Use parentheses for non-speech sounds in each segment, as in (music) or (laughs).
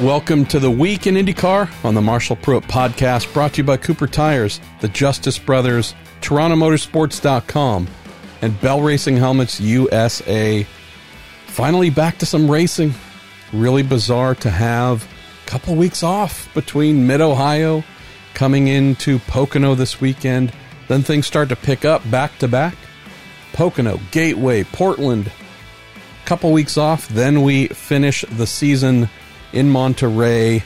Welcome to the week in IndyCar on the Marshall Pruett podcast, brought to you by Cooper Tires, the Justice Brothers, TorontoMotorsports.com, and Bell Racing Helmets USA. Finally, back to some racing. Really bizarre to have a couple weeks off between Mid Ohio, coming into Pocono this weekend. Then things start to pick up back to back. Pocono, Gateway, Portland. Couple weeks off, then we finish the season in Monterey.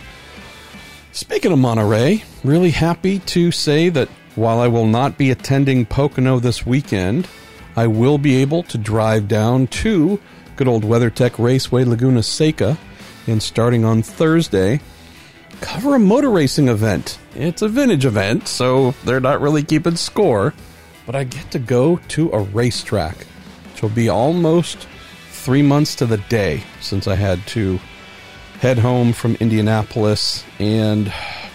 Speaking of Monterey, really happy to say that while I will not be attending Pocono this weekend, I will be able to drive down to good old WeatherTech Raceway Laguna Seca and starting on Thursday, cover a motor racing event. It's a vintage event, so they're not really keeping score, but I get to go to a racetrack, which will be almost three months to the day since I had to head home from Indianapolis. And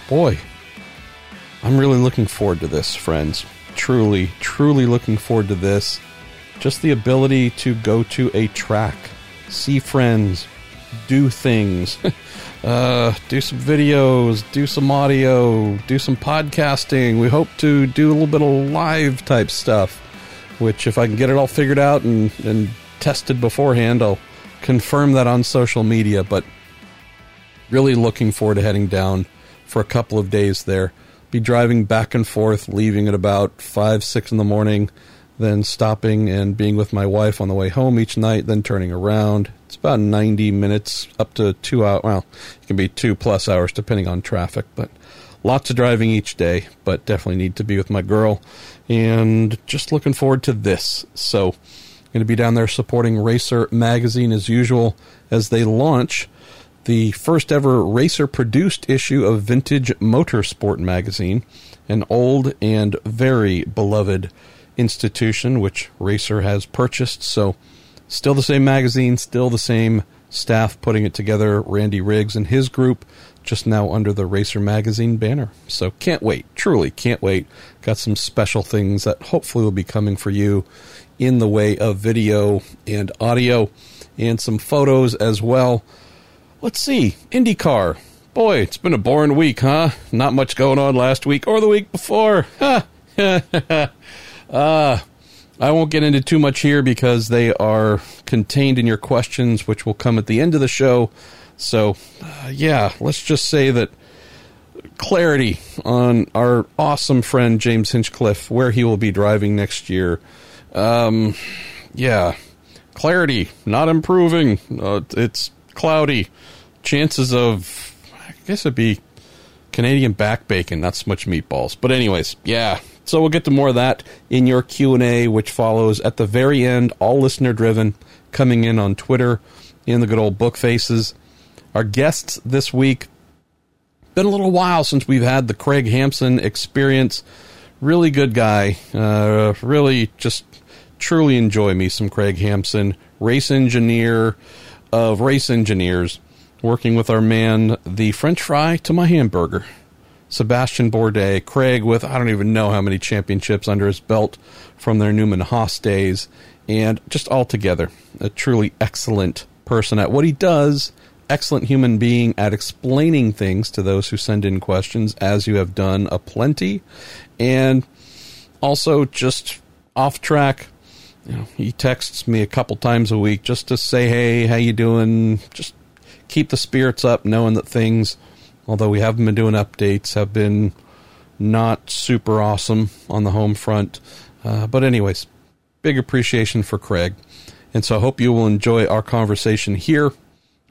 boy, I'm really looking forward to this, friends. Truly, truly looking forward to this. Just the ability to go to a track, see friends, do things, (laughs) uh, do some videos, do some audio, do some podcasting. We hope to do a little bit of live type stuff, which, if I can get it all figured out and, and tested beforehand, I'll confirm that on social media. But really looking forward to heading down for a couple of days there. Be driving back and forth, leaving at about 5, 6 in the morning, then stopping and being with my wife on the way home each night, then turning around. It's about 90 minutes up to two hours. Well, it can be two plus hours depending on traffic, but lots of driving each day, but definitely need to be with my girl. And just looking forward to this. So, going to be down there supporting Racer Magazine as usual as they launch the first ever racer produced issue of Vintage Motorsport magazine, an old and very beloved institution which Racer has purchased. So, still the same magazine, still the same staff putting it together. Randy Riggs and his group, just now under the Racer Magazine banner. So, can't wait. Truly, can't wait. Got some special things that hopefully will be coming for you in the way of video and audio and some photos as well. Let's see. IndyCar. Boy, it's been a boring week, huh? Not much going on last week or the week before. uh, (laughs) I won't get into too much here because they are contained in your questions, which will come at the end of the show. So, uh, yeah, let's just say that clarity on our awesome friend James Hinchcliffe, where he will be driving next year. Um, yeah, clarity not improving. Uh, it's cloudy. Chances of, I guess it'd be Canadian back bacon, not so much meatballs. But anyways, yeah. So we'll get to more of that in your Q and A, which follows at the very end, all listener driven, coming in on Twitter in the good old book faces. Our guests this week. Been a little while since we've had the Craig Hampson experience. Really good guy. Uh, really just truly enjoy me some Craig Hampson, race engineer of race engineers working with our man, the French fry to my hamburger. Sebastian Bourdais, Craig with I don't even know how many championships under his belt from their Newman Haas days, and just altogether a truly excellent person at what he does, excellent human being at explaining things to those who send in questions, as you have done a plenty, and also just off track you know, he texts me a couple times a week just to say, "Hey, how you doing?" Just keep the spirits up, knowing that things, although we haven't been doing updates, have been not super awesome on the home front. Uh, but anyways, big appreciation for Craig, and so I hope you will enjoy our conversation here.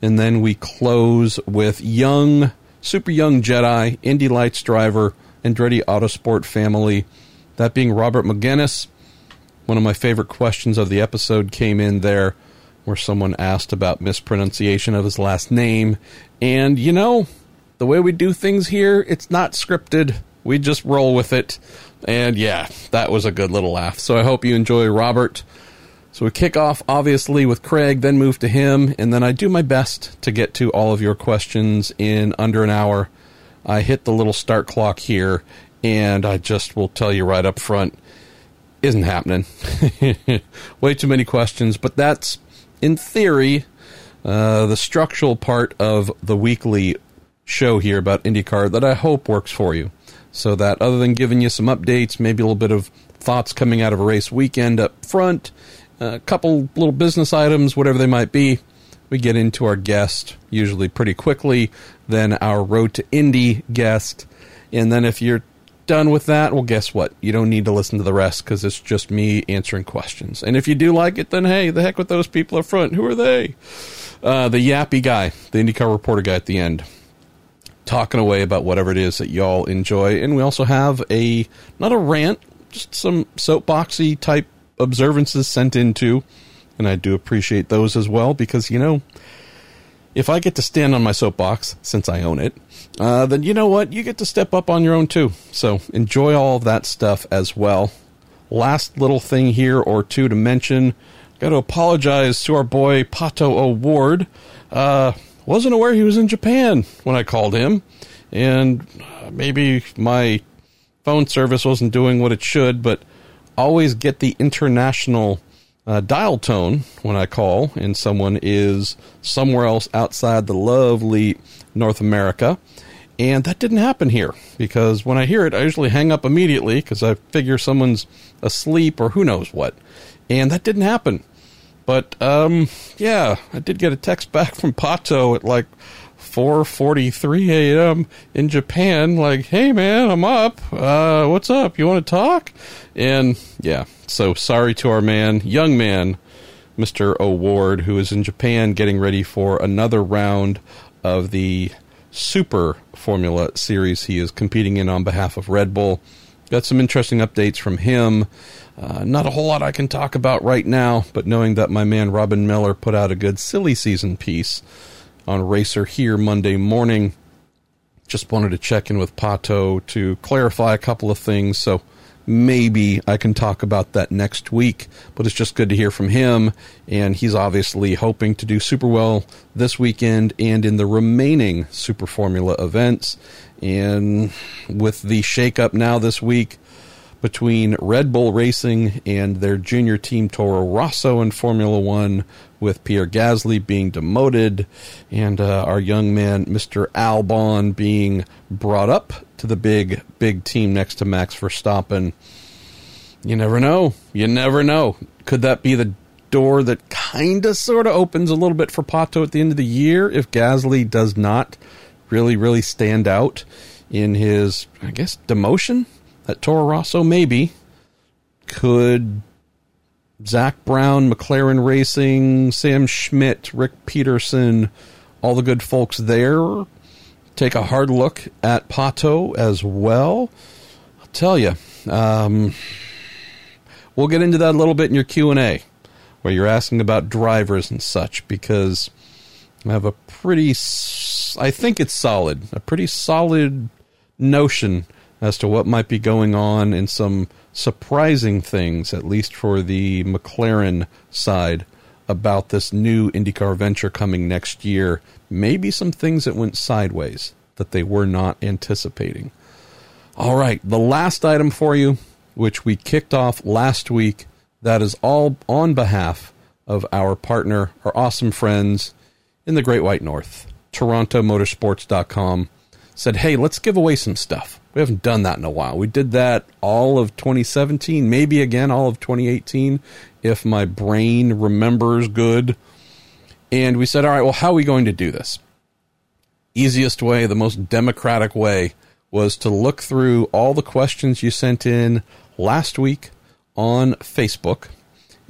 And then we close with young, super young Jedi, Indy Lights driver, Andretti Autosport family. That being Robert Megennis one of my favorite questions of the episode came in there where someone asked about mispronunciation of his last name. And, you know, the way we do things here, it's not scripted. We just roll with it. And yeah, that was a good little laugh. So I hope you enjoy Robert. So we kick off, obviously, with Craig, then move to him, and then I do my best to get to all of your questions in under an hour. I hit the little start clock here, and I just will tell you right up front isn't happening. (laughs) Way too many questions, but that's in theory uh, the structural part of the weekly show here about IndyCar that I hope works for you. So that other than giving you some updates, maybe a little bit of thoughts coming out of a race weekend up front, a couple little business items, whatever they might be, we get into our guest usually pretty quickly, then our Road to Indy guest. And then if you're done with that, well, guess what? You don't need to listen to the rest because it's just me answering questions. And if you do like it, then hey, the heck with those people up front. Who are they? Uh, the yappy guy, the IndyCar reporter guy at the end, talking away about whatever it is that y'all enjoy. And we also have a, not a rant, just some soapboxy type observances sent in too. And I do appreciate those as well because, you know, if I get to stand on my soapbox, since I own it, uh, then you know what? You get to step up on your own too. So enjoy all of that stuff as well. Last little thing here or two to mention. Got to apologize to our boy Pato O'Ward. Uh, wasn't aware he was in Japan when I called him, and maybe my phone service wasn't doing what it should. But always get the international uh, dial tone when I call and someone is somewhere else outside the lovely North America. And that didn't happen here because when I hear it, I usually hang up immediately because I figure someone's asleep or who knows what. And that didn't happen. But um, yeah, I did get a text (laughs) back from Pato at like 4:43 a.m. in Japan. Like, hey man, I'm up. Uh, what's up? You want to talk? And yeah, so sorry to our man, young man, Mr. O'Ward, who is in Japan getting ready for another round of the Super Formula Series. He is competing in on behalf of Red Bull. Got some interesting updates from him. Uh, not a whole lot I can talk about right now, but knowing that my man Robin Miller put out a good silly season piece on Racer here Monday morning, just wanted to check in with Pato to clarify a couple of things. So maybe I can talk about that next week. But it's just good to hear from him. And he's obviously hoping to do super well this weekend and in the remaining Super Formula events. And with the shakeup now this week between Red Bull Racing and their junior team Toro Rosso in Formula One, with Pierre Gasly being demoted and uh, our young man, Mr. Albon, being brought up to the big, big team next to Max Verstappen. You never know. You never know. Could that be the door that kind of sort of opens a little bit for Pato at the end of the year if Gasly does not really, really stand out in his, I guess, demotion at Toro Rosso? Maybe. Could Zak Brown, McLaren Racing, Sam Schmidt, Ric Peterson, all the good folks there. Take a hard look at Pato as well. I'll tell you, um, we'll get into that a little bit in your Q and A, where you're asking about drivers and such, because I have a pretty, I think it's solid, a pretty solid notion as to what might be going on in some surprising things, at least for the McLaren side, about this new IndyCar venture coming next year. Maybe some things that went sideways that they were not anticipating. All right, the last item for you, which we kicked off last week, that is all on behalf of our partner, our awesome friends in the Great White North, TorontoMotorsports.com, said, hey, let's give away some stuff. We haven't done that in a while. We did that all of 2017, maybe again all of 2018, if my brain remembers good. And we said, all right, well, how are we going to do this? Easiest way, the most democratic way, was to look through all the questions you sent in last week on Facebook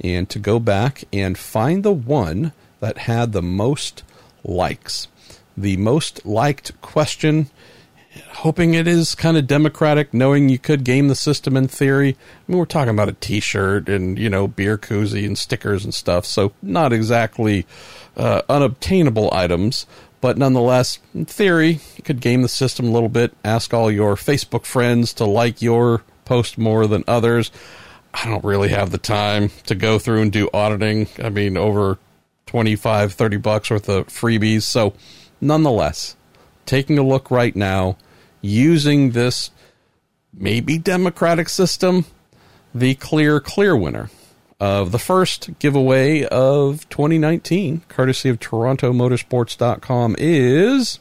and to go back and find the one that had the most likes. The most liked question hoping it is kind of democratic, knowing you could game the system in theory. I mean, we're talking about a T-shirt and you know beer koozie and stickers and stuff, so not exactly uh, unobtainable items, but nonetheless, in theory, you could game the system a little bit. Ask all your Facebook friends to like your post more than others. I don't really have the time to go through and do auditing. I mean, over 25, 30 bucks worth of freebies. So, nonetheless, taking a look right now using this maybe democratic system, the clear, clear winner of the first giveaway of 2019, courtesy of TorontoMotorsports.com, is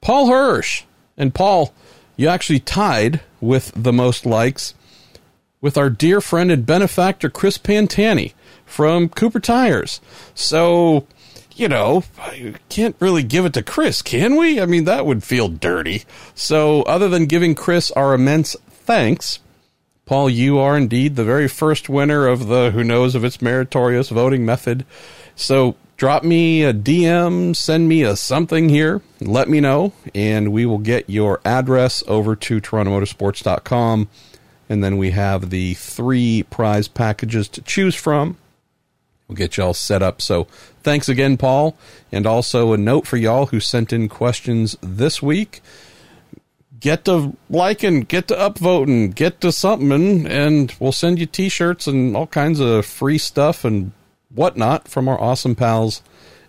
Paul Hirsch. And Paul, you actually tied with the most likes with our dear friend and benefactor Chris Pantani from Cooper Tires. So, you know, I can't really give it to Chris, can we? I mean, that would feel dirty. So, other than giving Chris our immense thanks, Paul, you are indeed the very first winner of the who knows if it's meritorious voting method. So, drop me a DM, send me a something here, let me know, and we will get your address over to torontomotorsports.com. And then we have the three prize packages to choose from. We'll get y'all set up. So thanks again, Paul. And also a note for y'all who sent in questions this week. Get to liking, get to upvoting, get to something, and we'll send you t shirts and all kinds of free stuff and whatnot from our awesome pals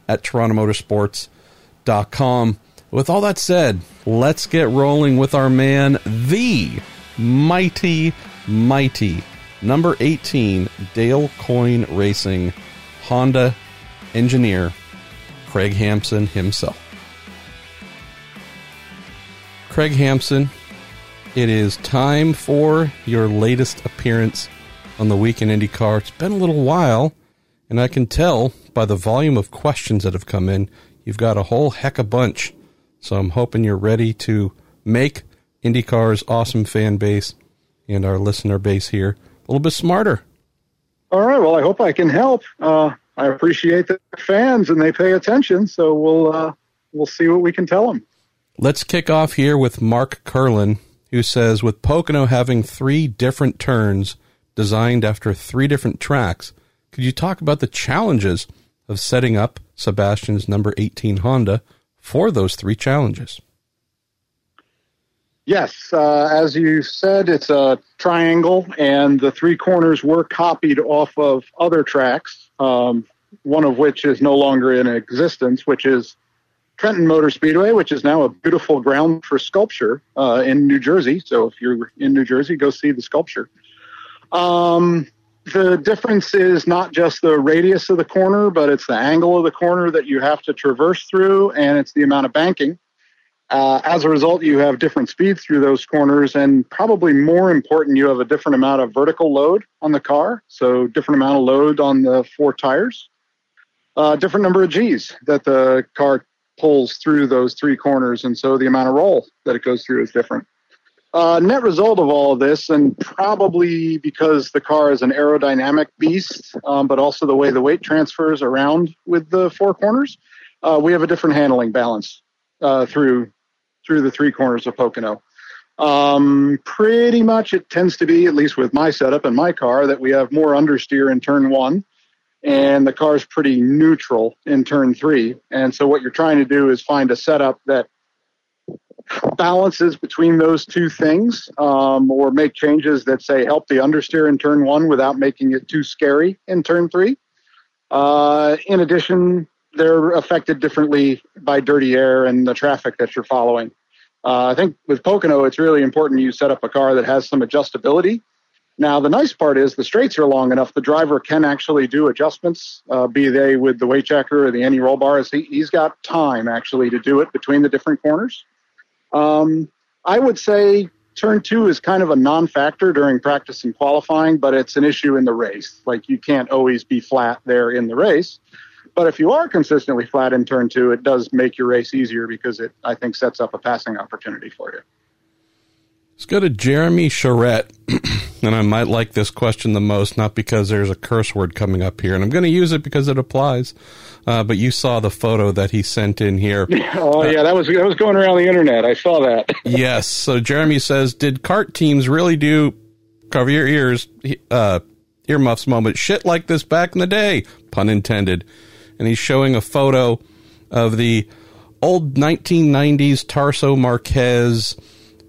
at TorontoMotorsports.com. With all that said, let's get rolling with our man, the mighty, mighty number 18 Dale Coyne Racing Honda engineer Craig Hampson himself. Craig Hampson, it is time for your latest appearance on the Week in IndyCar. It's been a little while, and I can tell by the volume of questions that have come in, you've got a whole heck of a bunch. So I'm hoping you're ready to make IndyCar's awesome fan base and our listener base here a little bit smarter. All right. Well, I hope I can help. Uh, I appreciate the fans and they pay attention, so we'll uh, we'll see what we can tell them. Let's kick off here with Mark Curlin, who says, with Pocono having three different turns designed after three different tracks, could you talk about the challenges of setting up Sebastian's number 18 Honda for those three challenges? Yes, uh, as you said, it's a triangle, and the three corners were copied off of other tracks, um, one of which is no longer in existence, which is Trenton Motor Speedway, which is now a beautiful ground for sculpture uh, in New Jersey. So if you're in New Jersey, go see the sculpture. Um, the difference is not just the radius of the corner, but it's the angle of the corner that you have to traverse through, and it's the amount of banking. Uh, as a result, you have different speeds through those corners, and probably more important, you have a different amount of vertical load on the car. So, different amount of load on the four tires, uh, different number of G's that the car pulls through those three corners, and so the amount of roll that it goes through is different. Uh, net result of all of this, and probably because the car is an aerodynamic beast, um, but also the way the weight transfers around with the four corners, uh, we have a different handling balance uh, through through the three corners of Pocono. Um, pretty much it tends to be, at least with my setup and my car, that we have more understeer in turn one, and the car is pretty neutral in turn three. And so what you're trying to do is find a setup that balances between those two things, um, or make changes that say help the understeer in turn one without making it too scary in turn three. Uh, in addition, they're affected differently by dirty air and the traffic that you're following. Uh, I think with Pocono, it's really important you set up a car that has some adjustability. Now, the nice part is the straights are long enough. The driver can actually do adjustments, uh, be they with the weight checker or the anti roll bars. He, has got time actually to do it between the different corners. Um, I would say turn two is kind of a non factor during practice and qualifying, but it's an issue in the race. Like you can't always be flat there in the race. But if you are consistently flat in turn two, it does make your race easier because it, I think, sets up a passing opportunity for you. Let's go to Jeremy Charette. (clears throat) and I might like this question the most, not because there's a curse word coming up here, and I'm going to use it because it applies. Uh, but you saw the photo that he sent in here. (laughs) oh yeah, that was that was going around the internet. I saw that. (laughs) yes. So Jeremy says, did CART teams really do cover your ears, uh, earmuffs moment shit like this back in the day? Pun intended and he's showing a photo of the old 1990s Tarso Marques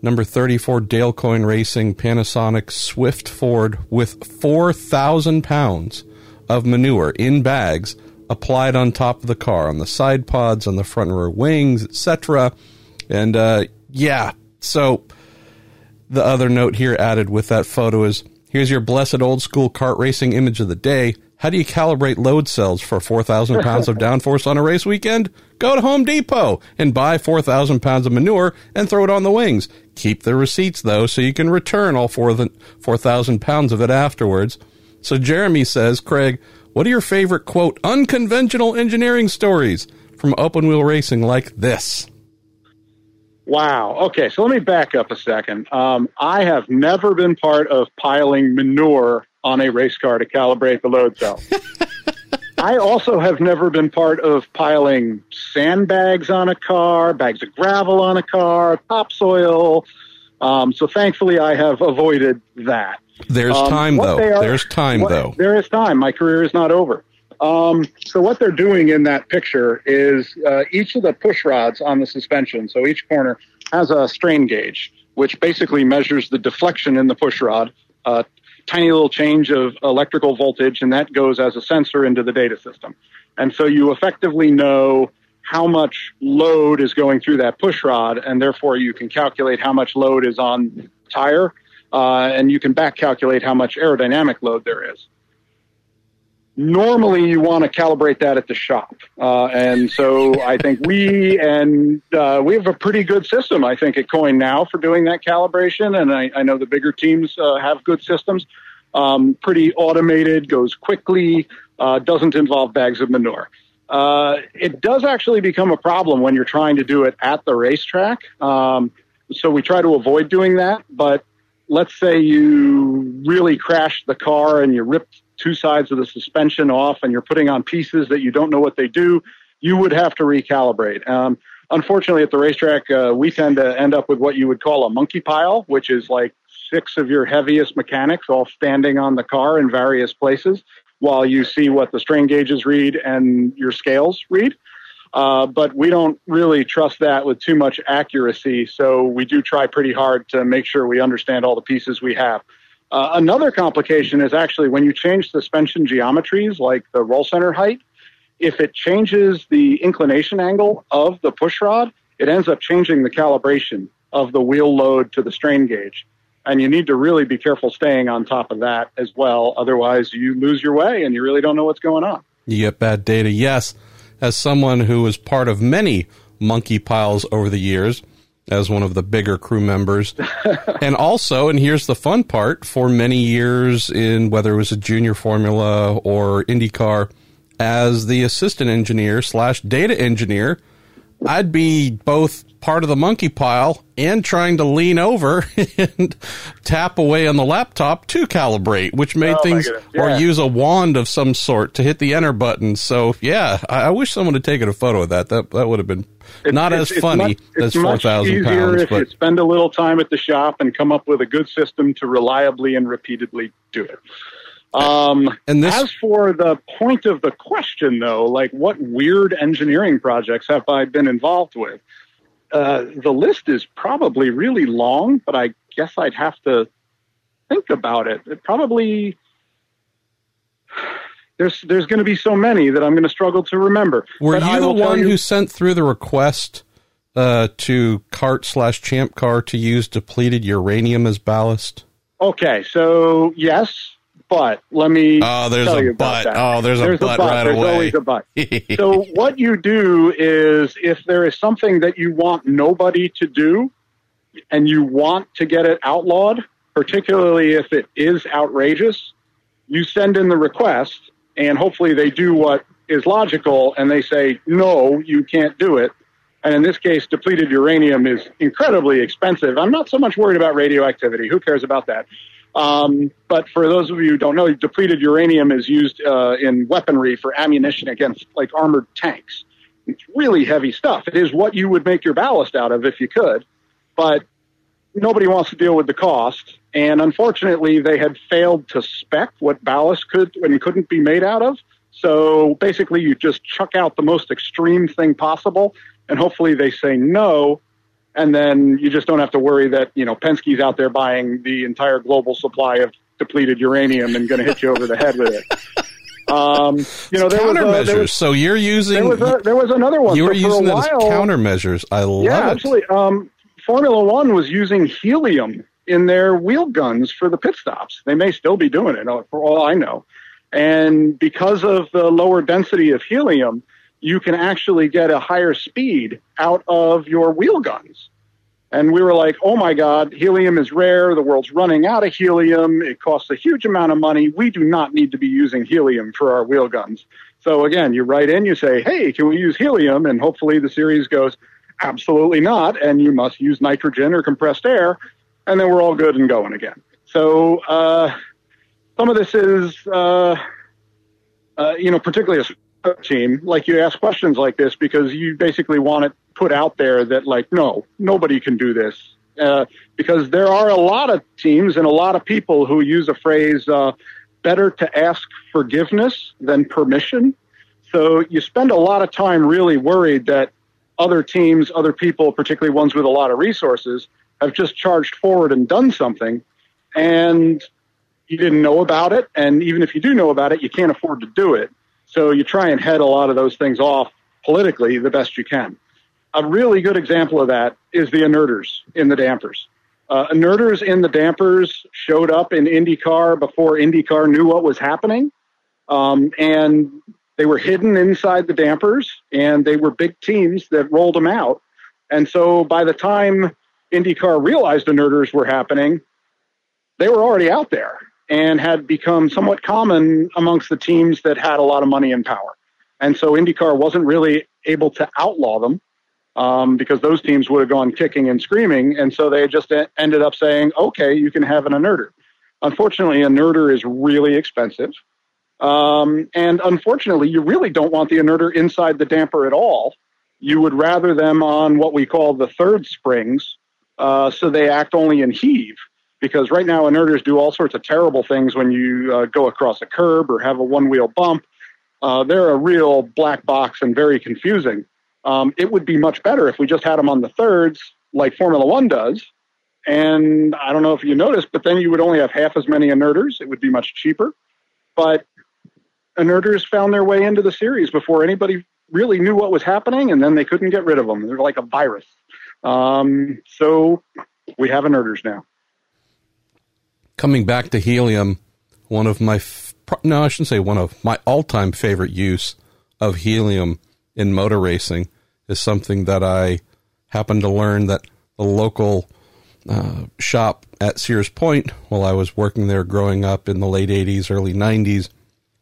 number 34 Dale Coyne Racing Panasonic Swift Ford with 4,000 pounds of manure in bags applied on top of the car, on the side pods, on the front rear wings, etc. And uh, yeah, so the other note here added with that photo is Here's your blessed old school CART racing image of the day. How do you calibrate load cells for 4,000 pounds of (laughs) downforce on a race weekend? Go to Home Depot and buy 4,000 pounds of manure and throw it on the wings. Keep the receipts though, so you can return all 4,000 pounds of it afterwards. So Jeremy says, Craig, what are your favorite quote unconventional engineering stories from open wheel racing like this? Wow. Okay, so let me back up a second. Um, I have never been part of piling manure on a race car to calibrate the load cell. (laughs) I also have never been part of piling sandbags on a car, bags of gravel on a car, topsoil. Um, so thankfully, I have avoided that. There's um, time, though. Are, There's time, what, though. There is time. My career is not over. Um, so what they're doing in that picture is uh, each of the push rods on the suspension, so each corner has a strain gauge, which basically measures the deflection in the push rod. Uh, tiny little change of electrical voltage, and that goes as a sensor into the data system. And so you effectively know how much load is going through that push rod, and therefore you can calculate how much load is on the tire, uh, and you can back calculate how much aerodynamic load there is normally you want to calibrate that at the shop. Uh, and so I think we and uh, we have a pretty good system, I think, at Coyne now for doing that calibration. And I, I know the bigger teams uh, have good systems. Um, pretty automated, goes quickly, uh, doesn't involve bags of manure. Uh, it does actually become a problem when you're trying to do it at the racetrack. Um, so we try to avoid doing that. But let's say you really crashed the car and you ripped two sides of the suspension off and you're putting on pieces that you don't know what they do, you would have to recalibrate. Um, unfortunately, at the racetrack, uh, we tend to end up with what you would call a monkey pile, which is like six of your heaviest mechanics all standing on the car in various places while you see what the strain gauges read and your scales read. Uh, but we don't really trust that with too much accuracy, so we do try pretty hard to make sure we understand all the pieces we have. Uh, another complication is actually when you change suspension geometries, like the roll center height, if it changes the inclination angle of the push rod, it ends up changing the calibration of the wheel load to the strain gauge. And you need to really be careful staying on top of that as well. Otherwise, you lose your way and you really don't know what's going on. You get bad data. Yes. As someone who was part of many monkey piles over the years, as one of the bigger crew members. (laughs) and also, and here's the fun part, for many years in whether it was a junior formula or IndyCar, as the assistant engineer slash data engineer, I'd be both part of the monkey pile and trying to lean over (laughs) and tap away on the laptop to calibrate, which made oh things yeah. or use a wand of some sort to hit the enter button. So yeah, I, I wish someone had taken a photo of that. That that would have been it's, not it's, as funny much, as four thousand pounds. If but you spend a little time at the shop and come up with a good system to reliably and repeatedly do it. Um, and this, as for the point of the question, though, like what weird engineering projects have I been involved with? Uh, the list is probably really long, but I guess I'd have to think about it. it probably there's there's going to be so many that I'm going to struggle to remember. Were but you the one you, who sent through the request uh, to CART slash Champ Car to use depleted uranium as ballast? Okay, so yes, but let me oh, there's tell a you but. About that. Oh, there's, there's a, butt a but right there's away. always a but. (laughs) so what you do is if there is something that you want nobody to do and you want to get it outlawed, particularly if it is outrageous, you send in the request and hopefully they do what is logical and they say, no, you can't do it. And in this case, depleted uranium is incredibly expensive. I'm not so much worried about radioactivity. Who cares about that? Um, but for those of you who don't know, depleted uranium is used uh, in weaponry for ammunition against like armored tanks. It's really heavy stuff. It is what you would make your ballast out of if you could, but nobody wants to deal with the cost. And unfortunately, they had failed to spec what ballast could and couldn't be made out of. So basically, you just chuck out the most extreme thing possible, and hopefully they say no and then you just don't have to worry that you know Penske's out there buying the entire global supply of depleted uranium and going to hit you over the head with it. Um, you know, there countermeasures. was, a, there was, so you're using. There was, a, there was another one. You were so using as countermeasures. I love yeah, it. absolutely. Um, Formula One was using helium in their wheel guns for the pit stops. They may still be doing it, uh, for all I know. And because of the lower density of helium, you can actually get a higher speed out of your wheel guns. And we were like, oh my God, helium is rare. The world's running out of helium. It costs a huge amount of money. We do not need to be using helium for our wheel guns. So again, you write in, you say, hey, can we use helium? And hopefully the series goes, absolutely not. And you must use nitrogen or compressed air. And then we're all good and going again. So uh, some of this is, uh, uh, you know, particularly team, like you ask questions like this because you basically want it put out there that, like, no, nobody can do this. Uh, because there are a lot of teams and a lot of people who use a phrase, uh, better to ask forgiveness than permission. So you spend a lot of time really worried that other teams, other people, particularly ones with a lot of resources, have just charged forward and done something. And you didn't know about it. And even if you do know about it, you can't afford to do it. So you try and head a lot of those things off politically the best you can. A really good example of that is the inerters in the dampers. Uh, inerters in the dampers showed up in IndyCar before IndyCar knew what was happening. Um, and they were hidden inside the dampers, and they were big teams that rolled them out. And so by the time IndyCar realized inerters were happening, they were already out there and had become somewhat common amongst the teams that had a lot of money and power. And so IndyCar wasn't really able to outlaw them um, because those teams would have gone kicking and screaming. And so they just ended up saying, okay, you can have an inerter. Unfortunately, inerter is really expensive. Um, and unfortunately, you really don't want the inerter inside the damper at all. You would rather them on what we call the third springs, uh, so they act only in heave. Because right now, inerters do all sorts of terrible things when you uh, go across a curb or have a one wheel bump. Uh, they're a real black box and very confusing. Um, it would be much better if we just had them on the thirds, like Formula One does. And I don't know if you noticed, but then you would only have half as many inerters. It would be much cheaper. But inerters found their way into the series before anybody really knew what was happening, and then they couldn't get rid of them. They're like a virus. Um, so we have inerters now. Coming back to helium, one of my no, I shouldn't say one of my all-time favorite use of helium in motor racing is something that I happened to learn that the local uh, shop at Sears Point, while I was working there growing up in the late 80s, early 90s,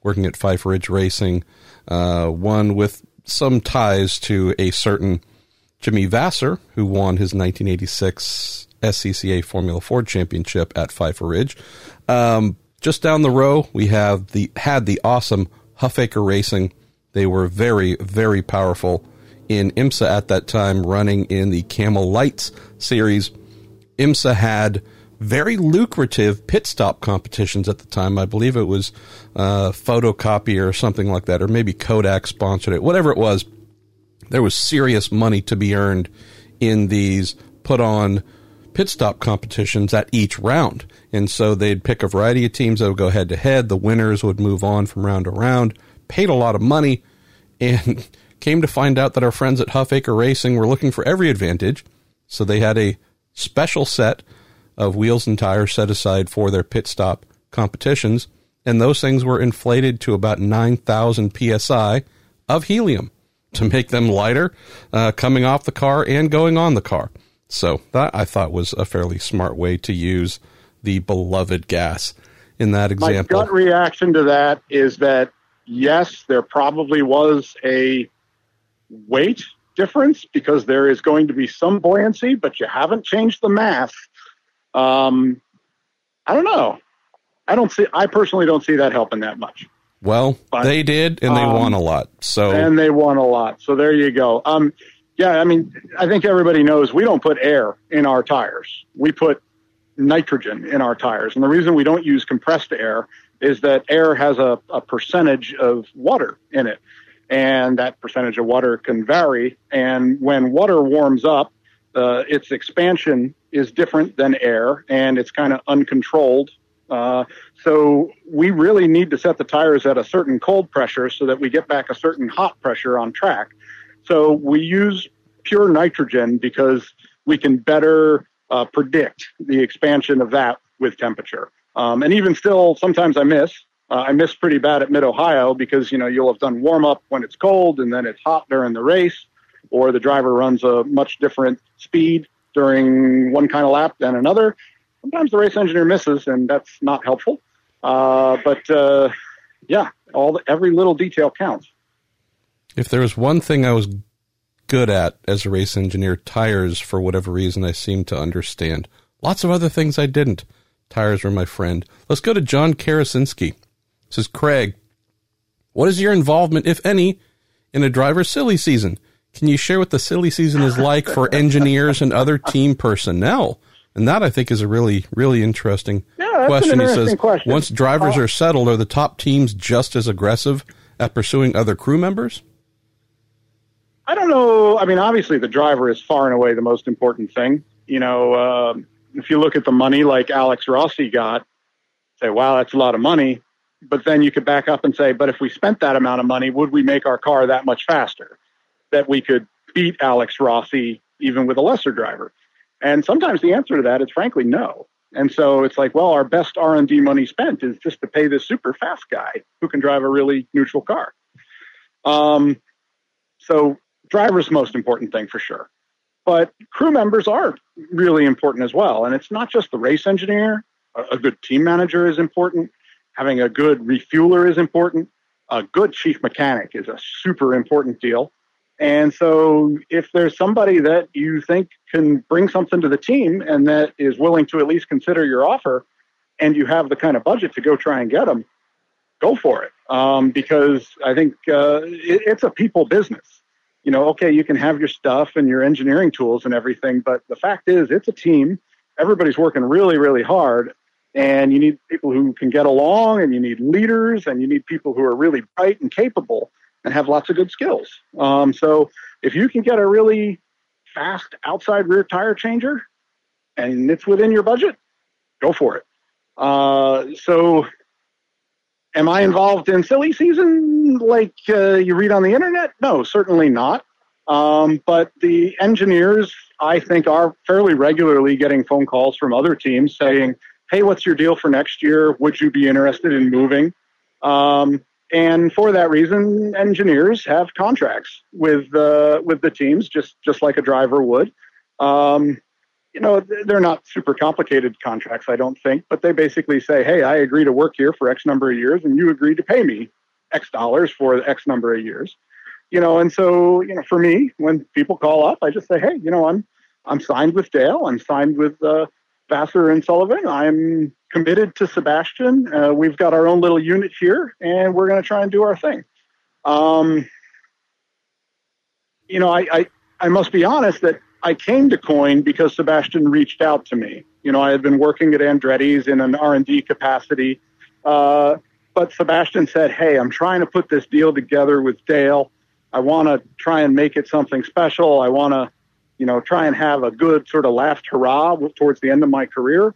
working at Pfeiffer Ridge Racing, uh, one with some ties to a certain Jimmy Vasser, who won his 1986 SCCA Formula Ford Championship at Pfeiffer Ridge. Um, just down the row, we have the had the awesome Huffaker Racing they were very, very powerful in IMSA at that time, running in the Camel Lights series. IMSA had very lucrative pit stop competitions at the time. I believe it was uh, Photocopy or something like that, or maybe Kodak sponsored it. Whatever it was, there was serious money to be earned in these put on pit stop competitions at each round. And so they'd pick a variety of teams that would go head to head. The winners would move on from round to round paid a lot of money, (laughs) and came to find out that our friends at Huffaker Racing were looking for every advantage. So they had a special set of wheels and tires set aside for their pit stop competitions, and those things were inflated to about 9,000 psi of helium to make them lighter uh, coming off the car and going on the car. So that I thought was a fairly smart way to use the beloved gas in that example. My gut reaction to that is that yes, there probably was a weight difference because there is going to be some buoyancy, but you haven't changed the mass. Um, I don't know. I don't see. I personally don't see that helping that much. Well, but, they did, and they um, won a lot. So and they won a lot. So there you go. Um, yeah, I mean, I think everybody knows we don't put air in our tires. We put nitrogen in our tires, and the reason we don't use compressed air is that air has a, a percentage of water in it. And that percentage of water can vary. And when water warms up, uh, its expansion is different than air and it's kind of uncontrolled. Uh, so we really need to set the tires at a certain cold pressure so that we get back a certain hot pressure on track. So we use pure nitrogen because we can better uh, predict the expansion of that with temperature. Um, and even still, sometimes I miss. Uh, I miss pretty bad at Mid Ohio because you know you'll have done warm up when it's cold and then it's hot during the race, or the driver runs a much different speed during one kind of lap than another. Sometimes the race engineer misses, and that's not helpful. Uh, but uh, yeah, all the, every little detail counts. If there was one thing I was good at as a race engineer, tires, for whatever reason, I seem to understand. Lots of other things I didn't. Tires were my friend. Let's go to John Karasinski. Says Craig, what is your involvement, if any, in a driver's silly season? Can you share what the silly season is like for (laughs) engineers and other team personnel? And that I think is a really, really interesting yeah, question. Interesting he says, question. once drivers uh, are settled, are the top teams just as aggressive at pursuing other crew members? I don't know. I mean, obviously, the driver is far and away the most important thing. You know, uh, if you look at the money like Alex Rossi got, say, wow, that's a lot of money. But then you could back up and say, but if we spent that amount of money, would we make our car that much faster? That we could beat Alex Rossi even with a lesser driver? And sometimes the answer to that is frankly no. And so it's like, well, our best R&D money spent is just to pay this super fast guy who can drive a really neutral car. Um, so driver's most important thing for sure. But crew members are really important as well. And it's not just the race engineer. A, good team manager is important. Having a good refueler is important. A good chief mechanic is a super important deal. And so, if there's somebody that you think can bring something to the team and that is willing to at least consider your offer, and you have the kind of budget to go try and get them, go for it. Um, because I think uh, it, it's a people business. You know, okay, you can have your stuff and your engineering tools and everything, but the fact is, it's a team. Everybody's working really, really hard, and you need people who can get along, and you need leaders, and you need people who are really bright and capable and have lots of good skills. Um, so if you can get a really fast outside rear tire changer and it's within your budget, go for it. Uh, so am I involved in silly season like uh, you read on the internet? No, certainly not. Um, but the engineers, I think, are fairly regularly getting phone calls from other teams saying, "Hey, what's your deal for next year? Would you be interested in moving?" Um, and for that reason, engineers have contracts with uh, with the teams, just just like a driver would. Um, you know, they're not super complicated contracts, I don't think, but they basically say, "Hey, I agree to work here for X number of years, and you agree to pay me X dollars for X number of years." You know, and so you know, for me, when people call up, I just say, "Hey, you know, I'm I'm signed with Dale. I'm signed with uh, Vasser and Sullivan. I'm committed to Sebastian. Uh, we've got our own little unit here, and we're going to try and do our thing. Um, you know, I, I, I must be honest that I came to Coyne because Sebastian reached out to me. You know, I had been working at Andretti's in an R and D capacity, uh, but Sebastian said, "Hey, I'm trying to put this deal together with Dale. I want to try and make it something special. I want to, you know, try and have a good sort of last hurrah towards the end of my career."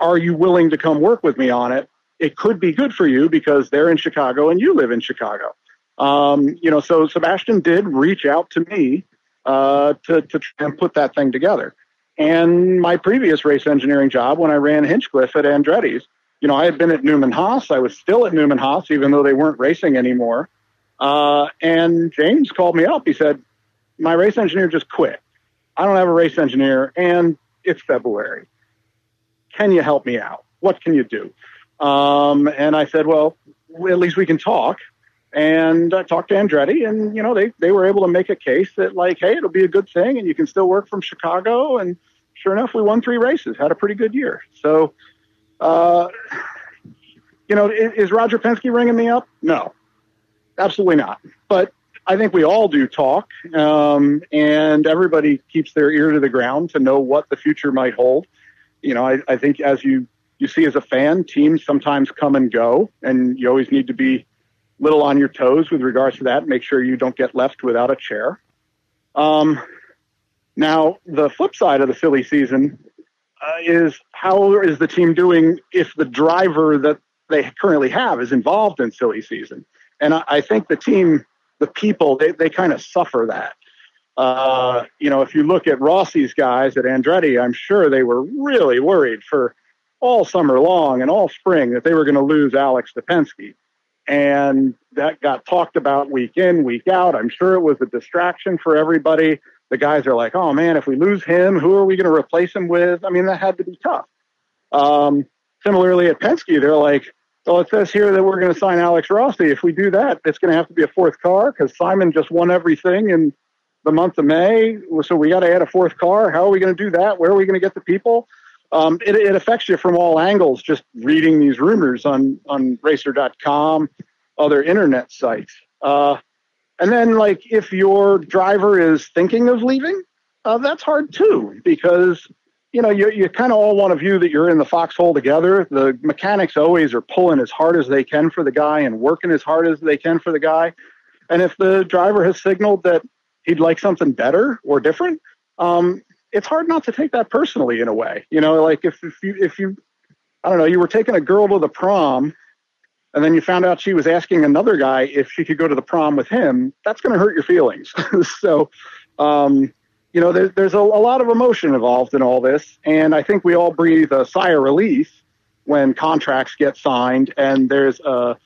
are you willing to come work with me on it? It could be good for you because they're in Chicago and you live in Chicago. Um, you know, so Sebastian did reach out to me uh, to, to and put that thing together. And my previous race engineering job, when I ran Hinchcliffe at Andretti's, you know, I had been at Newman Haas. I was still at Newman Haas, even though they weren't racing anymore. Uh, and James called me up. He said, My race engineer just quit. I don't have a race engineer, and it's February can you help me out? What can you do? Um, and I said, well, at least we can talk. And I talked to Andretti, and you know they they were able to make a case that like, hey, it'll be a good thing, and you can still work from Chicago. And sure enough, we won three races, had a pretty good year. So, uh, you know, is, is Roger Penske ringing me up? No, absolutely not. But I think we all do talk, um, and everybody keeps their ear to the ground to know what the future might hold you know, I, I think as you you see as a fan, teams sometimes come and go, and you always need to be little on your toes with regards to that. Make sure you don't get left without a chair. Um, now, the flip side of the silly season uh, is how is the team doing if the driver that they currently have is involved in silly season? And I, I think the team, the people, they, they kind of suffer that. Uh, you know, if you look at Rossi's guys at Andretti, I'm sure they were really worried for all summer long and all spring that they were going to lose Alex Stepensky. And that got talked about week in, week out. I'm sure it was a distraction for everybody. The guys are like, oh man, if we lose him, who are we going to replace him with? I mean, that had to be tough. Um, similarly at Penske, they're like, well, it says here that we're going to sign Alex Rossi. If we do that, it's going to have to be a fourth car because Simon just won everything in the month of May. So we got to add a fourth car. How are we going to do that? Where are we going to get the people? Um, it, it, affects you from all angles just reading these rumors on, on racer.com, other internet sites. Uh, and then, like, if your driver is thinking of leaving, uh, that's hard too because you know, you, you kind of all want to view that you're in the foxhole together. The mechanics always are pulling as hard as they can for the guy and working as hard as they can for the guy. And if the driver has signaled that he'd like something better or different, um, it's hard not to take that personally in a way. You know, like if, if you, if you, I don't know, you were taking a girl to the prom and then you found out she was asking another guy if she could go to the prom with him, that's going to hurt your feelings. (laughs) so, um, you know, there, there's a, a, lot of emotion involved in all this, and I think we all breathe a sigh of relief when contracts get signed and there's a,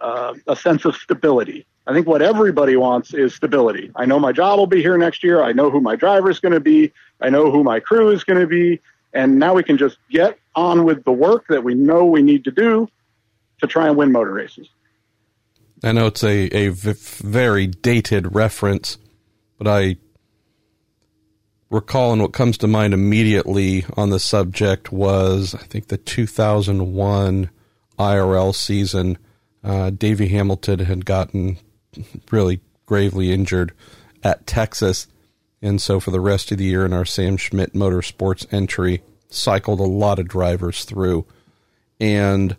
a, a sense of stability. I think what everybody wants is stability. I know my job will be here next year. I know who my driver is going to be. I know who my crew is going to be. And now we can just get on with the work that we know we need to do to try and win motor races. I know it's a, a v- very dated reference, but I recall and what comes to mind immediately on the subject was I think the 2001 IRL season. Uh, Davey Hamilton had gotten really gravely injured at Texas, and so for the rest of the year in our Sam Schmidt Motorsports entry, cycled a lot of drivers through, and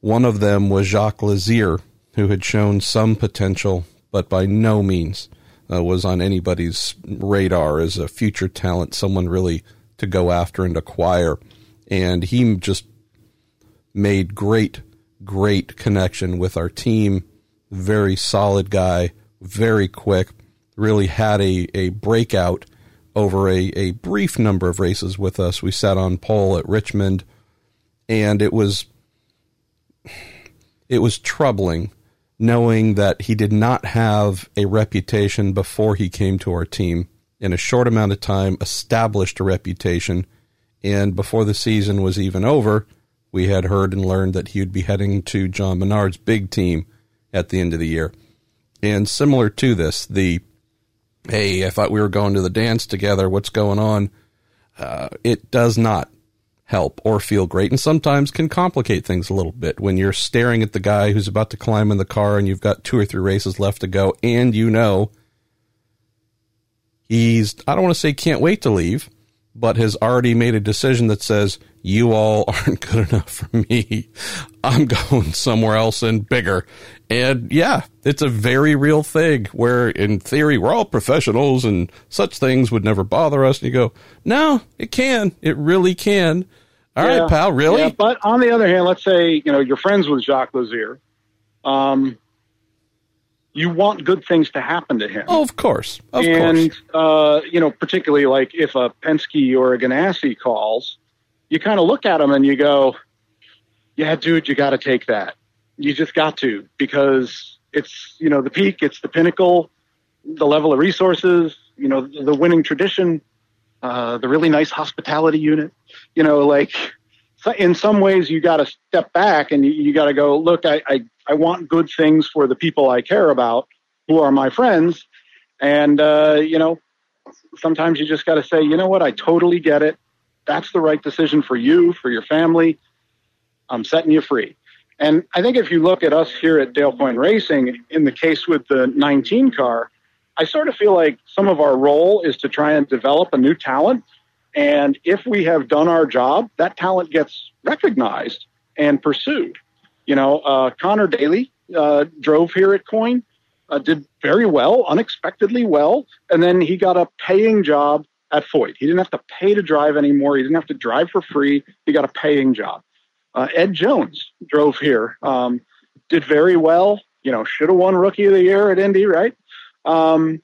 one of them was Jacques Lazier, who had shown some potential, but by no means uh, was on anybody's radar as a future talent, someone really to go after and acquire. And he just made great, great connection with our team. Very solid guy, very quick, really had a, a breakout over a, a brief number of races with us. We sat on pole at Richmond, and it was it was troubling knowing that he did not have a reputation before he came to our team. In a short amount of time, established a reputation, and before the season was even over, we had heard and learned that he would be heading to John Menard's big team at the end of the year. And similar to this, the hey, I thought we were going to the dance together. What's going on? Uh, it does not help or feel great and sometimes can complicate things a little bit when you're staring at the guy who's about to climb in the car and you've got two or three races left to go and you know he's I don't want to say can't wait to leave but has already made a decision that says you all (laughs) aren't good enough for me. I'm going somewhere else and bigger. And yeah, it's a very real thing where in theory we're all professionals and such things would never bother us. And you go, no, it can. It really can. All yeah. right, pal. Really? Yeah, but on the other hand, let's say you know you're friends with Jacques Lazier. Um, you want good things to happen to him. Oh, of course, of and, course. Uh, you know, particularly like if a Penske or a Ganassi calls, you kind of look at him and you go, "Yeah, dude, you got to take that. You just got to because it's you know the peak, it's the pinnacle, the level of resources, you know, the winning tradition, uh, the really nice hospitality unit you know, like in some ways you got to step back and you, you got to go, look, I, I, I want good things for the people I care about who are my friends. And, uh, you know, sometimes you just got to say, you know what, I totally get it. That's the right decision for you, for your family. I'm setting you free. And I think if you look at us here at Dale Coyne Racing, in the case with the 19 car, I sort of feel like some of our role is to try and develop a new talent and if we have done our job, that talent gets recognized and pursued. You know, uh, Conor Daly uh, drove here at Coyne, uh, did very well, unexpectedly well, and then he got a paying job at Foyt. He didn't have to pay to drive anymore. He didn't have to drive for free. He got a paying job. Uh, Ed Jones drove here, um, did very well. You know, should have won Rookie of the Year at Indy, right? Um,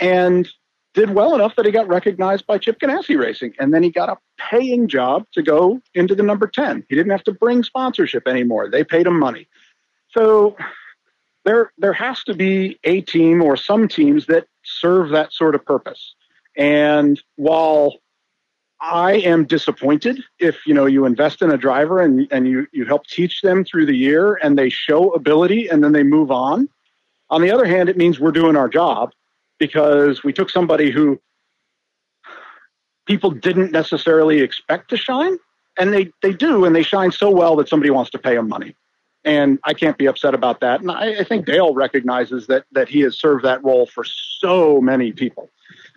and did well enough that he got recognized by Chip Ganassi Racing. And then he got a paying job to go into the number 10. He didn't have to bring sponsorship anymore. They paid him money. So there, there has to be a team or some teams that serve that sort of purpose. And while I am disappointed if you know you invest in a driver and, and you, you help teach them through the year and they show ability and then they move on. On the other hand, it means we're doing our job because we took somebody who people didn't necessarily expect to shine, and they, they do, and they shine so well that somebody wants to pay them money. And I can't be upset about that. And I, I think Dale recognizes that that he has served that role for so many people.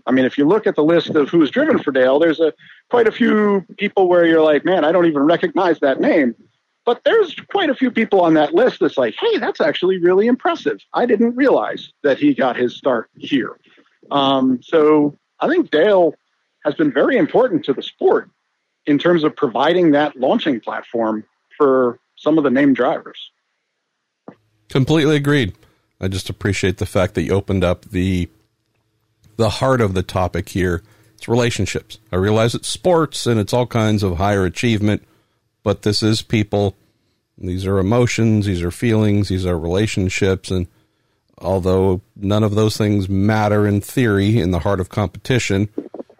I mean, if you look at the list of who's driven for Dale, there's a quite a few people where you're like, man, I don't even recognize that name. But there's quite a few people on that list that's like, hey, that's actually really impressive. I didn't realize that he got his start here. Um, so I think Dale has been very important to the sport in terms of providing that launching platform for some of the name drivers. Completely agreed. I just appreciate the fact that you opened up the the heart of the topic here. It's relationships. I realize it's sports and it's all kinds of higher achievement, but this is people. These are emotions, these are feelings, these are relationships. And although none of those things matter in theory in the heart of competition,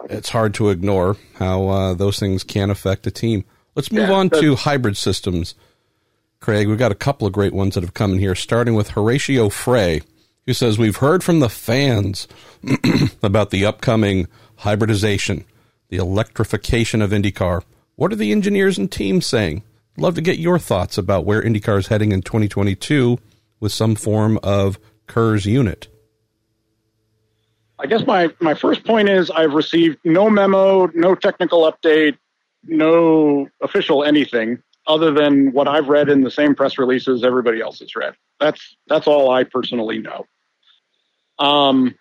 it's hard to ignore how uh, those things can affect a team. Let's move yeah, on to hybrid systems. Craig, we've got a couple of great ones that have come in here, starting with Horatio Frey, who says, We've heard from the fans (clears throat) about the upcoming hybridization, the electrification of IndyCar. What are the engineers and teams saying? Love to get your thoughts about where IndyCar is heading in 2022 with some form of KERS unit. I guess my, my first point is I've received no memo, no technical update, no official anything other than what I've read in the same press releases everybody else has read. That's that's all I personally know. Um,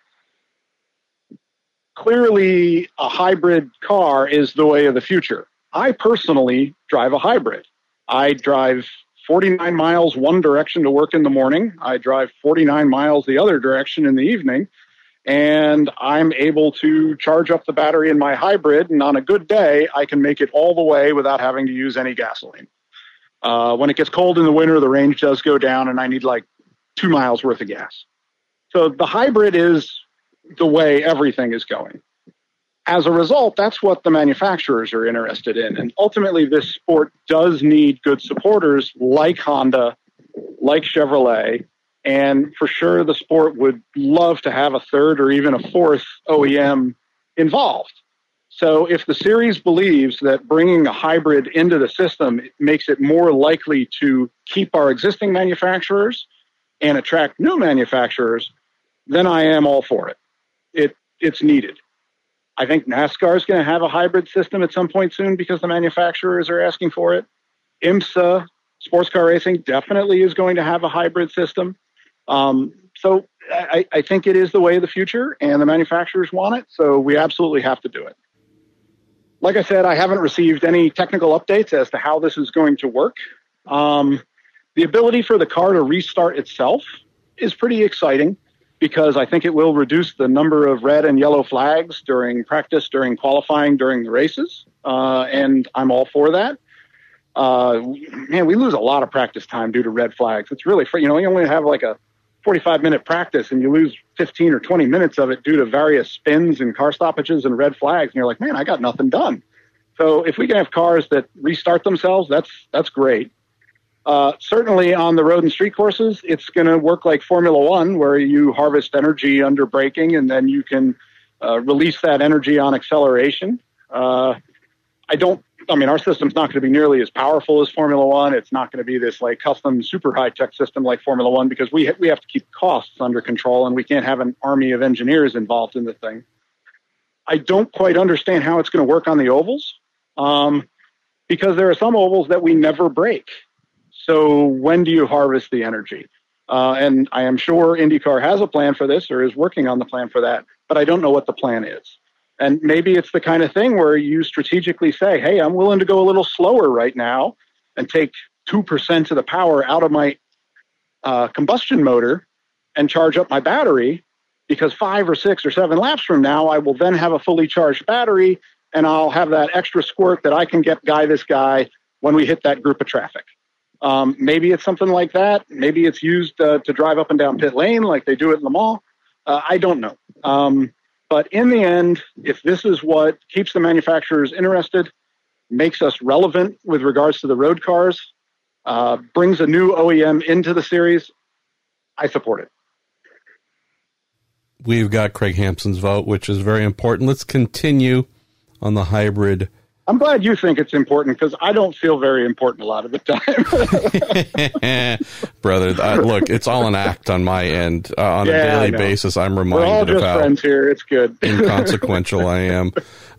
clearly, a hybrid car is the way of the future. I personally drive a hybrid. I drive 49 miles one direction to work in the morning. I drive 49 miles the other direction in the evening. And I'm able to charge up the battery in my hybrid. And on a good day, I can make it all the way without having to use any gasoline. Uh, when it gets cold in the winter, the range does go down, and I need like two miles worth of gas. So the hybrid is the way everything is going as a result, that's what the manufacturers are interested in. And ultimately, this sport does need good supporters like Honda, like Chevrolet. And for sure, the sport would love to have a third or even a fourth OEM involved. So, if the series believes that bringing a hybrid into the system makes it more likely to keep our existing manufacturers and attract new manufacturers, then I am all for it. It it's needed. I think NASCAR is going to have a hybrid system at some point soon because the manufacturers are asking for it. IMSA, sports car racing, definitely is going to have a hybrid system. Um, so I, I, think it is the way of the future, and the manufacturers want it, so we absolutely have to do it. Like I said, I haven't received any technical updates as to how this is going to work. Um, the ability for the car to restart itself is pretty exciting because I think it will reduce the number of red and yellow flags during practice, during qualifying, during the races. Uh, and I'm all for that. Uh, man, we lose a lot of practice time due to red flags. It's really, you know, you only have like a 45 minute practice and you lose 15 or 20 minutes of it due to various spins and car stoppages and red flags. And you're like, man, I got nothing done. So if we can have cars that restart themselves, that's, that's great. Uh, certainly on the road and street courses, it's going to work like Formula One, where you harvest energy under braking and then you can uh, release that energy on acceleration. Uh, I don't. I mean, our system's not going to be nearly as powerful as Formula One. It's not going to be this like custom, super high tech system like Formula One because we ha- we have to keep costs under control and we can't have an army of engineers involved in the thing. I don't quite understand how it's going to work on the ovals um, because there are some ovals that we never brake so when do you harvest the energy? Uh, and I am sure IndyCar has a plan for this or is working on the plan for that, but I don't know what the plan is. And maybe it's the kind of thing where you strategically say, hey, I'm willing to go a little slower right now and take 2% of the power out of my uh, combustion motor and charge up my battery because five or six or seven laps from now, I will then have a fully charged battery and I'll have that extra squirt that I can get guy this guy when we hit that group of traffic. Um, maybe it's something like that. Maybe it's used uh, to drive up and down pit lane like they do it in the mall. Uh, I don't know. Um, but in the end, if this is what keeps the manufacturers interested, makes us relevant with regards to the road cars, uh, brings a new OEM into the series, I support it. We've got Craig Hampson's vote, which is very important. Let's continue on the hybrid. I'm glad you think it's important because I don't feel very important a lot of the time. (laughs) Brother, look, it's all an act on my end. Uh, on yeah, a daily basis, I'm reminded We're all just of how friends here. It's good. (laughs) inconsequential I am.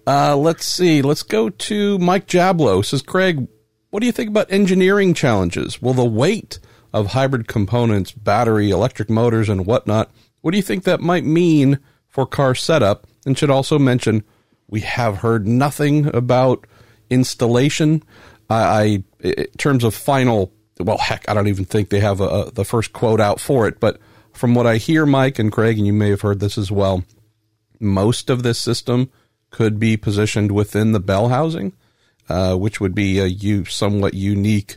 Uh, let's see. Let's go to Mike Jablo. Says Craig, what do you think about engineering challenges? Will the weight of hybrid components, battery, electric motors, and whatnot, what do you think that might mean for car setup? And should also mention, we have heard nothing about installation. I, in terms of final, well, heck, I don't even think they have a, a, the first quote out for it. But from what I hear, Mike and Craig, and you may have heard this as well, most of this system could be positioned within the bell housing, uh, which would be a somewhat unique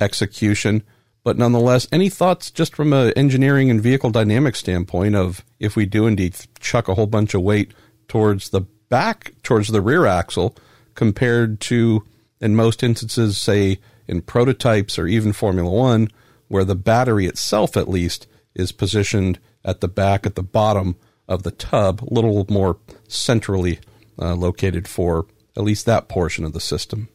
execution. But nonetheless, any thoughts just from an engineering and vehicle dynamic standpoint of if we do indeed chuck a whole bunch of weight towards the back, towards the rear axle, compared to, in most instances, say in prototypes or even Formula One, where the battery itself, at least, is positioned at the back, at the bottom of the tub, a little more centrally uh, located for at least that portion of the system.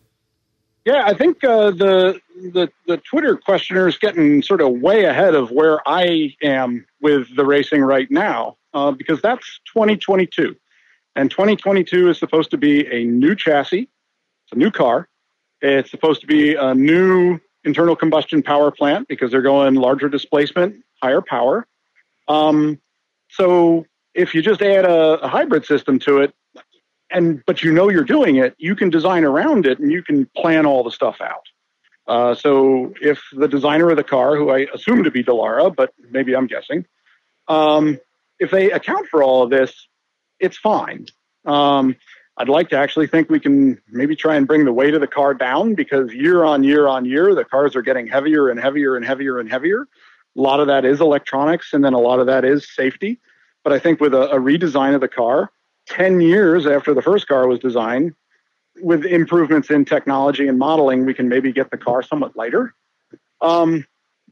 Yeah, I think uh, the the the Twitter questioner is getting sort of way ahead of where I am with the racing right now uh, because that's 2022, and 2022 is supposed to be a new chassis, it's a new car, it's supposed to be a new internal combustion power plant because they're going larger displacement, higher power. Um, so if you just add a, a hybrid system to it, and but you know you're doing it, you can design around it and you can plan all the stuff out. Uh, so if the designer of the car, who I assume to be Dallara, but maybe I'm guessing, um, if they account for all of this, it's fine. Um, I'd like to actually think we can maybe try and bring the weight of the car down because year on year on year, the cars are getting heavier and heavier and heavier and heavier. A lot of that is electronics, and then a lot of that is safety. But I think with a, a redesign of the car, 10 years after the first car was designed, with improvements in technology and modeling, we can maybe get the car somewhat lighter. Um,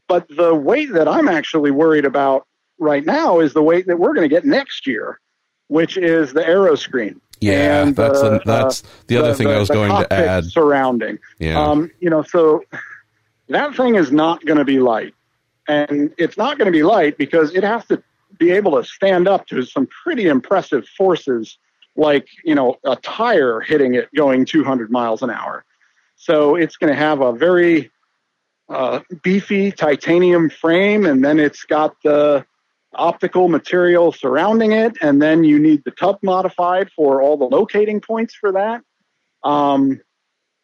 but the weight that I'm actually worried about right now is the weight that we're going to get next year, which is the aero screen. Yeah, and, that's uh, that's the other the, thing the, I was going to add. Surrounding, yeah, um, you know, so that thing is not going to be light, and it's not going to be light because it has to be able to stand up to some pretty impressive forces like you know a tire hitting it going 200 miles an hour so it's going to have a very uh, beefy titanium frame and then it's got the optical material surrounding it and then you need the tub modified for all the locating points for that um,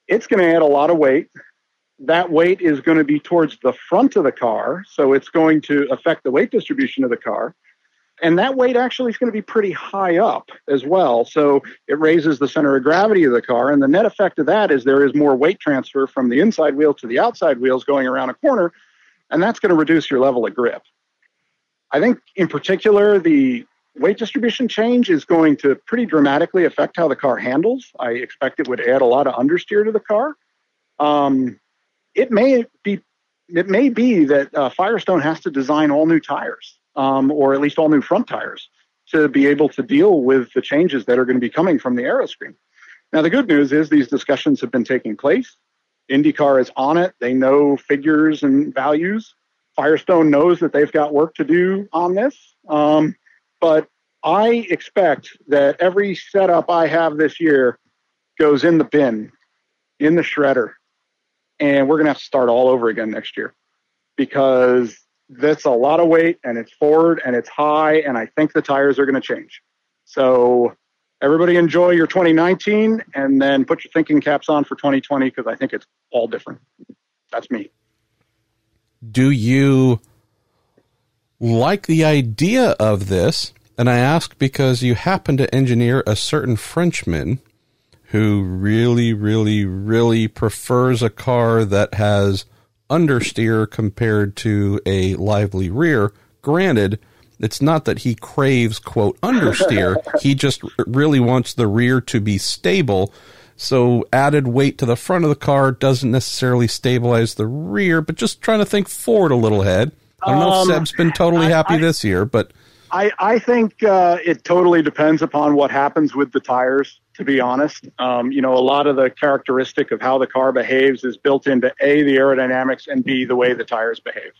it's going to add a lot of weight that weight is going to be towards the front of the car, so it's going to affect the weight distribution of the car. And that weight actually is going to be pretty high up as well. So it raises the center of gravity of the car. And the net effect of that is there is more weight transfer from the inside wheel to the outside wheels going around a corner. And that's going to reduce your level of grip. I think, in particular, the weight distribution change is going to pretty dramatically affect how the car handles. I expect it would add a lot of understeer to the car. Um, it may be it may be that uh, Firestone has to design all new tires, um, or at least all new front tires, to be able to deal with the changes that are going to be coming from the Aeroscreen. Now, the good news is these discussions have been taking place. IndyCar is on it. They know figures and values. Firestone knows that they've got work to do on this. Um, but I expect that every setup I have this year goes in the bin, in the shredder, and we're going to have to start all over again next year because that's a lot of weight and it's forward and it's high and I think the tires are going to change. So everybody enjoy your 2019 and then put your thinking caps on for 2020 because I think it's all different. That's me. Do you like the idea of this And I ask because you happen to engineer a certain Frenchman who really, really, really prefers a car that has understeer compared to a lively rear. Granted, it's not that he craves, quote, understeer. (laughs) he just really wants the rear to be stable. So added weight to the front of the car doesn't necessarily stabilize the rear, but just trying to think forward a little head. I don't know um, if Seb's been totally happy I, this year, but I, I think uh, it totally depends upon what happens with the tires. To be honest, um, you know, a lot of the characteristic of how the car behaves is built into a the aerodynamics and b the way the tires behave.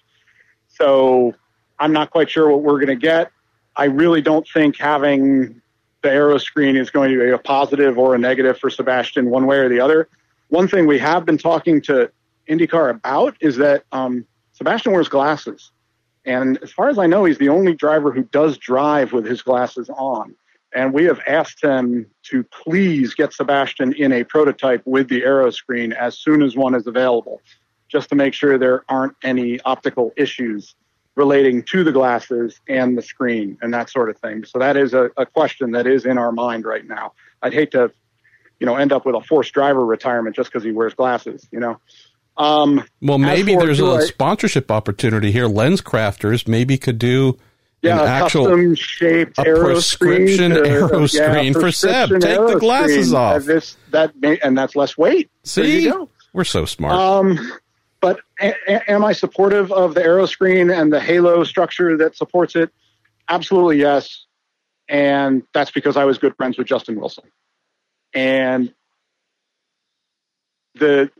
So I'm not quite sure what we're going to get. I really don't think having the aero screen is going to be a positive or a negative for Sebastian one way or the other. One thing we have been talking to IndyCar about is that um, Sebastian wears glasses. And as far as I know, he's the only driver who does drive with his glasses on. And we have asked him to please get Sebastian in a prototype with the aero screen as soon as one is available, just to make sure there aren't any optical issues relating to the glasses and the screen and that sort of thing. So that is a, a question that is in our mind right now. I'd hate to, you know, end up with a forced driver retirement just because he wears glasses, you know. Um, well, maybe there's a I, sponsorship opportunity here. LensCrafters maybe could do yeah, an actual custom shaped a prescription screen aero (laughs) screen yeah, for Seb. Take the glasses off. This that may, and that's less weight. See, we're so smart. Um, but a, am I supportive of the aero screen and the halo structure that supports it? Absolutely yes. And that's because I was good friends with Justin Wilson. And the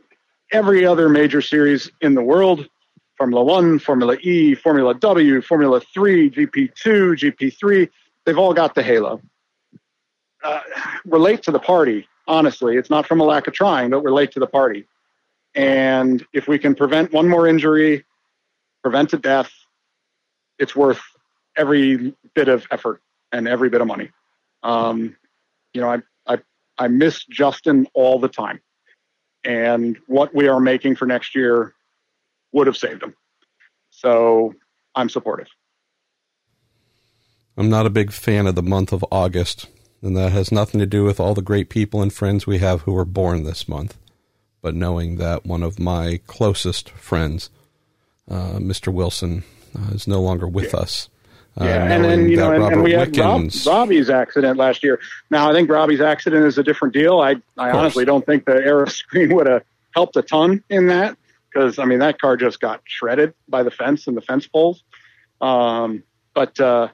every other major series in the world Formula One, Formula E, Formula W, Formula 3, GP2, GP3 they've all got the halo. Uh, relate to the party, honestly. It's not from a lack of trying, but relate to the party. And if we can prevent one more injury, prevent a death, it's worth every bit of effort and every bit of money. Um, you know, I, I, I miss Justin all the time and what we are making for next year would have saved him. So I'm supportive. I'm not a big fan of the month of August, and that has nothing to do with all the great people and friends we have who were born this month, but knowing that one of my closest friends, uh, Mr. Wilson, uh, is no longer with yeah. us. Uh, yeah, and then you know, and, and, we had Rob, Robbie's accident last year. Now I think Robbie's accident is a different deal. I I honestly don't think the aero (laughs) screen would have helped a ton in that because I mean that car just got shredded by the fence and the fence poles. Um, but uh,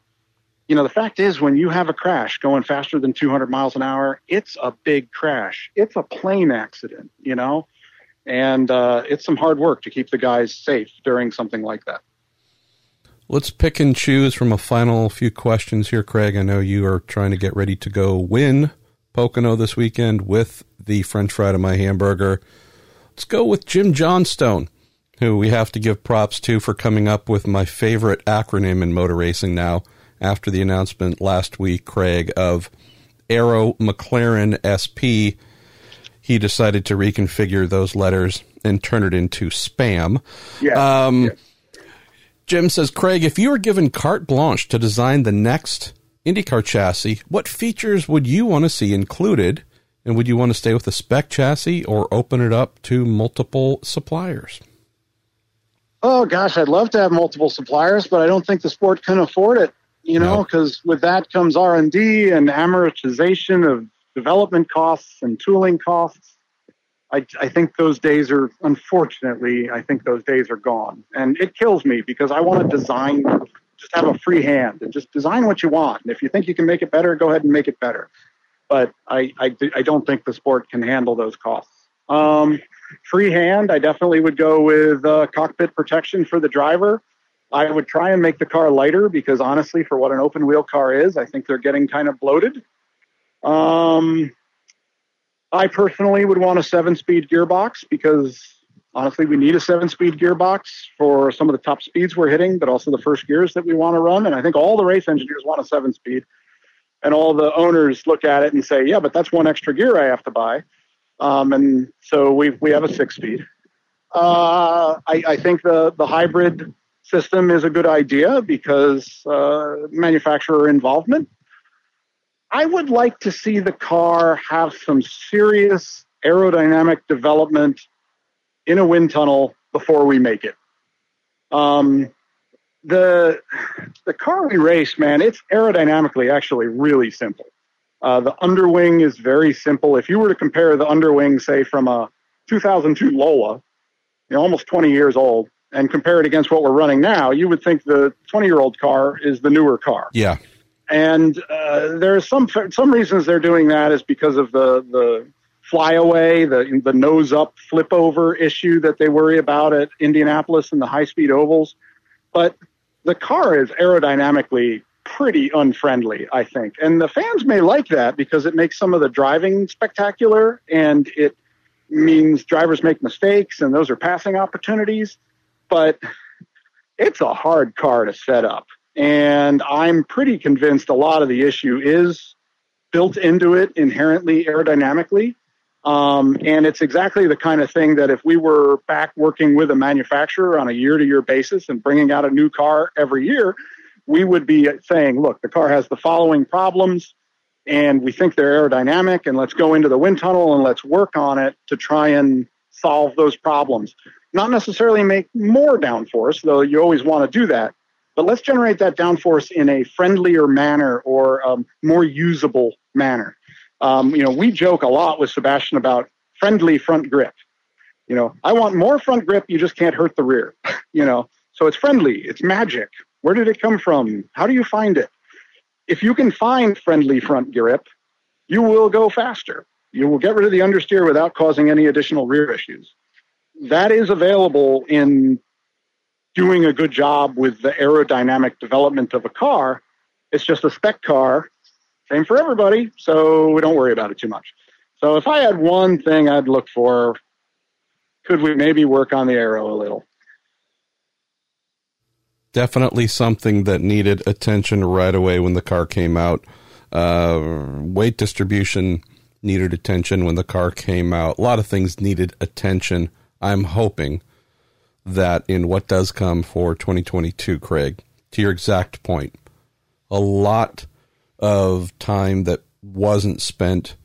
you know the fact is, when you have a crash going faster than 200 miles an hour, it's a big crash. It's a plane accident, you know, and uh, it's some hard work to keep the guys safe during something like that. Let's pick and choose from a final few questions here, Craig. I know you are trying to get ready to go win Pocono this weekend with the French fry to my hamburger. Let's go with Jim Johnstone, who we have to give props to for coming up with my favorite acronym in motor racing now after the announcement last week, Craig, of Arrow McLaren SP. He decided to reconfigure those letters and turn it into spam. Yeah. Um, yeah Jim says, Craig, if you were given carte blanche to design the next IndyCar chassis, what features would you want to see included? And would you want to stay with a spec chassis or open it up to multiple suppliers? Oh gosh, I'd love to have multiple suppliers, but I don't think the sport can afford it. You know, because no. with that comes R and D and amortization of development costs and tooling costs. I, I think those days are, unfortunately, I think those days are gone. And it kills me because I want to design, just have a free hand and just design what you want. And if you think you can make it better, go ahead and make it better. But I, I, I don't think the sport can handle those costs. Um, free hand, I definitely would go with uh, cockpit protection for the driver. I would try and make the car lighter because honestly, for what an open wheel car is, I think they're getting kind of bloated. Um, I personally would want a seven speed gearbox because honestly, we need a seven speed gearbox for some of the top speeds we're hitting, but also the first gears that we want to run. And I think all the race engineers want a seven speed. And all the owners look at it and say, yeah, but that's one extra gear I have to buy. Um, and so we, we have a six speed. Uh, I, I think the, the hybrid system is a good idea because uh, manufacturer involvement. I would like to see the car have some serious aerodynamic development in a wind tunnel before we make it. Um, the the car we race, man, it's aerodynamically actually really simple. Uh, the underwing is very simple. If you were to compare the underwing, say, from a 2002 Lola, you know, almost 20 years old, and compare it against what we're running now, you would think the 20 year old car is the newer car. Yeah. And uh, there are some some reasons they're doing that is because of the the flyaway, the the nose up flip over issue that they worry about at Indianapolis and the high speed ovals. But the car is aerodynamically pretty unfriendly, I think. And the fans may like that because it makes some of the driving spectacular and it means drivers make mistakes and those are passing opportunities. But it's a hard car to set up. And I'm pretty convinced a lot of the issue is built into it inherently aerodynamically. Um, and it's exactly the kind of thing that if we were back working with a manufacturer on a year to year basis and bringing out a new car every year, we would be saying, look, the car has the following problems and we think they're aerodynamic and let's go into the wind tunnel and let's work on it to try and solve those problems. Not necessarily make more downforce, though you always want to do that, but let's generate that downforce in a friendlier manner or um, more usable manner. Um, you know, we joke a lot with Sebastian about friendly front grip. You know, I want more front grip. You just can't hurt the rear. (laughs) you know, so it's friendly. It's magic. Where did it come from? How do you find it? If you can find friendly front grip, you will go faster. You will get rid of the understeer without causing any additional rear issues. That is available in doing a good job with the aerodynamic development of a car. It's just a spec car same for everybody, so we don't worry about it too much. So if I had one thing I'd look for, could we maybe work on the aero a little? Definitely something that needed attention right away when the car came out. Uh, weight distribution needed attention when the car came out. A lot of things needed attention. I'm hoping that in what does come for 2022, Craig, to your exact point, a lot of time that wasn't spent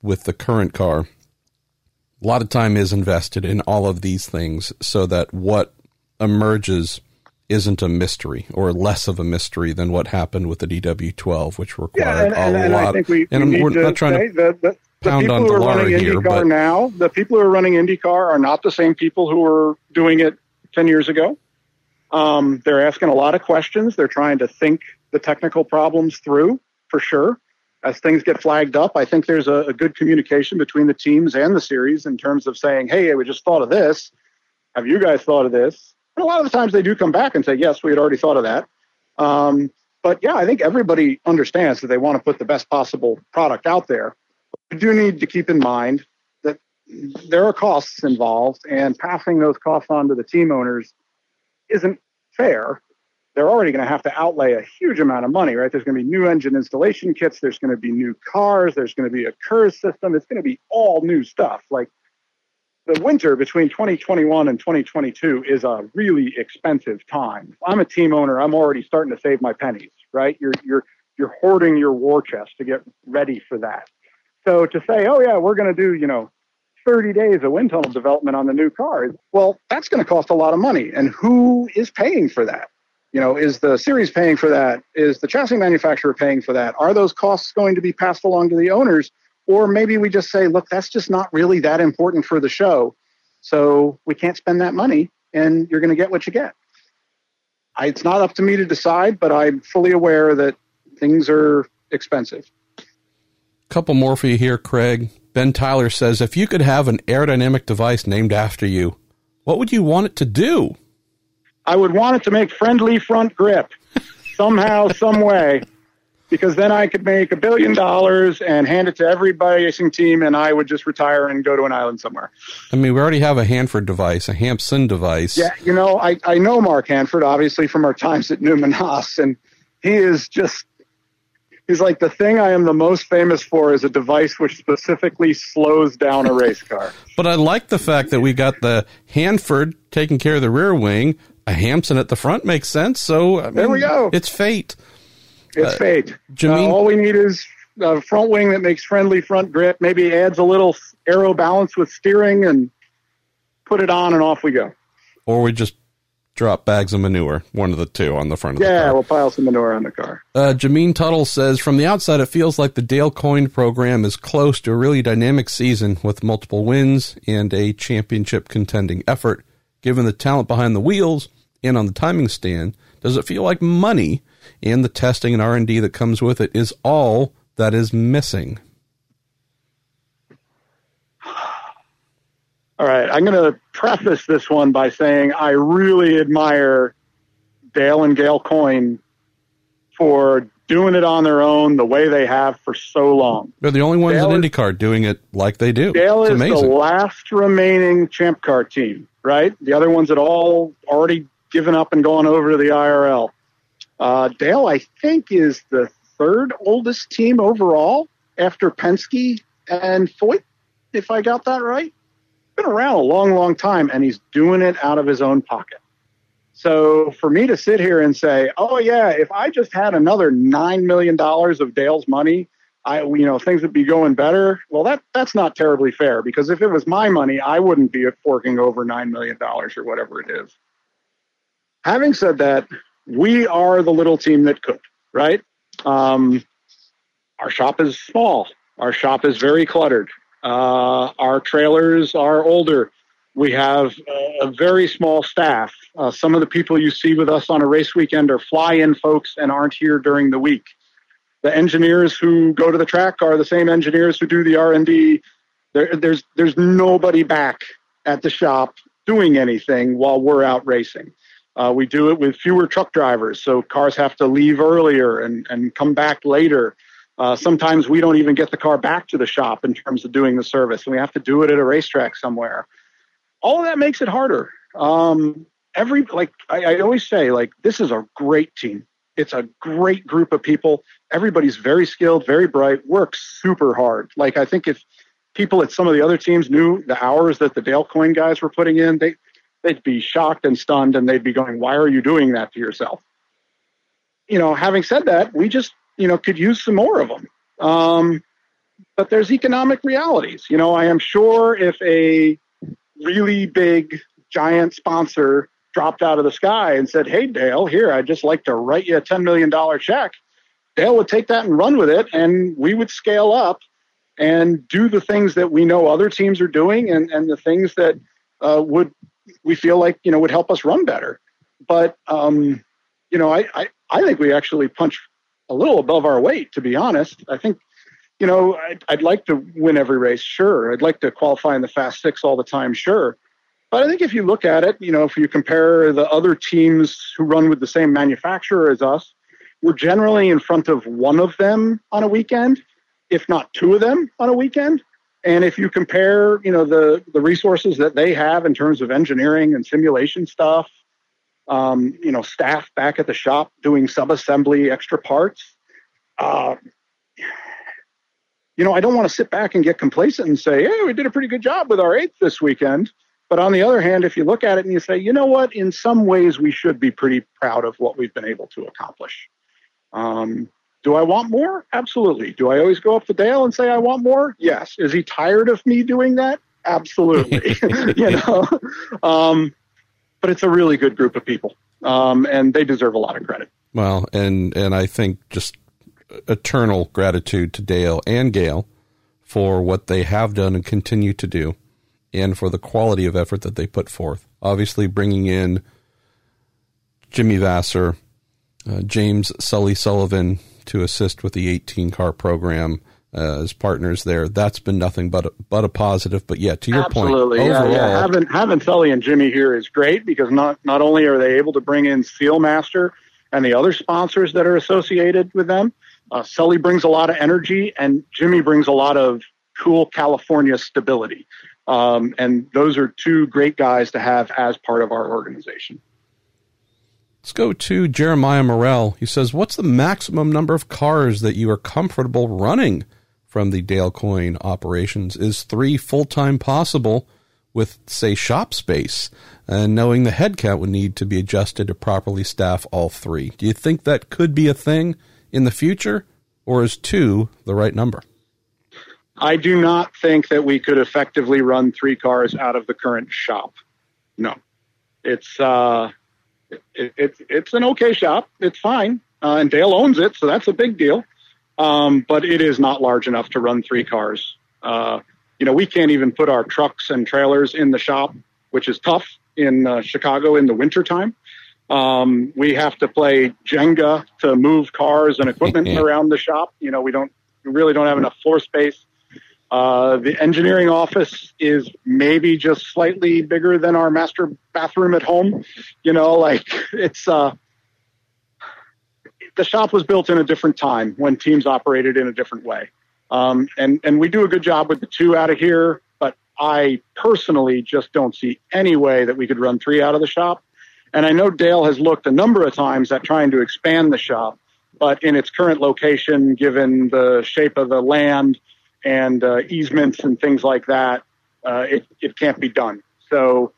with the current car. A lot of time is invested in all of these things so that what emerges isn't a mystery or less of a mystery than what happened with the DW12, which required yeah, and, a and, lot. And, we, and we we're not trying to the, the, the people who are running here, IndyCar but, now, the people who are running IndyCar are not the same people who were doing it 10 years ago. Um, they're asking a lot of questions. They're trying to think the technical problems through for sure. As things get flagged up, I think there's a, a good communication between the teams and the series in terms of saying, hey, we just thought of this. Have you guys thought of this? And a lot of the times they do come back and say, yes, we had already thought of that. Um, but yeah, I think everybody understands that they want to put the best possible product out there. We do need to keep in mind that there are costs involved, and passing those costs on to the team owners isn't fair they're already going to have to outlay a huge amount of money, right? There's going to be new engine installation kits. There's going to be new cars. There's going to be a KERS system. It's going to be all new stuff. Like the winter between 2021 and 2022 is a really expensive time. I'm a team owner. I'm already starting to save my pennies, right? You're, you're, you're hoarding your war chest to get ready for that. So to say, oh yeah, we're going to do, you know, 30 days of wind tunnel development on the new cars, well, that's going to cost a lot of money. And who is paying for that? You know, is the series paying for that? Is the chassis manufacturer paying for that? Are those costs going to be passed along to the owners? Or maybe we just say, look, that's just not really that important for the show. So we can't spend that money and you're going to get what you get. I, it's not up to me to decide, but I'm fully aware that things are expensive. Couple more for you here, Craig. Ben Tyler says if you could have an aerodynamic device named after you, what would you want it to do? I would want it to make friendly front grip somehow, (laughs) some way, because then I could make a billion dollars and hand it to every racing team, and I would just retire and go to an island somewhere. I mean, we already have a Handford device, a Hampson device. Yeah, you know, I, I know Mark Handford, obviously, from our (laughs) times at Newman Haas, and he is just he's like the thing I am the most famous for is a device which specifically slows down a race (laughs) car. but I like the fact that we got the Handford taking care of the rear wing, a Hampson at the front makes sense. So I mean, there we go. It's fate. It's uh, fate. Jameen, uh, all we need is a front wing that makes friendly front grip. Maybe adds a little aero balance with steering, and put it on, and off we go. Or we just drop bags of manure, one of the two on the front of yeah, the car. Yeah, we'll pile some manure on the car. Uh, Jameen Tuttle says, from the outside, it feels like the Dale Coyne program is close to a really dynamic season with multiple wins and a championship contending effort. Given the talent behind the wheels and on the timing stand, does it feel like money and the testing and R&D that comes with it is all that is missing? All right, I'm going to preface this one by saying I really admire Dale and Gail Coyne for doing it on their own the way they have for so long. They're the only ones Dale in IndyCar doing it like they do. Dale it's is amazing. the last remaining Champ Car team, right? The other ones had all already given up and gone over to the IRL. Uh, Dale, I think, is the third oldest team overall after Penske and Foyt, if I got that right been around a long, long time, and he's doing it out of his own pocket. So for me to sit here and say, "Oh yeah, if I just had another nine million dollars of Dale's money, I you know things would be going better," well, that that's not terribly fair because if it was my money, I wouldn't be forking over nine million dollars or whatever it is. Having said that, we are the little team that could, right? Um, our shop is small. Our shop is very cluttered. Uh, our trailers are older. We have a very small staff. Uh, some of the people you see with us on a race weekend are fly-in folks and aren't here during the week. The engineers who go to the track are the same engineers who do the R&D. There, there's there's nobody back at the shop doing anything while we're out racing. Uh, we do it with fewer truck drivers, so cars have to leave earlier and, and come back later. Uh, sometimes we don't even get the car back to the shop in terms of doing the service, and we have to do it at a racetrack somewhere. All of that makes it harder. Um, every like I, I always say, like this is a great team. It's a great group of people. Everybody's very skilled, very bright, works super hard. Like I think if people at some of the other teams knew the hours that the Dale Coyne guys were putting in, they they'd be shocked and stunned, and they'd be going, "Why are you doing that to yourself?" You know, having said that, we just you know, could use some more of them. Um, but there's economic realities. You know, I am sure if a really big giant sponsor dropped out of the sky and said, "Hey, Dale, here, I'd just like to write you a ten million dollar check," Dale would take that and run with it, and we would scale up and do the things that we know other teams are doing, and and the things that uh, would we feel like you know would help us run better. But um, you know, I, I I think we actually punch a little above our weight, to be honest. I think, you know, I'd, I'd, like to win every race, sure. I'd like to qualify in the Fast Six all the time, sure. But I think if you look at it, you know, if you compare the other teams who run with the same manufacturer as us, we're generally in front of one of them on a weekend, if not two of them on a weekend. And if you compare, you know, the the resources that they have in terms of engineering and simulation stuff um, you know, staff back at the shop doing sub-assembly, extra parts. Uh, you know, I don't want to sit back and get complacent and say, "Hey, we did a pretty good job with our eighth this weekend." But on the other hand, if you look at it and you say, "You know what? In some ways, we should be pretty proud of what we've been able to accomplish." Um, do I want more? Absolutely. Do I always go up to Dale and say I want more? Yes. Is he tired of me doing that? Absolutely. (laughs) you know. Um, but it's a really good group of people, um, and they deserve a lot of credit. Well, and and I think just eternal gratitude to Dale and Gail for what they have done and continue to do, and for the quality of effort that they put forth. Obviously, bringing in Jimmy Vasser, uh, James Sully Sullivan to assist with the 18 car program uh, as partners there. That's been nothing but a, but a positive. But yeah, to your Absolutely, point, overall, yeah, yeah. having having Sully and Jimmy here is great because not not only are they able to bring in Sealmaster and the other sponsors that are associated with them, uh, Sully brings a lot of energy and Jimmy brings a lot of cool California stability. Um, and those are two great guys to have as part of our organization. Let's go to Jeremiah Morell. He says, What's the maximum number of cars that you are comfortable running from the Dale Coyne operations? Is three full time possible with, say, shop space and knowing the headcount would need to be adjusted to properly staff all three. Do you think that could be a thing in the future, or is two the right number? I do not think that we could effectively run three cars out of the current shop. No, it's uh, it, it, it's an okay shop. It's fine, uh, and Dale owns it, so that's a big deal. Um, but it is not large enough to run three cars. Uh, you know, we can't even put our trucks and trailers in the shop, which is tough in uh, Chicago in the wintertime. Um, we have to play Jenga to move cars and equipment (laughs) around the shop. You know, we don't we really don't have enough floor space. Uh, the engineering office is maybe just slightly bigger than our master bathroom at home. You know, like (laughs) it's uh, the shop was built in a different time when teams operated in a different way. Um, and and we do a good job with the two out of here, but I personally just don't see any way that we could run three out of the shop. And I know Dale has looked a number of times at trying to expand the shop, but in its current location, given the shape of the land and uh, easements and things like that, uh, it, it can't be done. So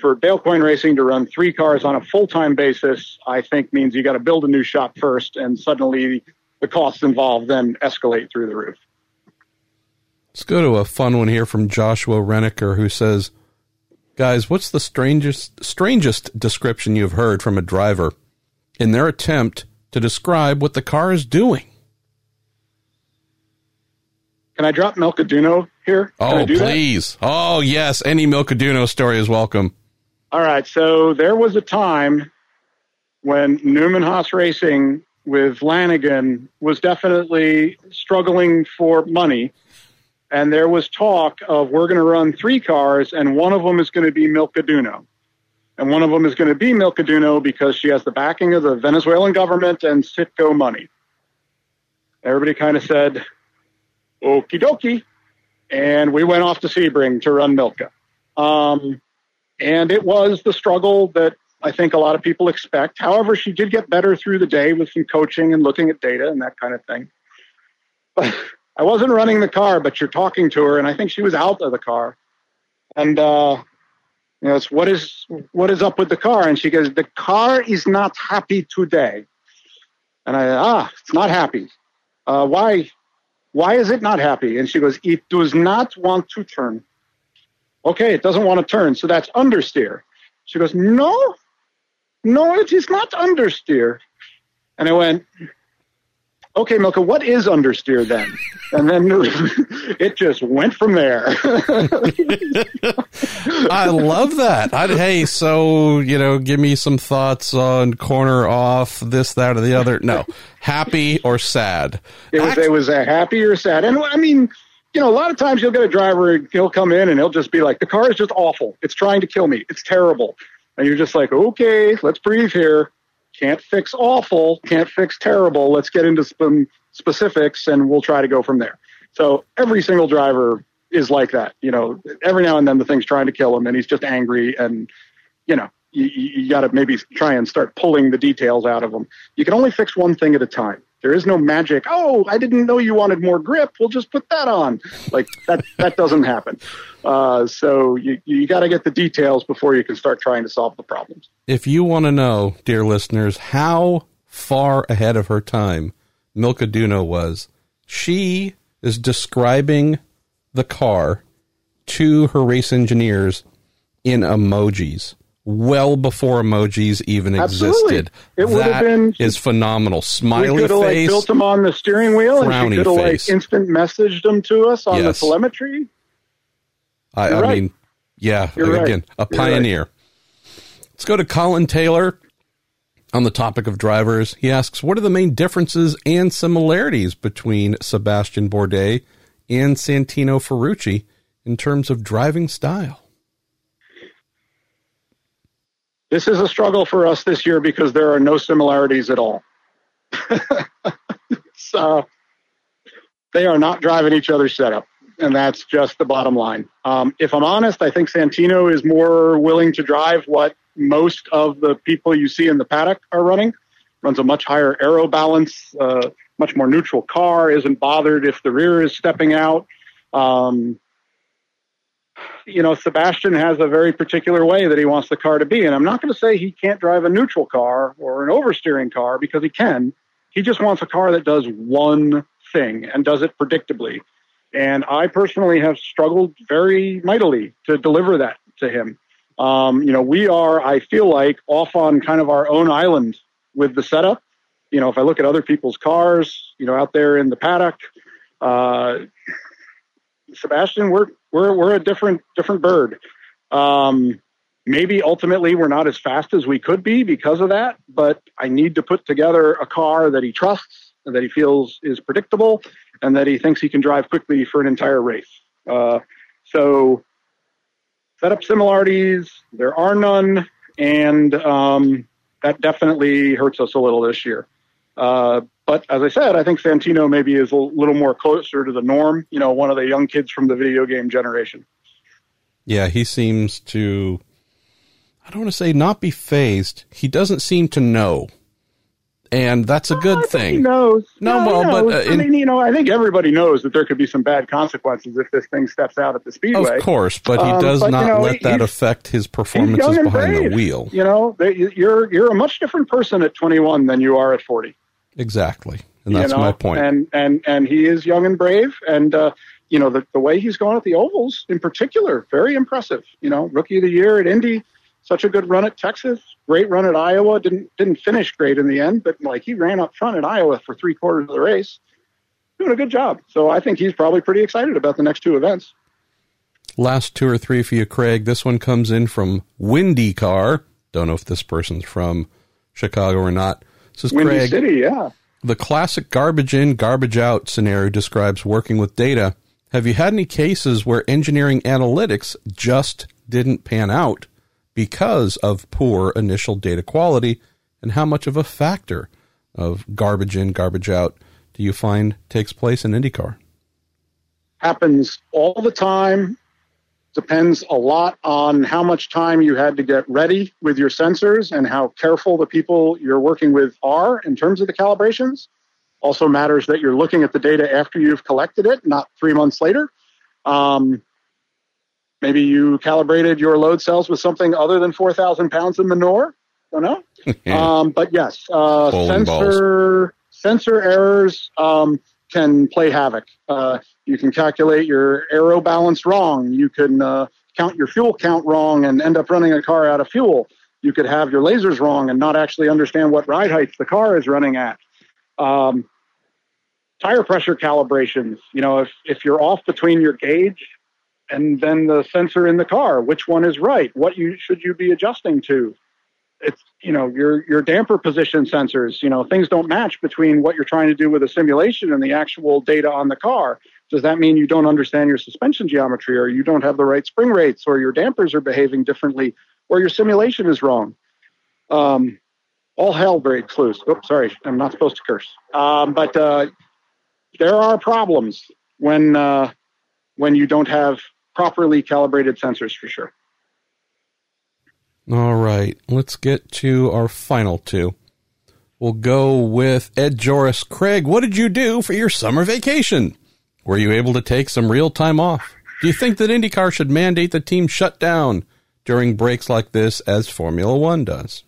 for Dale Coyne Racing to run three cars on a full time basis, I think means you got to build a new shop first, and suddenly the costs involved then escalate through the roof. Let's go to a fun one here from Joshua Reniker, who says, "Guys, what's the strangest strangest description you've heard from a driver in their attempt to describe what the car is doing?" Can I drop Milka Duno here? Can oh, please. That? Oh, yes. Any Milka Duno story is welcome. All right. So there was a time when Newman Haas Racing with Lanigan was definitely struggling for money. And there was talk of we're going to run three cars, and one of them is going to be Milka Duno. And one of them is going to be Milka Duno because she has the backing of the Venezuelan government and Citgo money. Everybody kind of said, okie dokie. And we went off to Sebring to run Milka. Um, and it was the struggle that I think a lot of people expect. However, she did get better through the day with some coaching and looking at data and that kind of thing. But (laughs) I wasn't running the car, but you're talking to her, and I think she was out of the car. And uh, you know, it's what is what is up with the car? And she goes, the car is not happy today. And I ah, it's not happy. Uh, why? Why is it not happy? And she goes, It does not want to turn. Okay, it doesn't want to turn. So that's understeer. She goes, No, no, it is not understeer. And I went, okay, Milka, what is understeer then? And then (laughs) it just went from there. (laughs) I love that. I'd, hey, so, you know, give me some thoughts on corner off, this, that, or the other. No, happy or sad. It was, Act- it was a happy or sad. And I mean, you know, a lot of times you'll get a driver, he'll come in and he'll just be like, the car is just awful. It's trying to kill me. It's terrible. And you're just like, okay, let's breathe here. Can't fix awful, can't fix terrible. Let's get into some specifics and we'll try to go from there. So every single driver is like that. You know, every now and then the thing's trying to kill him and he's just angry and, you know, you, you got to maybe try and start pulling the details out of them. You can only fix one thing at a time. There is no magic. Oh, I didn't know you wanted more grip. We'll just put that on. Like that. that doesn't happen. Uh, so you you got to get the details before you can start trying to solve the problems. If you want to know, dear listeners, how far ahead of her time Milka Duno was, she is describing the car to her race engineers in emojis well before emojis even Absolutely. existed. It would have been is phenomenal. Smiley we face. Like, built them on the steering wheel, and she could have like instant messaged them to us on yes. the telemetry. I, I right. mean, yeah, You're again, right. a pioneer. Right. Let's go to Colin Taylor on the topic of drivers. He asks, "What are the main differences and similarities between Sebastian Bourdais and Santino Ferrucci in terms of driving style?" This is a struggle for us this year because there are no similarities at all. (laughs) so they are not driving each other's setup, and that's just the bottom line. Um, if I'm honest, I think Santino is more willing to drive what most of the people you see in the paddock are running. Runs a much higher aero balance, uh, much more neutral car, isn't bothered if the rear is stepping out. Um, you know, Sebastian has a very particular way that he wants the car to be. And I'm not going to say he can't drive a neutral car or an oversteering car because he can. He just wants a car that does one thing and does it predictably. And I personally have struggled very mightily to deliver that to him. Um, you know, we are, I feel like, off on kind of our own island with the setup. You know, if I look at other people's cars, you know, out there in the paddock, uh, Sebastian, we're we're we're a different different bird. Um, maybe ultimately we're not as fast as we could be because of that, but I need to put together a car that he trusts and that he feels is predictable and that he thinks he can drive quickly for an entire race. Uh, so setup similarities, there are none, and um, that definitely hurts us a little this year. Uh, but as I said, I think Santino maybe is a little more closer to the norm. You know, one of the young kids from the video game generation. Yeah, he seems to. I don't want to say not be phased. He doesn't seem to know, and that's a good thing. He knows. No, no well, knows. but uh, I mean, you know, I think everybody knows that there could be some bad consequences if this thing steps out at the speedway. Of course, but he um, does um, but, not you know, let that affect his performances behind brave. the wheel. You know, you're you're a much different person at 21 than you are at 40. Exactly, and that's you know? my point. And and and he is young and brave, and uh, you know the the way he's going at the ovals in particular, very impressive. You know, rookie of the year at Indy, such a good run at Texas, great run at Iowa. Didn't didn't finish great in the end, but like he ran up front at Iowa for three quarters of the race, doing a good job. So I think he's probably pretty excited about the next two events. Last two or three for you, Craig. This one comes in from Windy Car. Don't know if this person's from Chicago or not. This is Windy Craig. City, yeah. The classic garbage in, garbage out scenario describes working with data. Have you had any cases where engineering analytics just didn't pan out because of poor initial data quality? And how much of a factor of garbage in, garbage out do you find takes place in IndyCar? Happens all the time depends a lot on how much time you had to get ready with your sensors and how careful the people you're working with are in terms of the calibrations. Also matters that you're looking at the data after you've collected it, not three months later. Um, maybe you calibrated your load cells with something other than 4,000 pounds of manure. Don't know. (laughs) um, but yes, uh, sensor sensor errors. Um, can play havoc. Uh, you can calculate your aero balance wrong. You can uh, count your fuel count wrong and end up running a car out of fuel. You could have your lasers wrong and not actually understand what ride heights the car is running at. Um, tire pressure calibrations. You know, if, if you're off between your gauge and then the sensor in the car, which one is right? What you should you be adjusting to? It's you know your your damper position sensors you know things don't match between what you're trying to do with a simulation and the actual data on the car. Does that mean you don't understand your suspension geometry or you don't have the right spring rates or your dampers are behaving differently or your simulation is wrong? Um, all hell breaks loose. Oops sorry i'm not supposed to curse. Um, but uh, there are problems when uh, when you don't have properly calibrated sensors for sure all right, let's get to our final two. We'll go with Ed Joris. Craig, what did you do for your summer vacation? Were you able to take some real time off? Do you think that IndyCar should mandate the team shut down during breaks like this as Formula One does?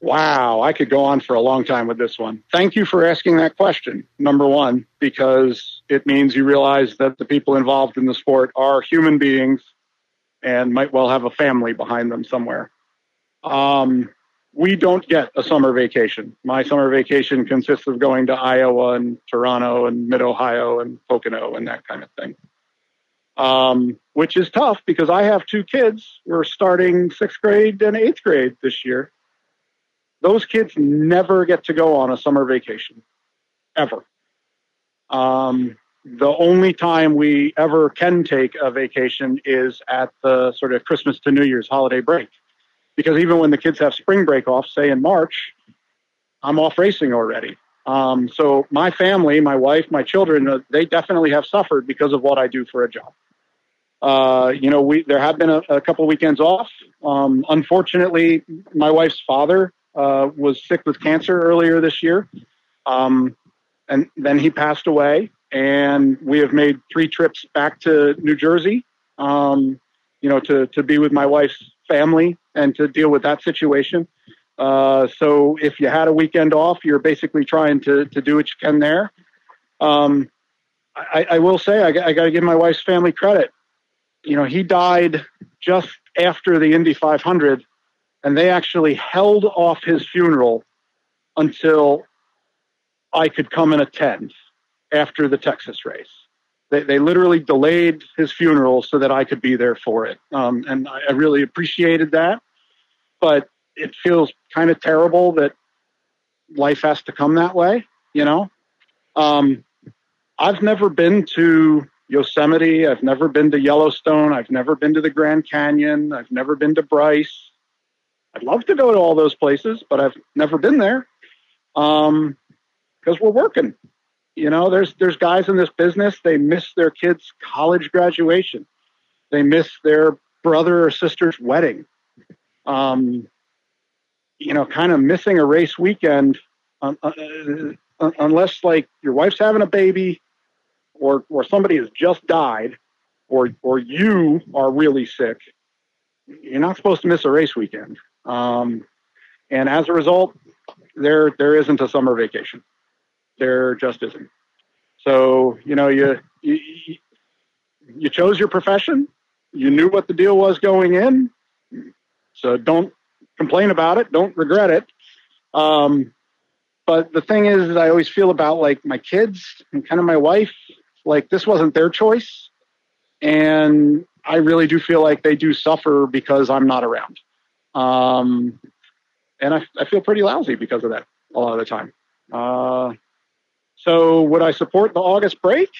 Wow, I could go on for a long time with this one. Thank you for asking that question, number one, because it means you realize that the people involved in the sport are human beings and might well have a family behind them somewhere. Um, we don't get a summer vacation. My summer vacation consists of going to Iowa and Toronto and Mid Ohio and Pocono and that kind of thing. Um, which is tough because I have two kids. We're starting sixth grade and eighth grade this year. Those kids never get to go on a summer vacation, ever. Um, the only time we ever can take a vacation is at the sort of Christmas to New Year's holiday break. Because even when the kids have spring break off, say in March, I'm off racing already. Um, so my family, my wife, my children, uh, they definitely have suffered because of what I do for a job. Uh, you know, we there have been a, a couple weekends off. Um, unfortunately, my wife's father uh, was sick with cancer earlier this year, um, and then he passed away and we have made three trips back to New Jersey, um, you know, to, to be with my wife's family and to deal with that situation. Uh, so if you had a weekend off, you're basically trying to, to do what you can there. Um, I, I, will say I, I got to give my wife's family credit. You know, he died just after the Indy 500, and they actually held off his funeral until I could come and attend after the Texas race. They, they literally delayed his funeral so that I could be there for it. Um, and I, I really appreciated that. But it feels kind of terrible that life has to come that way, you know? Um, I've never been to Yosemite. I've never been to Yellowstone. I've never been to the Grand Canyon. I've never been to Bryce. I'd love to go to all those places, but I've never been there because um, we're working. You know, there's there's guys in this business. They miss their kids' college graduation. They miss their brother or sister's wedding. Um, you know, kind of missing a race weekend, uh, uh, uh, unless like your wife's having a baby, or or somebody has just died, or or you are really sick. You're not supposed to miss a race weekend. Um, and as a result, there there isn't a summer vacation. There just isn't. So you know you you, you chose your profession. You knew what the deal was going in. So don't complain about it. Don't regret it. Um, but the thing is, I always feel about like my kids and kind of my wife. Like this wasn't their choice, and I really do feel like they do suffer because I'm not around. Um, and I, I feel pretty lousy because of that a lot of the time. Uh, so would I support the August break?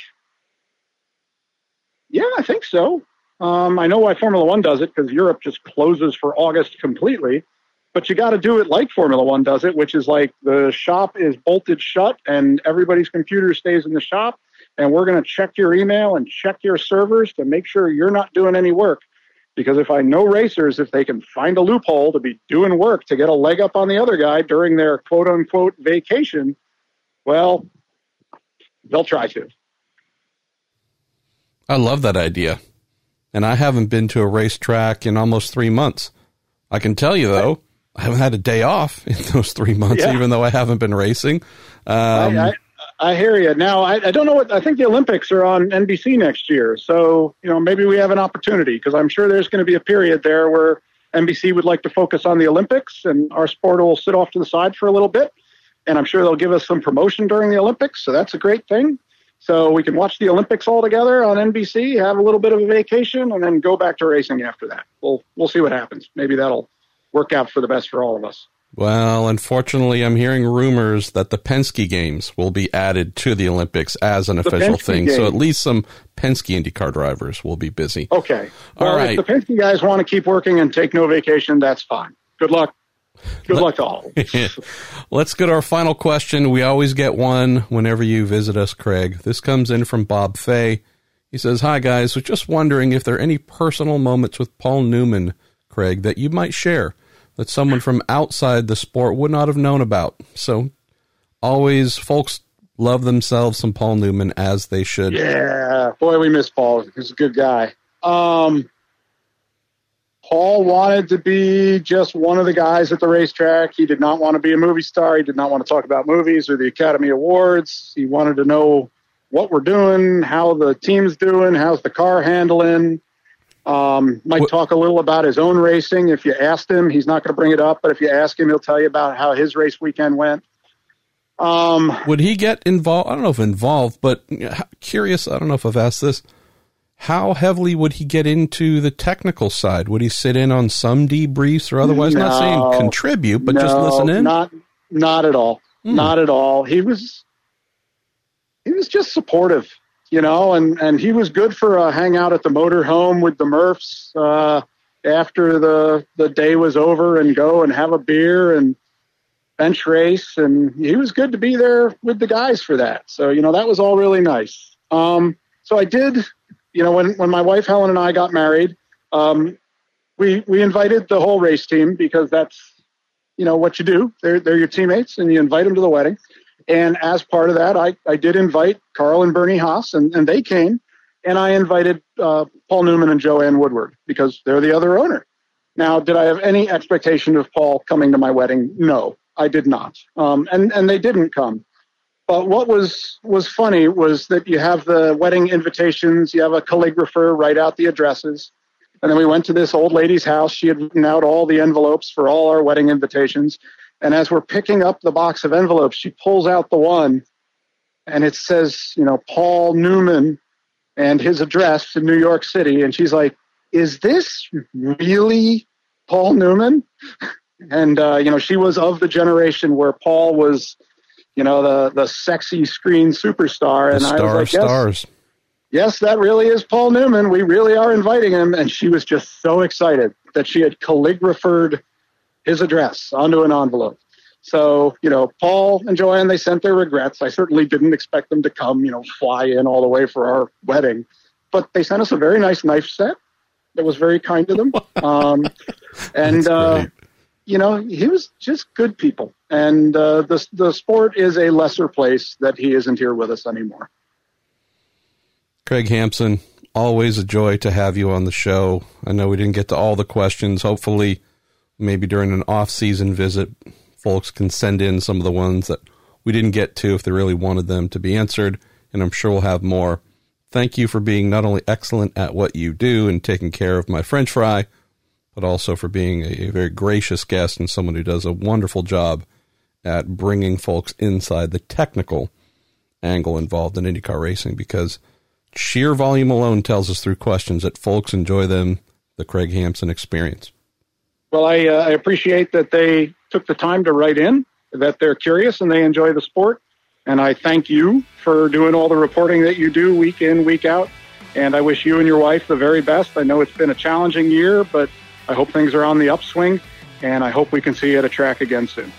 Yeah, I think so. Um, I know why Formula One does it because Europe just closes for August completely. But you got to do it like Formula One does it, which is like the shop is bolted shut and everybody's computer stays in the shop. And we're going to check your email and check your servers to make sure you're not doing any work. Because if I know racers, if they can find a loophole to be doing work to get a leg up on the other guy during their quote unquote vacation, well, they'll try to. I love that idea. And I haven't been to a racetrack in almost three months. I can tell you, though, I haven't had a day off (laughs) in those three months, yeah. even though I haven't been racing. Um, I, I, I hear you. Now, I, I, don't know what I think the Olympics are on NBC next year, so you know maybe we have an opportunity because I'm sure there's going to be a period there where NBC would like to focus on the Olympics, and our sport will sit off to the side for a little bit. And I'm sure they'll give us some promotion during the Olympics, so that's a great thing. So we can watch the Olympics all together on NBC, have a little bit of a vacation, and then go back to racing after that. We'll we'll see what happens. Maybe that'll work out for the best for all of us. Well, unfortunately, I'm hearing rumors that the Penske games will be added to the Olympics as an the official Penske thing. So at least some Penske IndyCar drivers will be busy. Okay. Well, all right. If the Penske guys want to keep working and take no vacation, that's fine. Good luck. Good luck to all. (laughs) Let's get our final question. We always get one whenever you visit us, Craig. This comes in from Bob Fay. He says, Hi, guys. Was just wondering if there are any personal moments with Paul Newman, Craig, that you might share that someone from outside the sport would not have known about. So always folks love themselves some Paul Newman as they should. Yeah, boy, we miss Paul. He's a good guy. Um, Paul wanted to be just one of the guys at the racetrack. He did not want to be a movie star. He did not want to talk about movies or the Academy Awards. He wanted to know what we're doing, how the team's doing, how's the car handling. Um, might what, talk a little about his own racing. If you asked him, he's not going to bring it up, but if you ask him, he'll tell you about how his race weekend went. Um, Would he get involved? I don't know if involved, but curious. I don't know if I've asked this. How heavily would he get into the technical side? Would he sit in on some debriefs or otherwise? No, not saying contribute, but no, just listen in. Not, not at all. Hmm. Not at all. He was, he was just supportive you know, and, and he was good for a hangout at the motorhome with the Murphs uh, after the, the day was over and go and have a beer and bench race. And he was good to be there with the guys for that. So, you know, that was all really nice. Um, so I did, you know, when, when my wife Helen and I got married, um, we, we invited the whole race team because that's, you know, what you do. They're, they're your teammates and you invite them to the wedding. And as part of that, I, I did invite Carl and Bernie Haas, and, and they came. And I invited uh, Paul Newman and Joanne Woodward because they're the other owner. Now, did I have any expectation of Paul coming to my wedding? No, I did not. Um, and, and they didn't come. But what was, was funny was that you have the wedding invitations, you have a calligrapher write out the addresses. And then we went to this old lady's house. She had written out all the envelopes for all our wedding invitations. And as we're picking up the box of envelopes, she pulls out the one and it says, you know, Paul Newman and his address in New York City. And she's like, is this really Paul Newman? (laughs) And, uh, you know, she was of the generation where Paul was, you know, the, the sexy screen superstar. And the star I was like, yes, stars. Yes, that really is Paul Newman. We really are inviting him. And she was just so excited that she had calligraphed his address onto an envelope. So, you know, Paul and Joanne, they sent their regrets. I certainly didn't expect them to come, you know, fly in all the way for our wedding, but they sent us a very nice knife set that was very kind to them. (laughs) Um, and, uh, you know, he was just good people. And uh, the, the sport is a lesser place that he isn't here with us anymore. Craig Hampson, always a joy to have you on the show. I know we didn't get to all the questions. Hopefully, maybe during an off-season visit, folks can send in some of the ones that we didn't get to if they really wanted them to be answered, and I'm sure we'll have more. Thank you for being not only excellent at what you do and taking care of my French fry, but also for being a, very gracious guest and someone who does a wonderful job at bringing folks inside the technical angle involved in IndyCar racing because sheer volume alone tells us through questions that folks enjoy them, the Craig Hampson experience. Well, I, uh, I appreciate that they took the time to write in, that they're curious and they enjoy the sport. And I thank you for doing all the reporting that you do week in, week out. And I wish you and your wife the very best. I know it's been a challenging year, but I hope things are on the upswing. And I hope we can see you at a track again soon.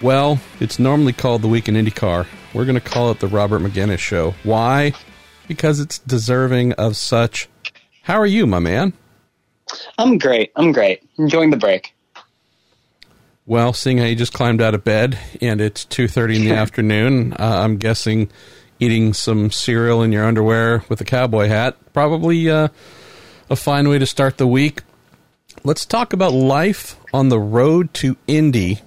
Well, it's normally called the Week in IndyCar. We're going to call it the Robert Megennis Show. Why? Because it's deserving of such how are you, my man? I'm great. I'm great. Enjoying the break. Well, seeing how you just climbed out of bed and it's 2:30 in the (laughs) afternoon, uh, I'm guessing eating some cereal in your underwear with a cowboy hat probably uh, a fine way to start the week. Let's talk about life on the road to Indy.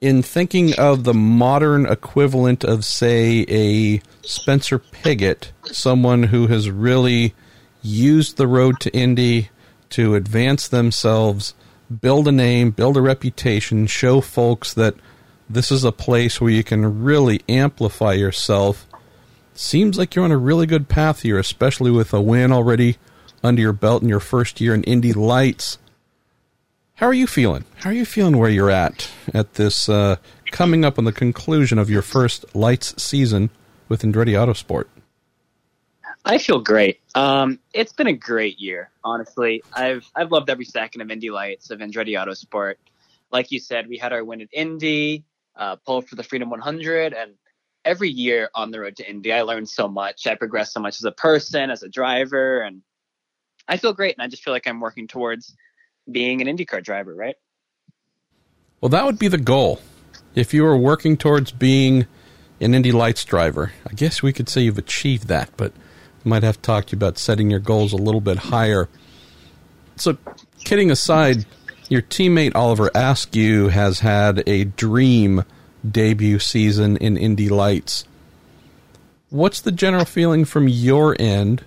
In thinking of the modern equivalent of, say, a Spencer Pigot, someone who has really used the road to Indy to advance themselves, build a name, build a reputation, show folks that this is a place where you can really amplify yourself. Seems like you're on a really good path here, especially with a win already under your belt in your first year in Indy Lights. How are you feeling? How are you feeling where you're at at this uh, coming up on the conclusion of your first Lights season with Andretti Autosport? I feel great. Um, it's been a great year, honestly. I've I've loved every second of Indy Lights of Andretti Autosport. Like you said, we had our win at Indy, uh, pull for the Freedom 100, and every year on the road to Indy, I learned so much. I progressed so much as a person, as a driver, and I feel great. And I just feel like I'm working towards being an IndyCar driver, right? Well, that would be the goal. If you were working towards being an Indy Lights driver, I guess we could say you've achieved that, but I might have to talk to you about setting your goals a little bit higher. So, kidding aside, your teammate Oliver Askew has had a dream debut season in Indy Lights. What's the general feeling from your end,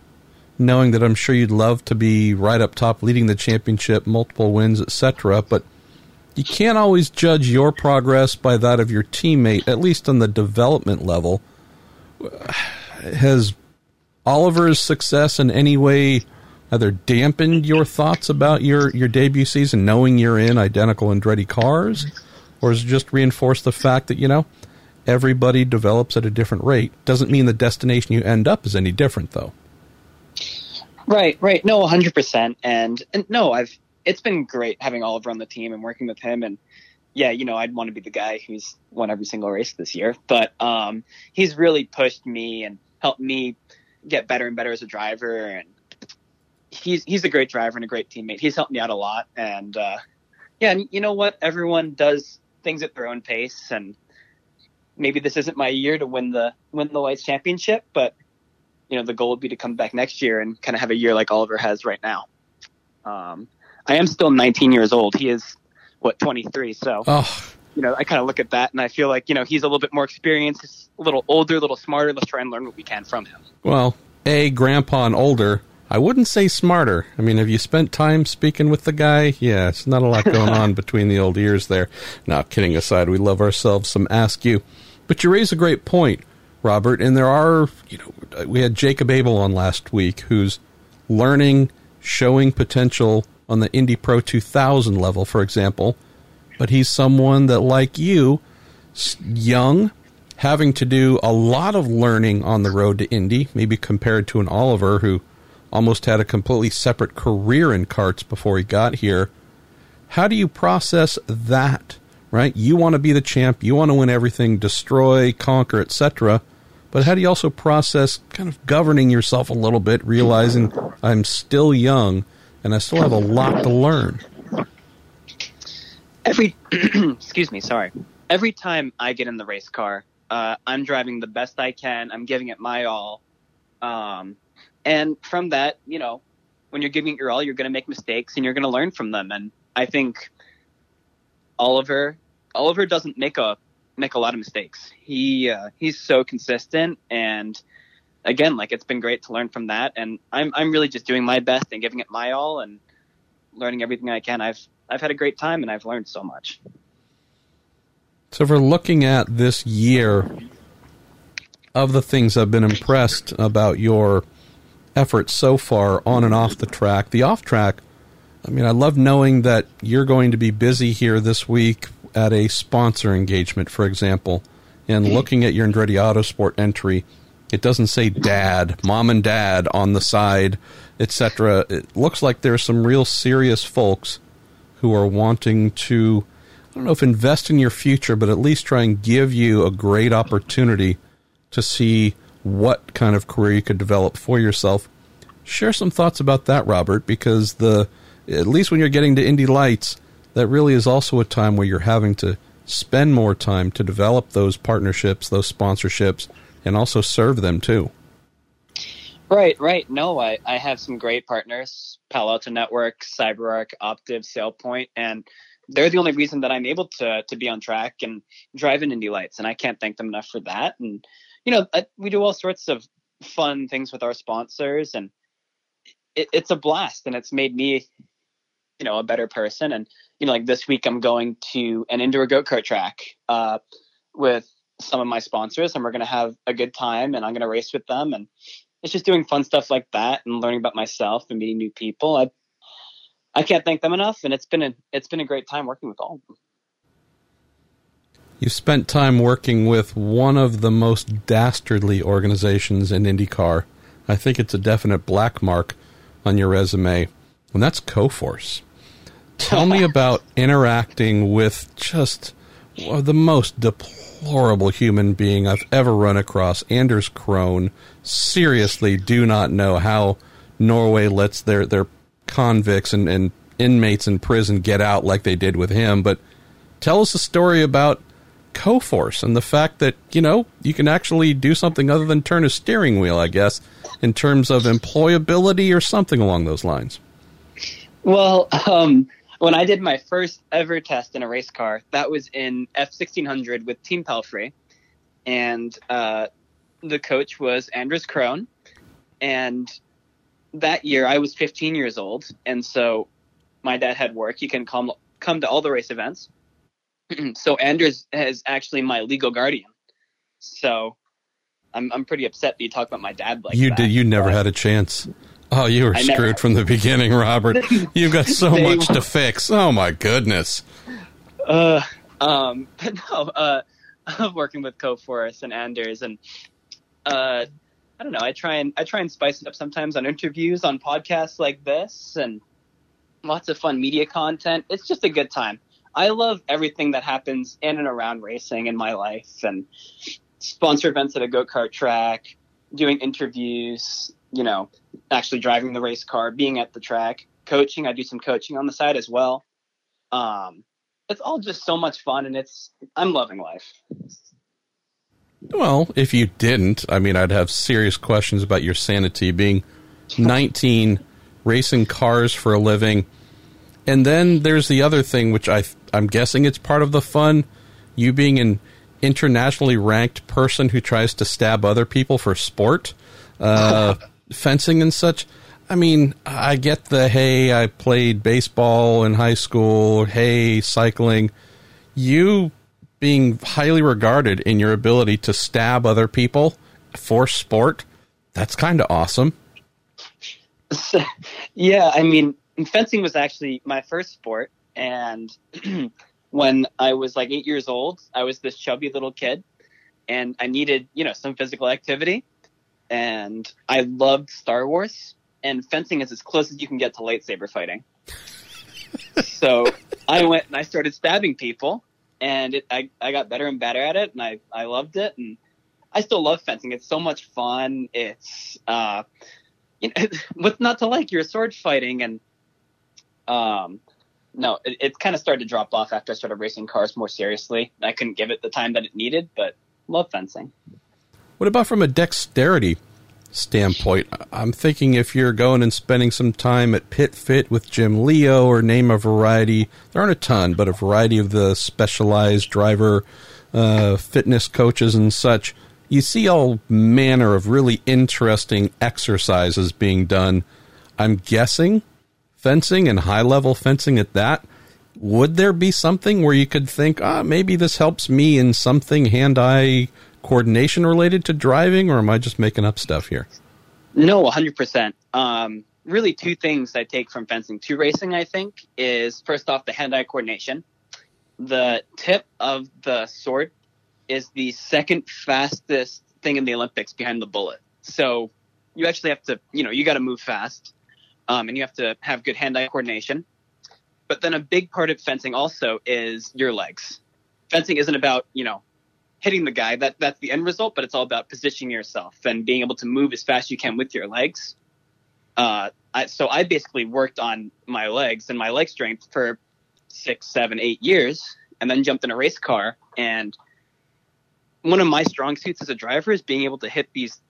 knowing that I'm sure you'd love to be right up top, leading the championship, multiple wins, etc., but you can't always judge your progress by that of your teammate, at least on the development level. (sighs) Has Oliver's success in any way either dampened your thoughts about your, your debut season, knowing you're in identical Andretti cars, or has it just reinforced the fact that, you know, everybody develops at a different rate? Doesn't mean the destination you end up is any different, though. Right, right. No, 100%. And, and no, I've, it's been great having Oliver on the team and working with him. And yeah, you know, I'd want to be the guy who's won every single race this year, but um, he's really pushed me and helped me get better and better as a driver. And he's he's a great driver and a great teammate. He's helped me out a lot, and uh, Yeah, and you know what? Everyone does things at their own pace, and maybe this isn't my year to win the win the lights championship, but you know the goal would be to come back next year and kind of have a year like Oliver has right now. Um, I am still 19 years old. He is what 23, so Oh, you know I kind of look at that and I feel like you know he's a little bit more experienced, a little older, a little smarter. Let's try and learn what we can from him. well, A, grandpa and older. I wouldn't say smarter. I mean, have you spent time speaking with the guy? Yeah, it's not a lot going on (laughs) between the old ears there. Now, kidding aside, we love ourselves some Askew. But you raise a great point, Robert, and there are, you know, we had Jacob Abel on last week who's learning, showing potential on the Indy Pro 2000 level, for example. But he's someone that, like you, young, having to do a lot of learning on the road to Indy, maybe compared to an Oliver who almost had a completely separate career in karts before he got here. How do you process that? Right? You want to be the champ, you want to win everything, destroy, conquer, etc. But how do you also process kind of governing yourself a little bit, realizing I'm still young and I still have a lot to learn? every (clears throat) excuse me sorry every time i get in the race car uh, i'm driving the best i can i'm giving it my all um, and from that you know when you're giving it your all you're going to make mistakes and you're going to learn from them. And i think oliver oliver doesn't make a make a lot of mistakes. He uh, he's so consistent and again like it's been great to learn from that. And i'm i'm really just doing my best and giving it my all and learning everything i can. I've I've had a great time and I've learned so much. So, if we're looking at this year of the things I've been impressed about your efforts so far on and off the track, the off track, I mean, I love knowing that you're going to be busy here this week at a sponsor engagement, for example, and looking at your Andretti Autosport entry. It doesn't say dad, mom and dad on the side, etc. It looks like there's some real serious folks who are wanting to, I don't know if invest in your future, but at least try and give you a great opportunity to see what kind of career you could develop for yourself. Share some thoughts about that, Robert, because the at least when you're getting to Indy Lights, that really is also a time where you're having to spend more time to develop those partnerships, those sponsorships, and also serve them too. Right, right. No, I, I have some great partners, Palo Alto Network, CyberArk, Optiv, SailPoint, and they're the only reason that I'm able to to be on track and drive in Indy Lights, and I can't thank them enough for that. And you know, we do all sorts of fun things with our sponsors, and it, it's a blast, and it's made me, you know, a better person. And you know, like this week, I'm going to an indoor go kart track uh, with some of my sponsors, and we're going to have a good time, and I'm going to race with them, and it's just doing fun stuff like that and learning about myself and meeting new people. I I can't thank them enough, and it's been a it's been a great time working with all of them. You spent time working with one of the most dastardly organizations in IndyCar. I think it's a definite black mark on your resume, and that's Coforce. Tell me about interacting with just well, the most deplorable human being I've ever run across, Anders Krohn. Seriously, do not know how Norway lets their, their convicts and, and inmates in prison get out like they did with him. But tell us a story about Coforce and the fact that, you know, you can actually do something other than turn a steering wheel, I guess, in terms of employability or something along those lines. Well, um, when I did my first ever test in a race car, that was in F1600 with Team Pelfrey, and uh, the coach was Anders Krohn, and that year I was 15 years old, and so my dad had work. He can come come to all the race events. (clears throat) so Anders is actually my legal guardian. So I'm I'm pretty upset that you talk about my dad like you that. did. You never had a chance. Oh, you were I screwed never- from the beginning, Robert. (laughs) You've got so much to fix. Oh my goodness. Uh, um, (laughs) but no, uh, (laughs) I'm working with Coforce and Anders, and uh, I don't know. I try and I try and spice it up sometimes on interviews, on podcasts like this, and lots of fun media content. It's just a good time. I love everything that happens in and around racing in my life, and sponsor events at a go kart track, doing interviews. You know, actually driving the race car, being at the track, coaching. I do some coaching on the side as well. Um, it's all just so much fun, and it's I'm loving life. Well, if you didn't, I mean, I'd have serious questions about your sanity being 19, racing cars for a living. And then there's the other thing, which I, I'm guessing it's part of the fun. You being an internationally ranked person who tries to stab other people for sport, uh, (laughs) fencing and such. I mean, I get the hey, I played baseball in high school, hey, cycling. You being highly regarded in your ability to stab other people for sport, that's kind of awesome. So, (laughs) yeah, I mean, fencing was actually my first sport. And (clears throat) when I was like eight years old, I was this chubby little kid and I needed, you know, some physical activity. And I loved Star Wars, and fencing is as close as you can get to lightsaber fighting. (laughs) so I went and I started stabbing people, and it, I, I got better and better at it, and I, I loved it. And I still love fencing. It's so much fun. It's, uh, you know, (laughs) what's not to like? You're sword fighting, and um, no, it, it kind of started to drop off after I started racing cars more seriously. I couldn't give it the time that it needed, but love fencing. What about from a dexterity standpoint? I'm thinking if you're going and spending some time at Pit Fit with Jim Leo or name a variety, there aren't a ton, but a variety of the specialized driver uh, fitness coaches and such, you see all manner of really interesting exercises being done. I'm guessing fencing and high level fencing at that, would there be something where you could think, ah, maybe this helps me in something hand eye coordination related to driving, or am I just making up stuff here? No, 100%. Um, really, two things I take from fencing to racing, I think, is first off, the hand eye coordination. The tip of the sword is the second fastest thing in the Olympics behind the bullet. So you actually have to, you know, you got to move fast um, and you have to have good hand-eye coordination. But then a big part of fencing also is your legs. Fencing isn't about you know hitting the guy. That that's the end result, but it's all about positioning yourself and being able to move as fast as you can with your legs. Uh, I, so I basically worked on my legs and my leg strength for six, seven, eight years, and then jumped in a race car. And one of my strong suits as a driver is being able to hit these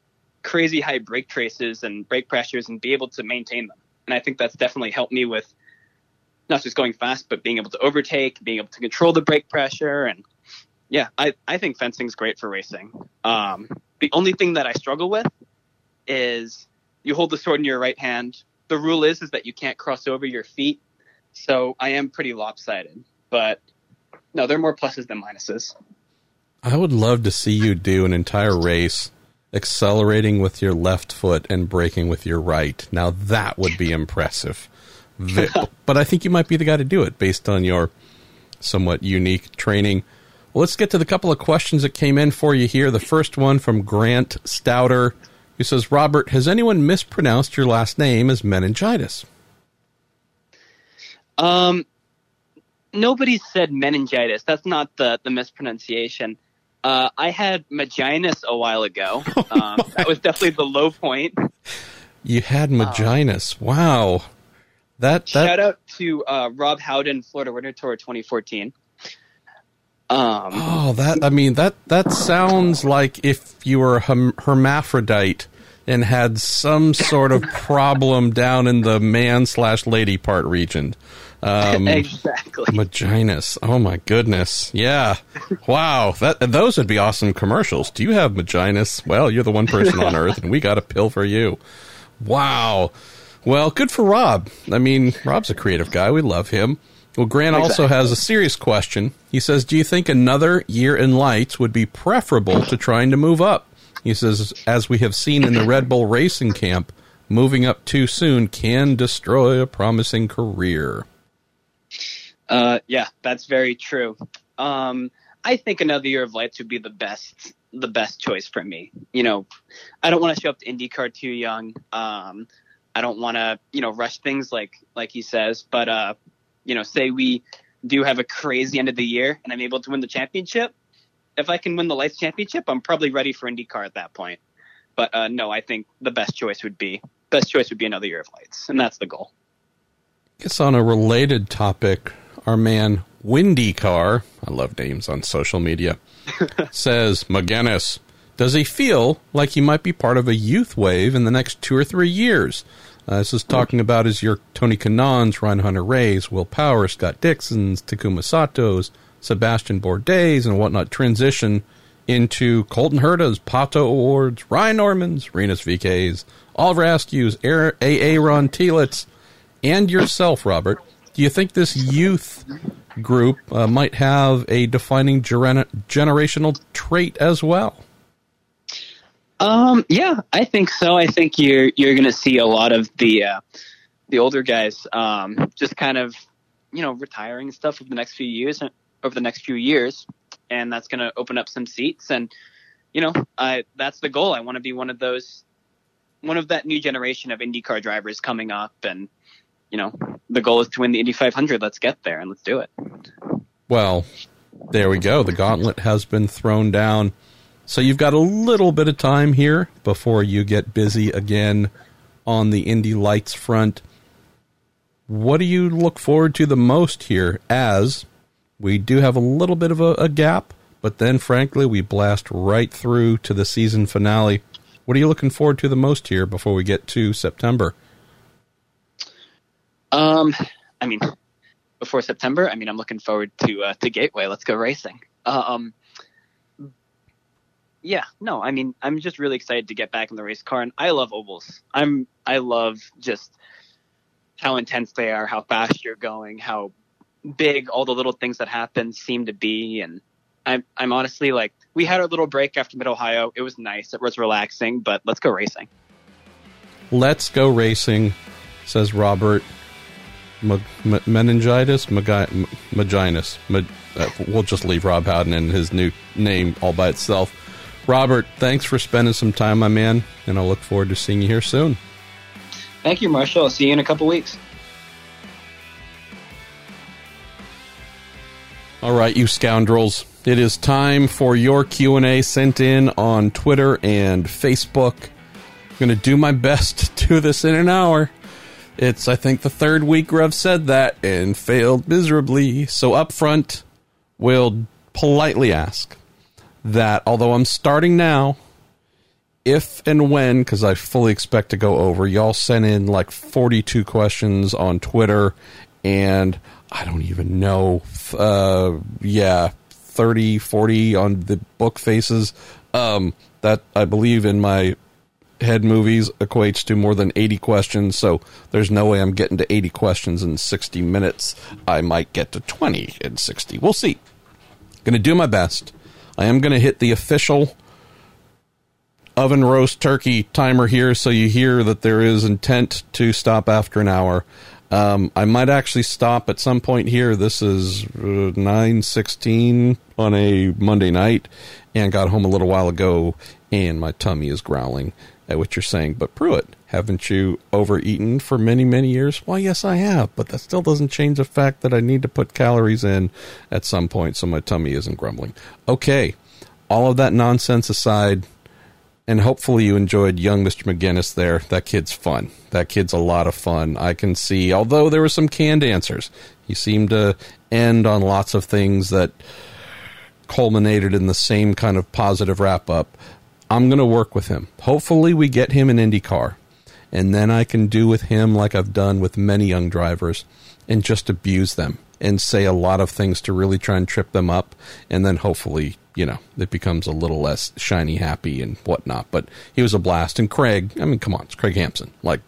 crazy high brake traces and brake pressures and be able to maintain them and I think that's definitely helped me with not just going fast, but being able to overtake, being able to control the brake pressure, and yeah, I I think fencing's great for racing. Um, the only thing that I struggle with is you hold the sword in your right hand. The rule is is that you can't cross over your feet, so I am pretty lopsided. But no, there are more pluses than minuses. I would love to see you do an entire race accelerating with your left foot and braking with your right. Now that would be impressive. (laughs) but I think you might be the guy to do it based on your somewhat unique training. Well, let's get to the couple of questions that came in for you here. The first one from Grant Stouter, who says, Robert, has anyone mispronounced your last name as meningitis? Um, nobody said meningitis. That's not the, the mispronunciation. Uh, I had Maginus a while ago. (laughs) Um, that was definitely the low point. You had Maginus. Um, wow. That, that shout out to uh, Rob Howden, Florida Winter Tour 2014. Um, oh, that I mean that that sounds like if you were a hermaphrodite and had some sort of problem down in the man slash lady part region. Um, (laughs) exactly. Maginus. Oh my goodness. Yeah. Wow. That those would be awesome commercials. Do you have Maginus? Well, you're the one person on (laughs) earth, and we got a pill for you. Wow. Well, good for Rob. I mean, Rob's a creative guy. We love him. Well, Grant exactly. also has a serious question. He says, "Do you think another year in lights would be preferable to trying to move up?" He says, "As we have seen in the Red Bull racing camp, moving up too soon can destroy a promising career." Uh, yeah, that's very true. Um, I think another year of lights would be the best, the best choice for me. You know, I don't want to show up to IndyCar too young. Um, I don't want to, you know, rush things like like he says. But uh, you know, say we do have a crazy end of the year and I'm able to win the championship. If I can win the lights championship, I'm probably ready for IndyCar at that point. But uh, no, I think the best choice would be best choice would be another year of lights, and that's the goal. I guess on a related topic, our man Windy Car, I love names on social media, (laughs) says, Megennis, does he feel like he might be part of a youth wave in the next two or three years? Uh, this is talking about is your Tony Kanaans, Ryan Hunter-Reays, Will Power, Scott Dixon's, Takuma Sato's, Sebastian Bourdais, and whatnot transition into Colton Herta's, Pato O'Wards, Ryan Norman's, Rinus VeeKay's, Oliver Askew's, A.A. Ron Telitz, and yourself, Robert. Do you think this youth group uh, might have a defining gener- generational trait as well? Um, yeah, I think so. I think you're you're going to see a lot of the uh, the older guys um, just kind of you know retiring stuff over the next few years over the next few years, and that's going to open up some seats. And you know, I that's the goal. I want to be one of those one of that new generation of IndyCar drivers coming up, and you know, the goal is to win the Indy 500. Let's get there and let's do it. Well, there we go. The gauntlet has been thrown down. So you've got a little bit of time here before you get busy again on the Indy Lights front. What do you look forward to the most here as we do have a little bit of a, a gap, but then frankly we blast right through to the season finale. What are you looking forward to the most here before we get to September? Um, I mean, before September, I mean, I'm looking forward to uh, to Gateway. Let's go racing. Um, yeah, no, I mean, I'm just really excited to get back in the race car, and I love ovals. I'm, I love just how intense they are, how fast you're going, how big all the little things that happen seem to be, and I'm, I'm honestly like, we had our little break after Mid Ohio. It was nice. It was relaxing, but let's go racing. Let's go racing, says Robert. M- m- meningitis, Magi- Maginus. uh, we'll just leave Rob Howden and his new name all by itself. Robert, thanks for spending some time, my man, and I'll look forward to seeing you here soon. Thank you, Marshall. I'll see you in a couple weeks. All right, you scoundrels. It is time for your Q&A sent in on Twitter and Facebook. I'm going to do my best (laughs) to do this in an hour. It's, I think, the third week Rev said that and failed miserably. So, up front, we'll politely ask that although I'm starting now, if and when, because I fully expect to go over, y'all sent in like 42 questions on Twitter, and I don't even know, uh, yeah, 30, 40 on the book faces. Um, that I believe in my head movies equates to more than 80 questions, so there's no way I'm getting to 80 questions in 60 minutes. I might get to 20 in 60. We'll see. Going to do my best. I am going to hit the official oven roast turkey timer here, so you hear that there is intent to stop after an hour. Um, I might actually stop at some point here. This is uh, nine sixteen on a Monday night, and got home a little while ago, and my tummy is growling at what you're saying. But Pruett, haven't you overeaten for many, many years? Well, yes, I have, but that still doesn't change the fact that I need to put calories in at some point so my tummy isn't grumbling. Okay, all of that nonsense aside, and hopefully you enjoyed young Mr. Megennis there. That kid's fun. That kid's a lot of fun. I can see, although there were some canned answers, he seemed to end on lots of things that culminated in the same kind of positive wrap up. I'm going to work with him. Hopefully, we get him an IndyCar. And then I can do with him like I've done with many young drivers and just abuse them and say a lot of things to really try and trip them up. And then hopefully, you know, it becomes a little less shiny happy and whatnot. But he was a blast. And Craig, I mean, come on, it's Craig Hampson. Like,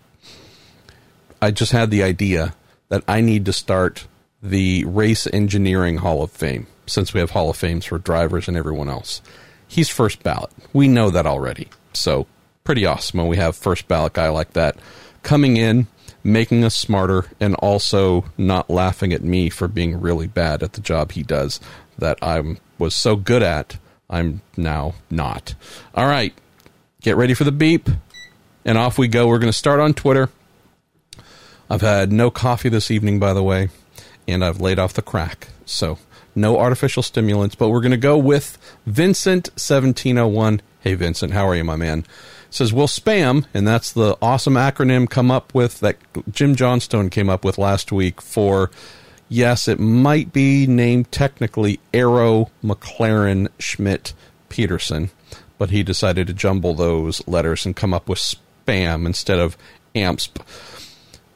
I just had the idea that I need to start the Race Engineering Hall of Fame since we have Hall of Fames for drivers and everyone else he's first ballot. We know that already. So pretty awesome when we have first ballot guy like that coming in, making us smarter, and also not laughing at me for being really bad at the job he does that I was so good at. I'm now not. All right, get ready for the beep, and off we go. We're going to start on Twitter. I've had no coffee this evening, by the way, and I've laid off the crack. So no artificial stimulants, but we're going to go with Vincent1701. Hey, Vincent, how are you, my man? Says, will spam, and that's the awesome acronym come up with that Jim Johnstone came up with last week for yes, it might be named technically Arrow McLaren Schmidt Peterson, but he decided to jumble those letters and come up with spam instead of AMSP.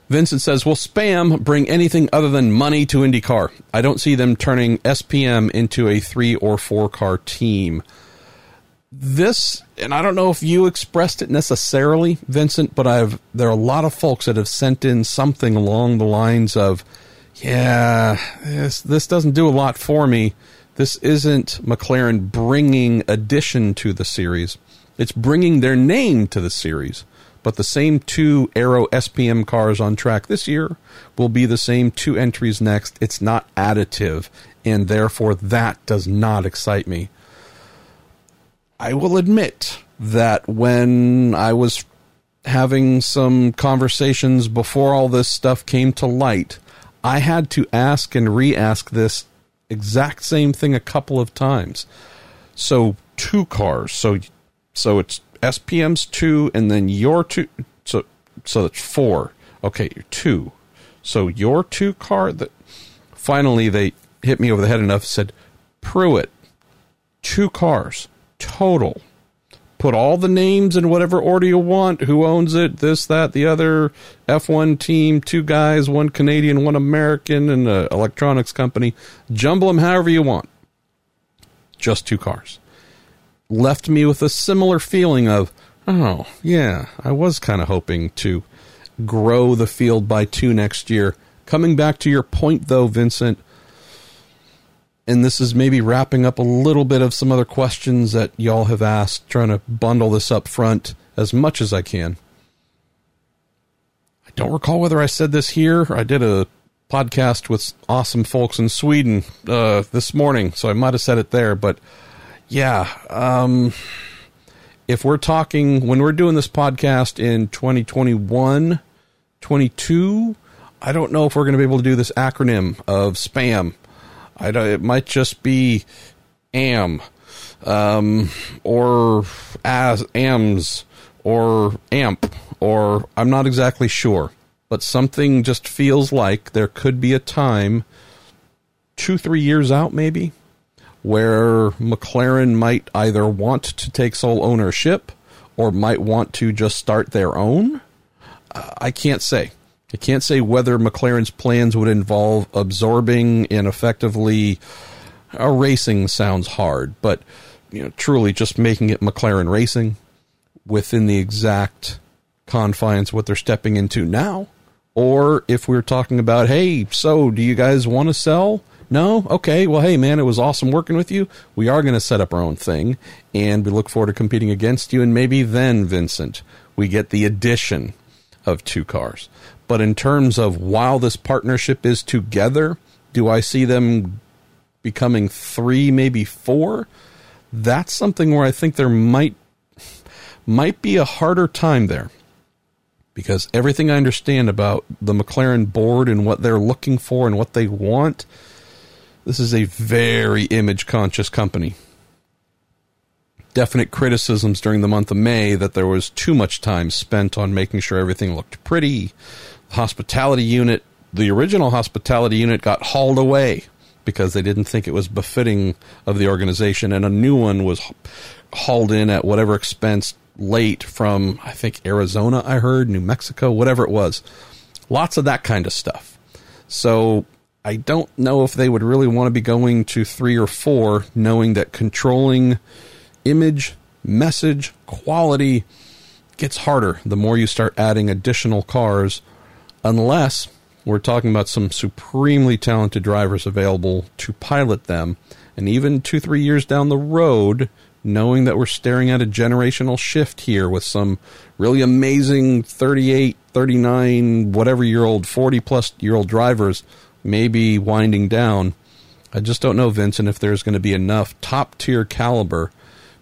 Vincent says, Will spam bring anything other than money to IndyCar? I don't see them turning SPM into a three or four car team. This, and I don't know if you expressed it necessarily, Vincent, but I've there are a lot of folks that have sent in something along the lines of, yeah, this this doesn't do a lot for me. This isn't McLaren bringing addition to the series. It's bringing their name to the series. But the same two Arrow SPM cars on track this year will be the same two entries next. It's not additive, and therefore that does not excite me. I will admit that when I was having some conversations before all this stuff came to light, I had to ask and re ask this exact same thing a couple of times. So, two cars. So, so it's SPM's two, and then your two. So so it's four. Okay, two. So your two car that finally they hit me over the head enough. Said Pruett, two cars total. Put all the names in whatever order you want. Who owns it? This, that, the other. F1 team, two guys, one Canadian, one American, and an electronics company. Jumble them however you want. Just two cars left me with a similar feeling of, oh, yeah, I was kind of hoping to grow the field by two next year. Coming back to your point, though, Vincent, and this is maybe wrapping up a little bit of some other questions that y'all have asked, trying to bundle this up front as much as I can. I don't recall whether I said this here. I did a podcast with awesome folks in Sweden uh, this morning, so I might have said it there, but yeah. Um, if we're talking, when we're doing this podcast in 2021, 22, I don't know if we're going to be able to do this acronym of spam. I don't, it might just be AM, um, or as AMS, or AMP, or I'm not exactly sure. But something just feels like there could be a time, two, three years out, maybe, where McLaren might either want to take sole ownership or might want to just start their own. Uh, I can't say. I can't say whether McLaren's plans would involve absorbing and effectively racing sounds hard, but you know, truly just making it McLaren racing within the exact confines what they're stepping into now. Or if we're talking about, hey, so do you guys want to sell? No? Okay. Well, hey, man, it was awesome working with you. We are going to set up our own thing, and we look forward to competing against you. And maybe then, Vincent, we get the addition of two cars. But in terms of while this partnership is together, do I see them becoming three, maybe four? That's something where I think there might might be a harder time there because everything I understand about the McLaren board and what they're looking for and what they want this is a very image conscious company. Definite criticisms during the month of May that there was too much time spent on making sure everything looked pretty. The hospitality unit, the original hospitality unit got hauled away because they didn't think it was befitting of the organization, and a new one was hauled in at whatever expense late from, I think, Arizona, I heard, New Mexico, whatever it was. Lots of that kind of stuff. So I don't know if they would really want to be going to three or four, knowing that controlling image, message, quality gets harder the more you start adding additional cars, unless we're talking about some supremely talented drivers available to pilot them. And even two, three years down the road, knowing that we're staring at a generational shift here with some really amazing 38, 39, whatever year old, 40 plus year old drivers maybe winding down. I just don't know, Vincent, if there's going to be enough top tier caliber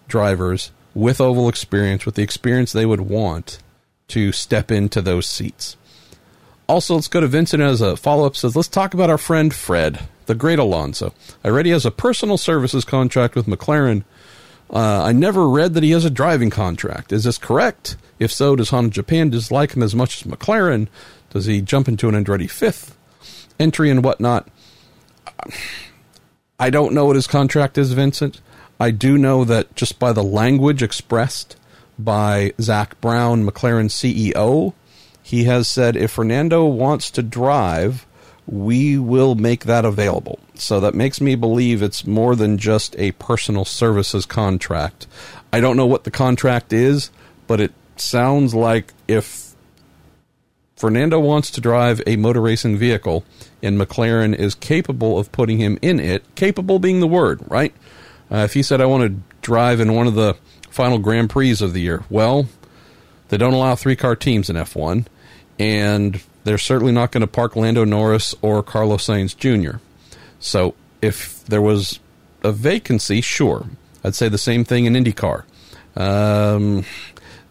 drivers with oval experience, with the experience they would want to step into those seats. Also, let's go to Vincent as a follow up. Says, let's talk about our friend Fred, the great Alonso. I read he has a personal services contract with McLaren. Uh, I never read that he has a driving contract. Is this correct? If so, does Honda Japan dislike him as much as McLaren? Does he jump into an Andretti fifth? Entry and whatnot. I don't know what his contract is, Vincent. I do know that just by the language expressed by Zak Brown, McLaren CEO, he has said if Fernando wants to drive, we will make that available. So that makes me believe it's more than just a personal services contract. I don't know what the contract is, but it sounds like if Fernando wants to drive a motor racing vehicle and McLaren is capable of putting him in it, capable being the word, right? Uh, if he said, I want to drive in one of the final Grand Prix of the year, well, they don't allow three car teams in F1, and they're certainly not going to park Lando Norris or Carlos Sainz Jr. So if there was a vacancy, sure. I'd say the same thing in IndyCar. Um,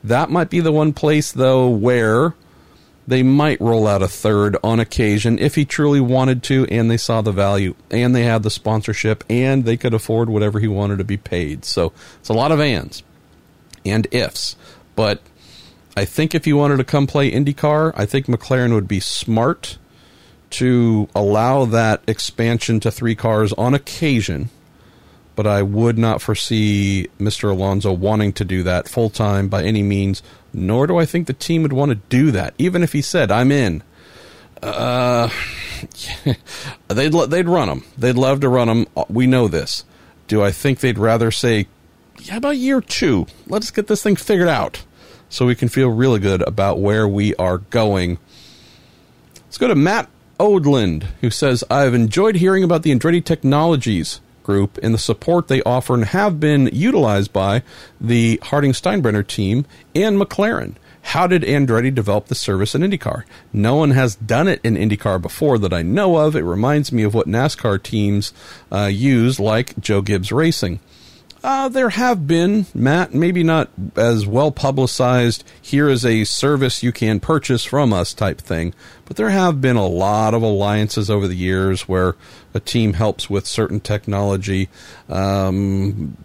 that might be the one place, though, where they might roll out a third on occasion if he truly wanted to and they saw the value and they had the sponsorship and they could afford whatever he wanted to be paid. So it's a lot of ands and ifs. But I think if he wanted to come play IndyCar, I think McLaren would be smart to allow that expansion to three cars on occasion. But I would not foresee Mr. Alonso wanting to do that full time by any means nor do I think the team would want to do that, even if he said, "I'm in." Uh, (laughs) they'd they'd run him. They'd love to run him. We know this. Do I think they'd rather say, "Yeah, about year two, let's get this thing figured out," so we can feel really good about where we are going? Let's go to Matt Odland, who says, "I've enjoyed hearing about the Andretti Technologies." Group and the support they offer and have been utilized by the Harding Steinbrenner team and McLaren. How did Andretti develop the service in IndyCar? No one has done it in IndyCar before that I know of. It reminds me of what NASCAR teams uh, use, like Joe Gibbs Racing. Uh, there have been, Matt, maybe not as well publicized, here is a service you can purchase from us type thing, but there have been a lot of alliances over the years where a team helps with certain technology. Um,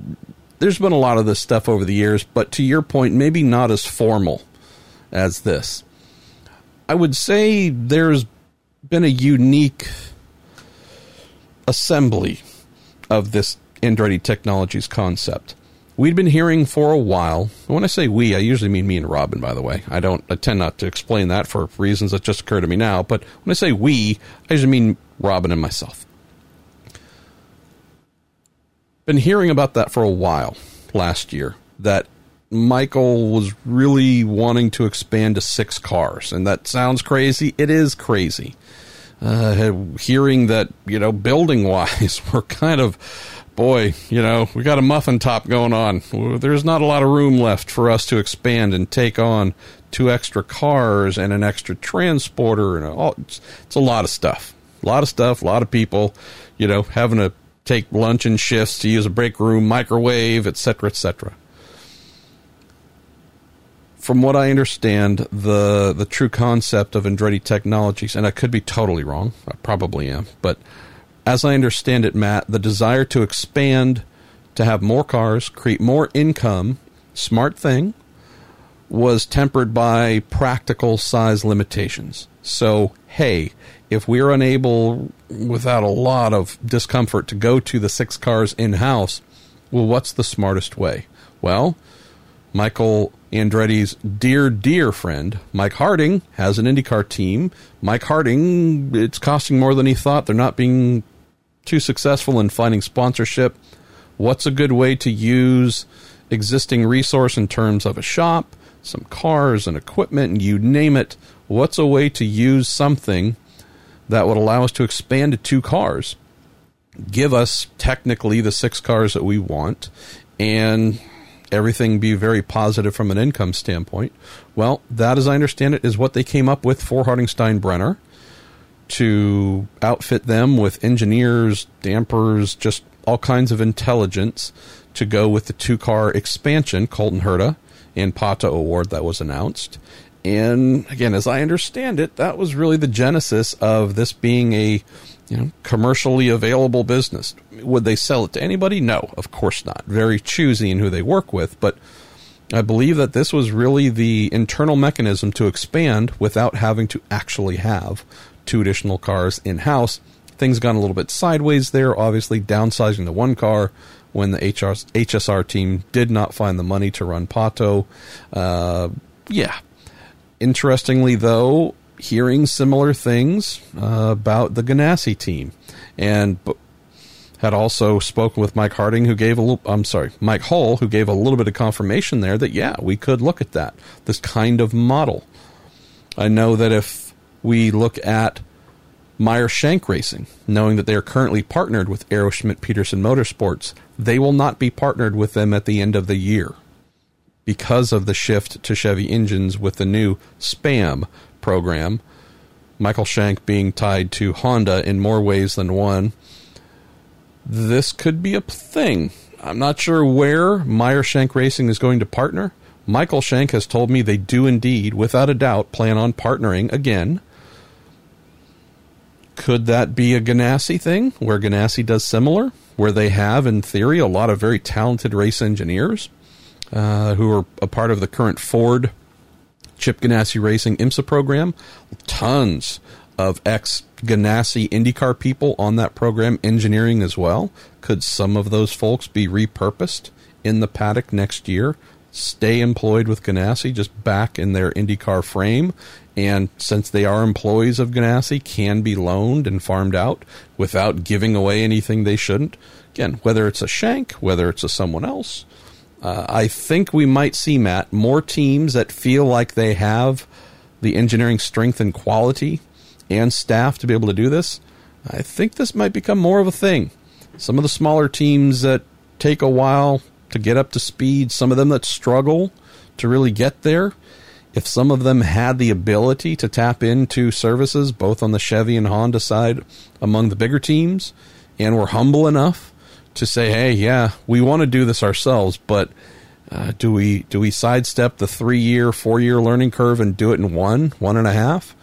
there's been a lot of this stuff over the years, but to your point, maybe not as formal as this. I would say there's been a unique assembly of this Andretti Technologies concept. We'd been hearing for a while. When I say we, I usually mean me and Robin, by the way. I don't I tend not to explain that for reasons that just occur to me now, but when I say we, I usually mean Robin and myself. Been hearing about that for a while last year. That Michael was really wanting to expand to six cars, and that sounds crazy. It is crazy. Uh, hearing that, you know, building wise, (laughs) we're kind of boy, you know, we got a muffin top going on. There's not a lot of room left for us to expand and take on two extra cars and an extra transporter and all. It's, it's a lot of stuff. A lot of stuff. A lot of people, you know, having to take lunch and shifts to use a break room, microwave, etc., etc. From what I understand, the the true concept of Andretti Technologies, and I could be totally wrong, I probably am, but as I understand it, Matt, the desire to expand, to have more cars, create more income, smart thing, was tempered by practical size limitations. So, hey, if we're unable, without a lot of discomfort, to go to the six cars in house, well, what's the smartest way? Well, Michael Andretti's dear, dear friend, Mike Harding, has an IndyCar team. Mike Harding, it's costing more than he thought. They're not being too successful in finding sponsorship, what's a good way to use existing resource in terms of a shop, some cars and equipment, and you name it? What's a way to use something that would allow us to expand to two cars, give us technically the six cars that we want, and everything be very positive from an income standpoint? Well, that, as I understand it, is what they came up with for Harding Steinbrenner to outfit them with engineers, dampers, just all kinds of intelligence to go with the two car expansion, Colton Herta and Pato O'Ward that was announced. And again, as I understand it, that was really the genesis of this being a you know commercially available business. Would they sell it to anybody? No, of course not. Very choosy in who they work with, but I believe that this was really the internal mechanism to expand without having to actually have two additional cars in house things gone a little bit sideways there. Obviously, downsizing the one car when the HR, HSR team did not find the money to run Pato. Uh, yeah. Interestingly, though, hearing similar things uh, about the Ganassi team, and had also spoken with Mike Harding, who gave a little. I'm sorry, Mike Hull, who gave a little bit of confirmation there that yeah, we could look at that this kind of model. I know that if we look at Meyer Shank Racing, knowing that they are currently partnered with Arrow Schmidt Peterson Motorsports, they will not be partnered with them at the end of the year because of the shift to Chevy engines with the new SPAM program. Michael Shank being tied to Honda in more ways than one this could be a thing. I'm not sure where Meyer Shank Racing is going to partner. Michael Shank has told me they do indeed, without a doubt, plan on partnering again. Could that be a Ganassi thing where Ganassi does similar, where they have, in theory, a lot of very talented race engineers uh, who are a part of the current Ford Chip Ganassi Racing IMSA program? Tons of ex Ganassi IndyCar people on that program engineering as well? Could some of those folks be repurposed in the paddock next year? Stay employed with Ganassi, just back in their IndyCar frame, and since they are employees of Ganassi, can be loaned and farmed out without giving away anything they shouldn't. Again, whether it's a Shank, whether it's a someone else, uh, I think we might see Matt more teams that feel like they have the engineering strength and quality and staff to be able to do this, I think this might become more of a thing. Some of the smaller teams that take a while to get up to speed, some of them that struggle to really get there, if some of them had the ability to tap into services both on the Chevy and Honda side among the bigger teams and were humble enough to say, "Hey, yeah, we want to do this ourselves, but uh, do we do we sidestep the three year, four year learning curve and do it in one, one and a half?"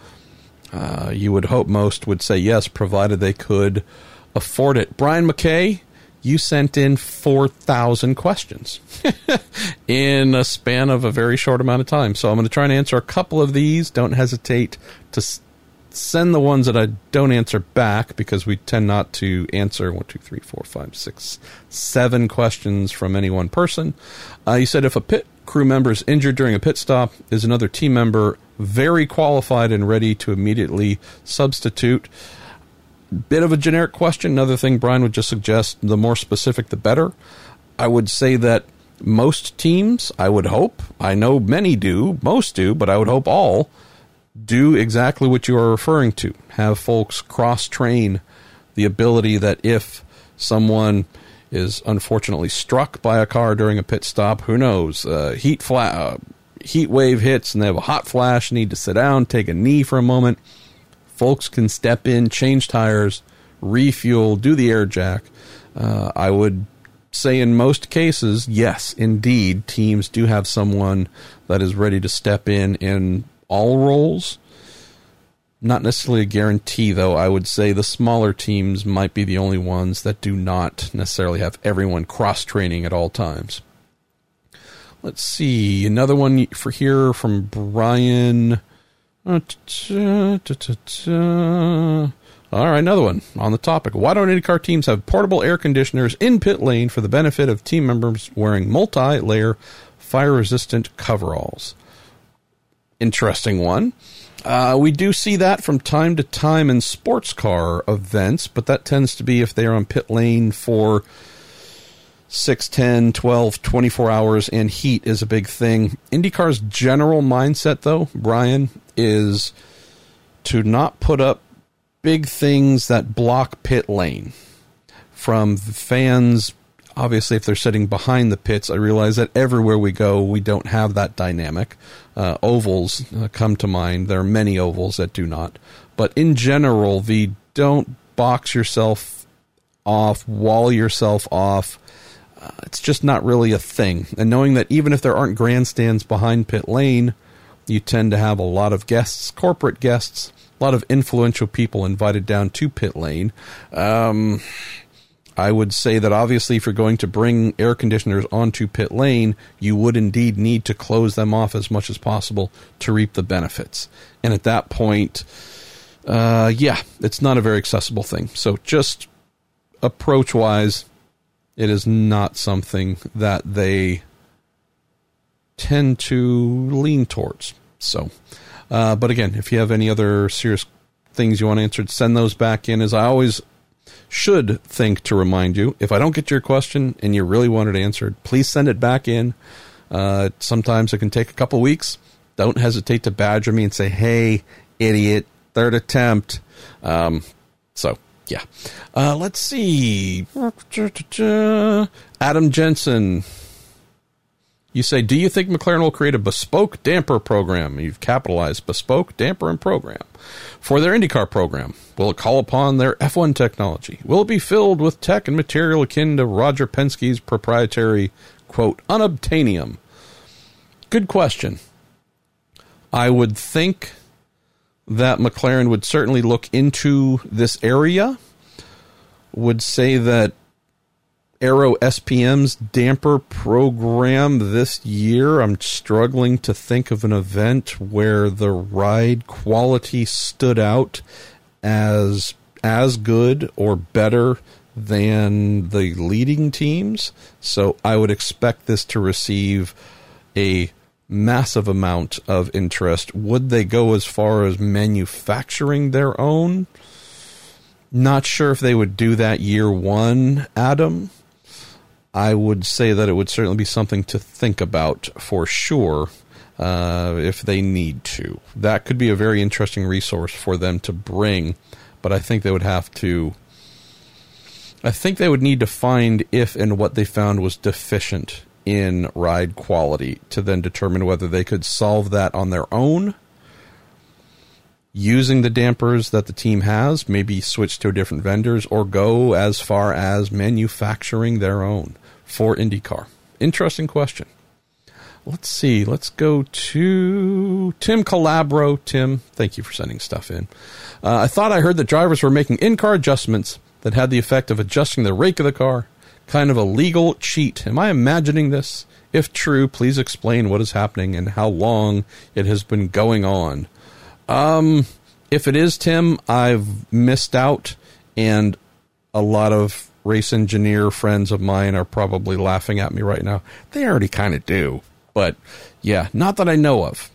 Uh, you would hope most would say yes, provided they could afford it. Brian McKay, you sent in 4,000 questions (laughs) in a span of a very short amount of time. So I'm going to try and answer a couple of these. Don't hesitate to send the ones that I don't answer back because we tend not to answer one, two, three, four, five, six, seven questions from any one person. Uh, you said if a pit crew member is injured during a pit stop, is another team member very qualified and ready to immediately substitute? Bit of a generic question. Another thing Brian would just suggest the more specific, the better. I would say that most teams, I would hope, I know many do, most do, but I would hope all do exactly what you are referring to. Have folks cross train the ability that if someone is unfortunately struck by a car during a pit stop. Who knows? Uh, heat fla- uh, heat wave hits and they have a hot flash, need to sit down, take a knee for a moment. Folks can step in, change tires, refuel, do the air jack. Uh, I would say in most cases, yes, indeed, teams do have someone that is ready to step in in all roles. Not necessarily a guarantee, though. I would say the smaller teams might be the only ones that do not necessarily have everyone cross training at all times. Let's see. Another one for here from Brian. All right, another one on the topic. Why don't IndyCar teams have portable air conditioners in pit lane for the benefit of team members wearing multi layer fire resistant coveralls? Interesting one. Uh, we do see that from time to time in sports car events, but that tends to be if they are on pit lane for 6, 10, 12, 24 hours, and heat is a big thing. IndyCar's general mindset, though, Brian, is to not put up big things that block pit lane from fans obviously if they're sitting behind the pits i realize that everywhere we go we don't have that dynamic uh, ovals uh, come to mind. There are many ovals that do not. But in general, the don't box yourself off, wall yourself off. Uh, it's just not really a thing. And knowing that even if there aren't grandstands behind pit lane, you tend to have a lot of guests, corporate guests, a lot of influential people invited down to pit lane. Um, I would say that obviously, if you're going to bring air conditioners onto pit lane, you would indeed need to close them off as much as possible to reap the benefits. And at that point, uh, yeah, it's not a very accessible thing. So just approach wise, it is not something that they tend to lean towards. So, uh, but again, if you have any other serious things you want answered, send those back in. As I always should think to remind you, if I don't get your question and you really want it answered, please send it back in. Uh, sometimes it can take a couple weeks. Don't hesitate to badger me and say, "Hey, idiot, third attempt." Um, so yeah, uh, let's see. Adam Jensen you say, do you think McLaren will create a bespoke damper program? You've capitalized bespoke damper and program for their IndyCar program. Will it call upon their F1 technology? Will it be filled with tech and material akin to Roger Penske's proprietary, quote, unobtainium? Good question. I would think that McLaren would certainly look into this area, would say that Arrow SPM's damper program this year. I'm struggling to think of an event where the ride quality stood out as as good or better than the leading teams. So I would expect this to receive a massive amount of interest. Would they go as far as manufacturing their own? Not sure if they would do that year one, Adam. I would say that it would certainly be something to think about for sure uh, if they need to. That could be a very interesting resource for them to bring, but I think they would have to. I think they would need to find if and what they found was deficient in ride quality to then determine whether they could solve that on their own using the dampers that the team has, maybe switch to different vendors or go as far as manufacturing their own for IndyCar? Interesting question. Let's see. Let's go to Tim Calabro. Tim, thank you for sending stuff in. Uh, I thought I heard that drivers were making in car adjustments that had the effect of adjusting the rake of the car. Kind of a legal cheat. Am I imagining this? If true, please explain what is happening and how long it has been going on. Um, if it is Tim, I've missed out, and a lot of race engineer friends of mine are probably laughing at me right now. They already kind of do. But yeah, not that I know of.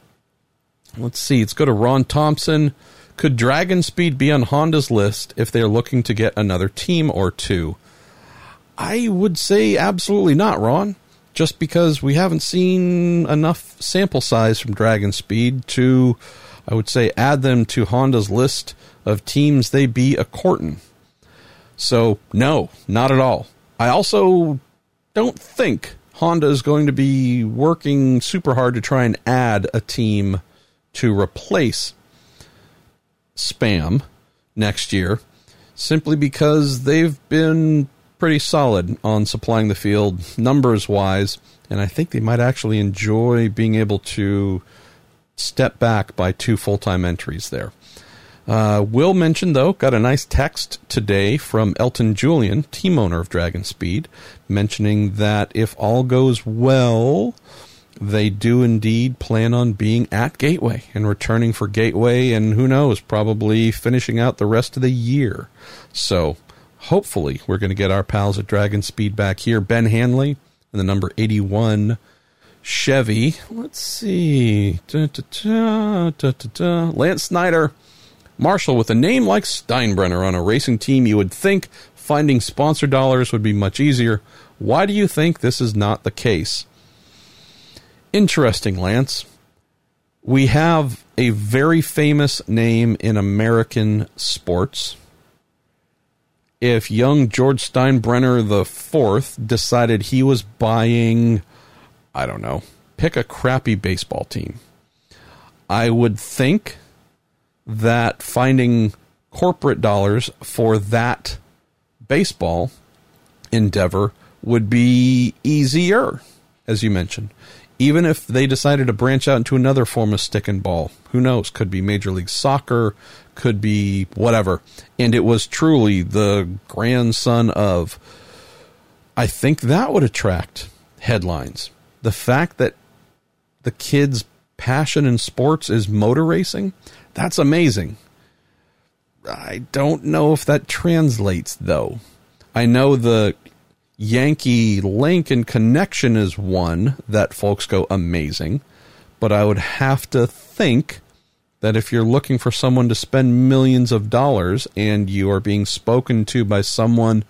Let's see. Let's go to Ron Thompson. Could DragonSpeed be on Honda's list if they're looking to get another team or two? I would say absolutely not, Ron. Just because we haven't seen enough sample size from DragonSpeed to, I would say, add them to Honda's list of teams they be a courting. So, no, not at all. I also don't think Honda is going to be working super hard to try and add a team to replace Spam next year, simply because they've been pretty solid on supplying the field numbers wise, and I think they might actually enjoy being able to step back by two full time entries there. Uh, Will mentioned, though, got a nice text today from Elton Julian, team owner of DragonSpeed, mentioning that if all goes well, they do indeed plan on being at Gateway and returning for Gateway, and who knows, probably finishing out the rest of the year. So hopefully, we're going to get our pals at DragonSpeed back here. Ben Hanley and the number 81 Chevy. Let's see. Da, da, da, Lance Snyder Marshall, with a name like Steinbrenner on a racing team, you would think finding sponsor dollars would be much easier. Why do you think this is not the case? Interesting, Lance. We have a very famous name in American sports. If young George Steinbrenner IV decided he was buying, I don't know, pick a crappy baseball team, I would think that finding corporate dollars for that baseball endeavor would be easier, as you mentioned. Even if they decided to branch out into another form of stick and ball, who knows? Could be Major League Soccer, could be whatever. And it was truly the grandson of. I think that would attract headlines. The fact that the kid's passion in sports is motor racing, that's amazing. I don't know if that translates though. I know the Yankee link and connection is one that folks go amazing, but I would have to think that if you're looking for someone to spend millions of dollars and you are being spoken to by someone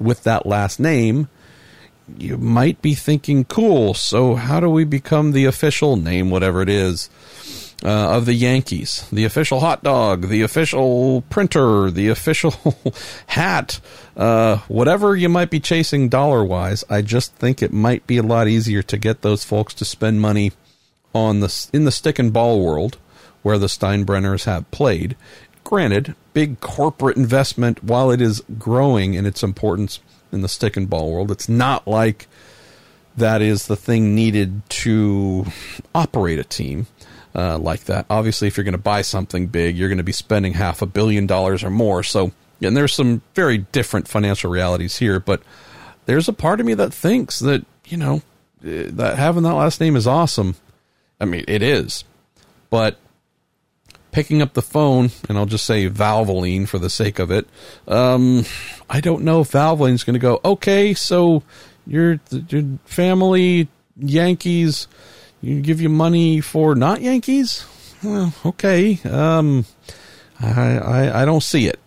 with that last name, you might be thinking, cool, so how do we become the official name, whatever it is, uh, of the Yankees? The official hot dog, the official printer, the official (laughs) hat, uh, whatever you might be chasing dollar wise. I just think it might be a lot easier to get those folks to spend money on the in the stick and ball world where the Steinbrenners have played. Granted, big corporate investment, while it is growing in its importance in the stick and ball world. It's not like that is the thing needed to operate a team uh, like that. Obviously, if you're going to buy something big, you're going to be spending half a billion dollars or more. So, and there's some very different financial realities here, but there's a part of me that thinks that, you know, eh, that having that last name is awesome. I mean, it is. But picking up the phone, and I'll just say Valvoline for the sake of it. Um, I don't know if Valvoline's going to go, okay, so your, your family, Yankees, you give you money for not Yankees? Well, okay. Um, I, I, I don't see it.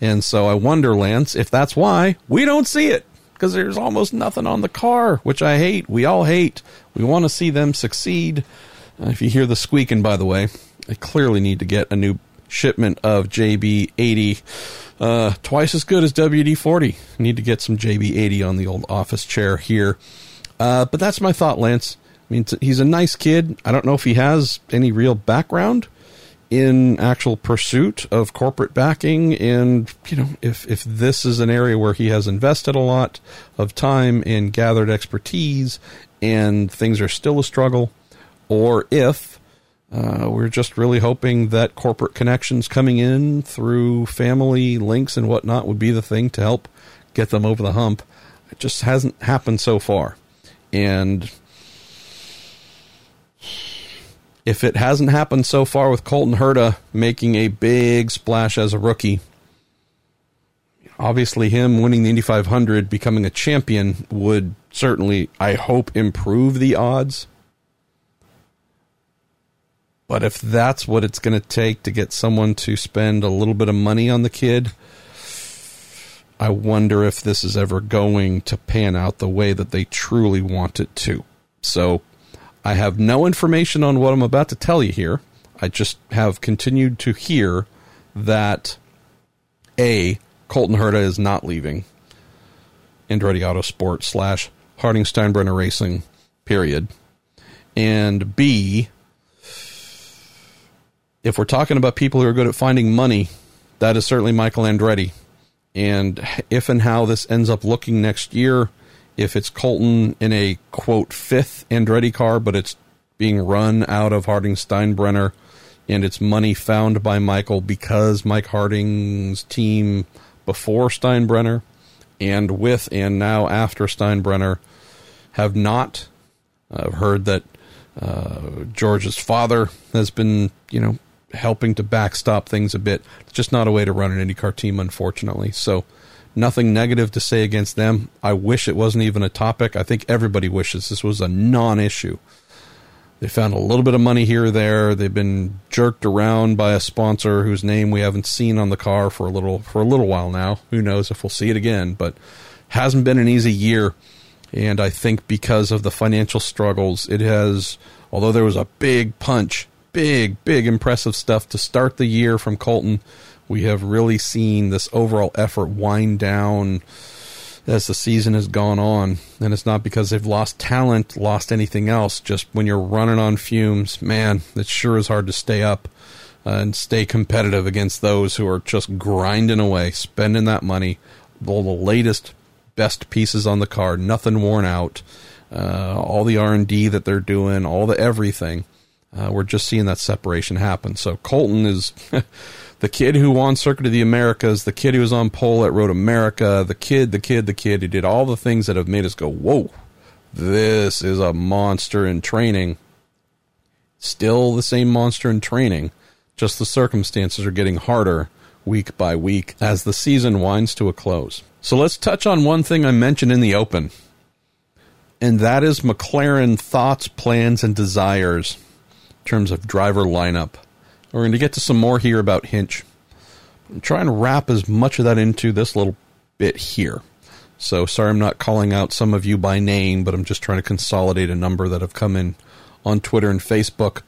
And so I wonder, Lance, if that's why we don't see it because there's almost nothing on the car, which I hate. We all hate. We want to see them succeed. Uh, if you hear the squeaking, by the way, I clearly need to get a new shipment of JB80. Uh, twice as good as WD40. Need to get some JB80 on the old office chair here. Uh, but that's my thought, Lance. I mean, he's a nice kid. I don't know if he has any real background in actual pursuit of corporate backing and you know if if this is an area where he has invested a lot of time and gathered expertise and things are still a struggle or if uh, we're just really hoping that corporate connections coming in through family links and whatnot would be the thing to help get them over the hump. It just hasn't happened so far. And if it hasn't happened so far with Colton Herta making a big splash as a rookie, obviously him winning the Indy 500, becoming a champion, would certainly, I hope, improve the odds but if that's what it's going to take to get someone to spend a little bit of money on the kid, I wonder if this is ever going to pan out the way that they truly want it to. So I have no information on what I'm about to tell you here. I just have continued to hear that A, Colton Herta is not leaving Andretti Autosport slash Harding Steinbrenner Racing, period. And B, if we're talking about people who are good at finding money, that is certainly Michael Andretti. And if and how this ends up looking next year, if it's Colton in a quote fifth Andretti car, but it's being run out of Harding Steinbrenner and it's money found by Michael because Mike Harding's team before Steinbrenner and with and now after Steinbrenner have not. I've heard that uh, George's father has been, you know, helping to backstop things a bit. It's just not a way to run an IndyCar team, unfortunately. So, nothing negative to say against them. I wish it wasn't even a topic. I think everybody wishes this was a non issue. They found a little bit of money here or there. They've been jerked around by a sponsor whose name we haven't seen on the car for a little for a little while now. Who knows if we'll see it again? But hasn't been an easy year, and I think because of the financial struggles, it has. Although there was a big punch big, big, impressive stuff to start the year from Colton. We have really seen this overall effort wind down as the season has gone on. And it's not because they've lost talent, lost anything else. Just when you're running on fumes, man, it sure is hard to stay up uh, and stay competitive against those who are just grinding away, spending that money, all the latest, best pieces on the card, nothing worn out, uh, all the R and D that they're doing, all the everything. Uh, we're just seeing that separation happen. So Colton is (laughs) the kid who won Circuit of the Americas, the kid who was on pole at Road America, the kid, the kid, the kid who did all the things that have made us go, whoa, this is a monster in training. Still the same monster in training, just the circumstances are getting harder week by week as the season winds to a close. So let's touch on one thing I mentioned in the open, and that is McLaren thoughts, plans, and desires in terms of driver lineup. We're going to get to some more here about Hinch. I'm trying to wrap as much of that into this little bit here. So sorry I'm not calling out some of you by name, but I'm just trying to consolidate a number that have come in on Twitter and Facebook.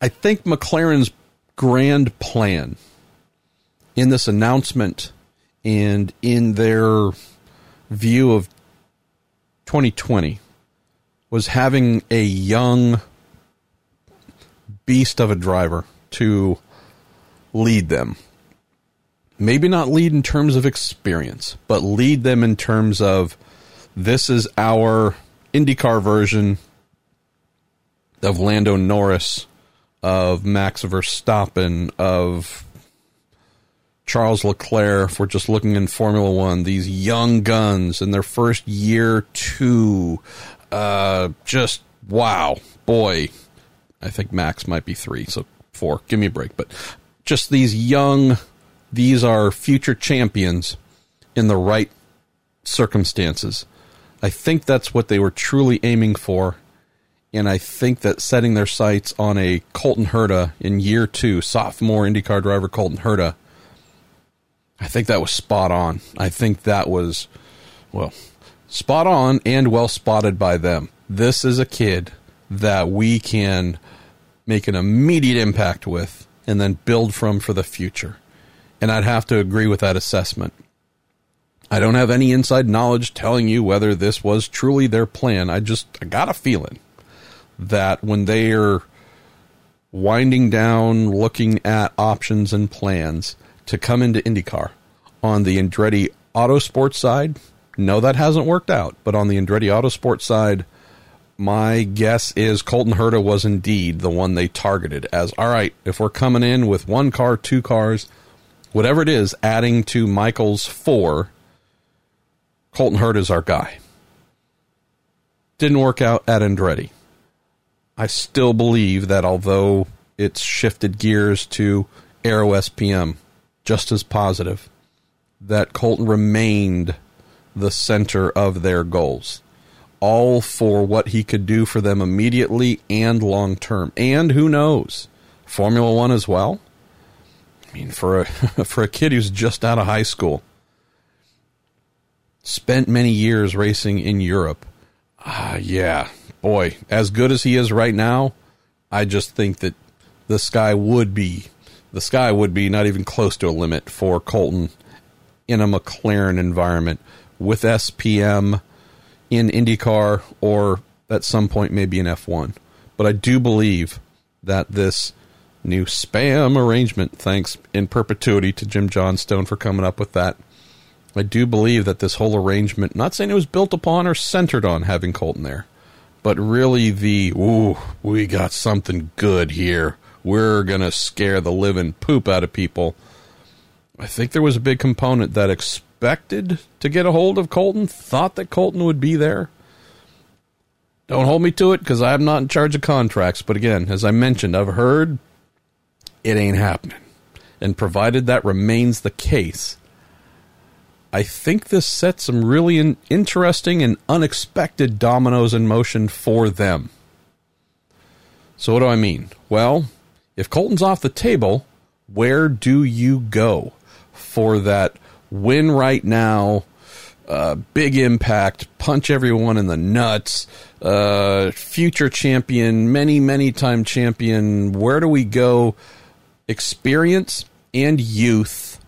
I think McLaren's grand plan in this announcement and in their view of 2020 was having a young beast of a driver to lead them. Maybe not lead in terms of experience, but lead them in terms of this is our IndyCar version of Lando Norris, of Max Verstappen, of Charles Leclerc, if we're just looking in Formula One, these young guns in their first year, two, uh, just wow, boy. I think Max might be three, so four. Give me a break. But just these young, these are future champions in the right circumstances. I think that's what they were truly aiming for. And I think that setting their sights on a Colton Herta in year two, sophomore IndyCar driver Colton Herta, I think that was spot on. I think that was, well, spot on and well spotted by them. This is a kid that we can make an immediate impact with and then build from for the future. And I'd have to agree with that assessment. I don't have any inside knowledge telling you whether this was truly their plan. I just I got a feeling that when they are winding down, looking at options and plans to come into IndyCar on the Andretti Autosport side, no, that hasn't worked out. But on the Andretti Autosport side, my guess is Colton Herta was indeed the one they targeted as all right, if we're coming in with one car, two cars, whatever it is, adding to Michael's four, Colton Herta is our guy. Didn't work out at Andretti. I still believe that although it's shifted gears to Arrow SPM, just as positive, that Colton remained the center of their goals all for what he could do for them immediately and long term. And who knows, Formula One as well. I mean, for a (laughs) for a kid who's just out of high school, spent many years racing in Europe. Uh, yeah, boy, as good as he is right now, I just think that the sky would be the sky would be not even close to a limit for Colton in a McLaren environment with SPM in IndyCar or at some point maybe in F1. But I do believe that this new spam arrangement, thanks in perpetuity to Jim Johnstone for coming up with that. I do believe that this whole arrangement, not saying it was built upon or centered on having Colton there, but really the, ooh, we got something good here. We're going to scare the living poop out of people. I think there was a big component that expected to get a hold of Colton, thought that Colton would be there. Don't hold me to it because I'm not in charge of contracts. But again, as I mentioned, I've heard it ain't happening. And provided that remains the case, I think this sets some really interesting and unexpected dominoes in motion for them. So, what do I mean? Well, if Colton's off the table, where do you go for that win right now, uh, big impact, punch everyone in the nuts, uh, future champion, many, many time champion. Where do we go? Experience and youth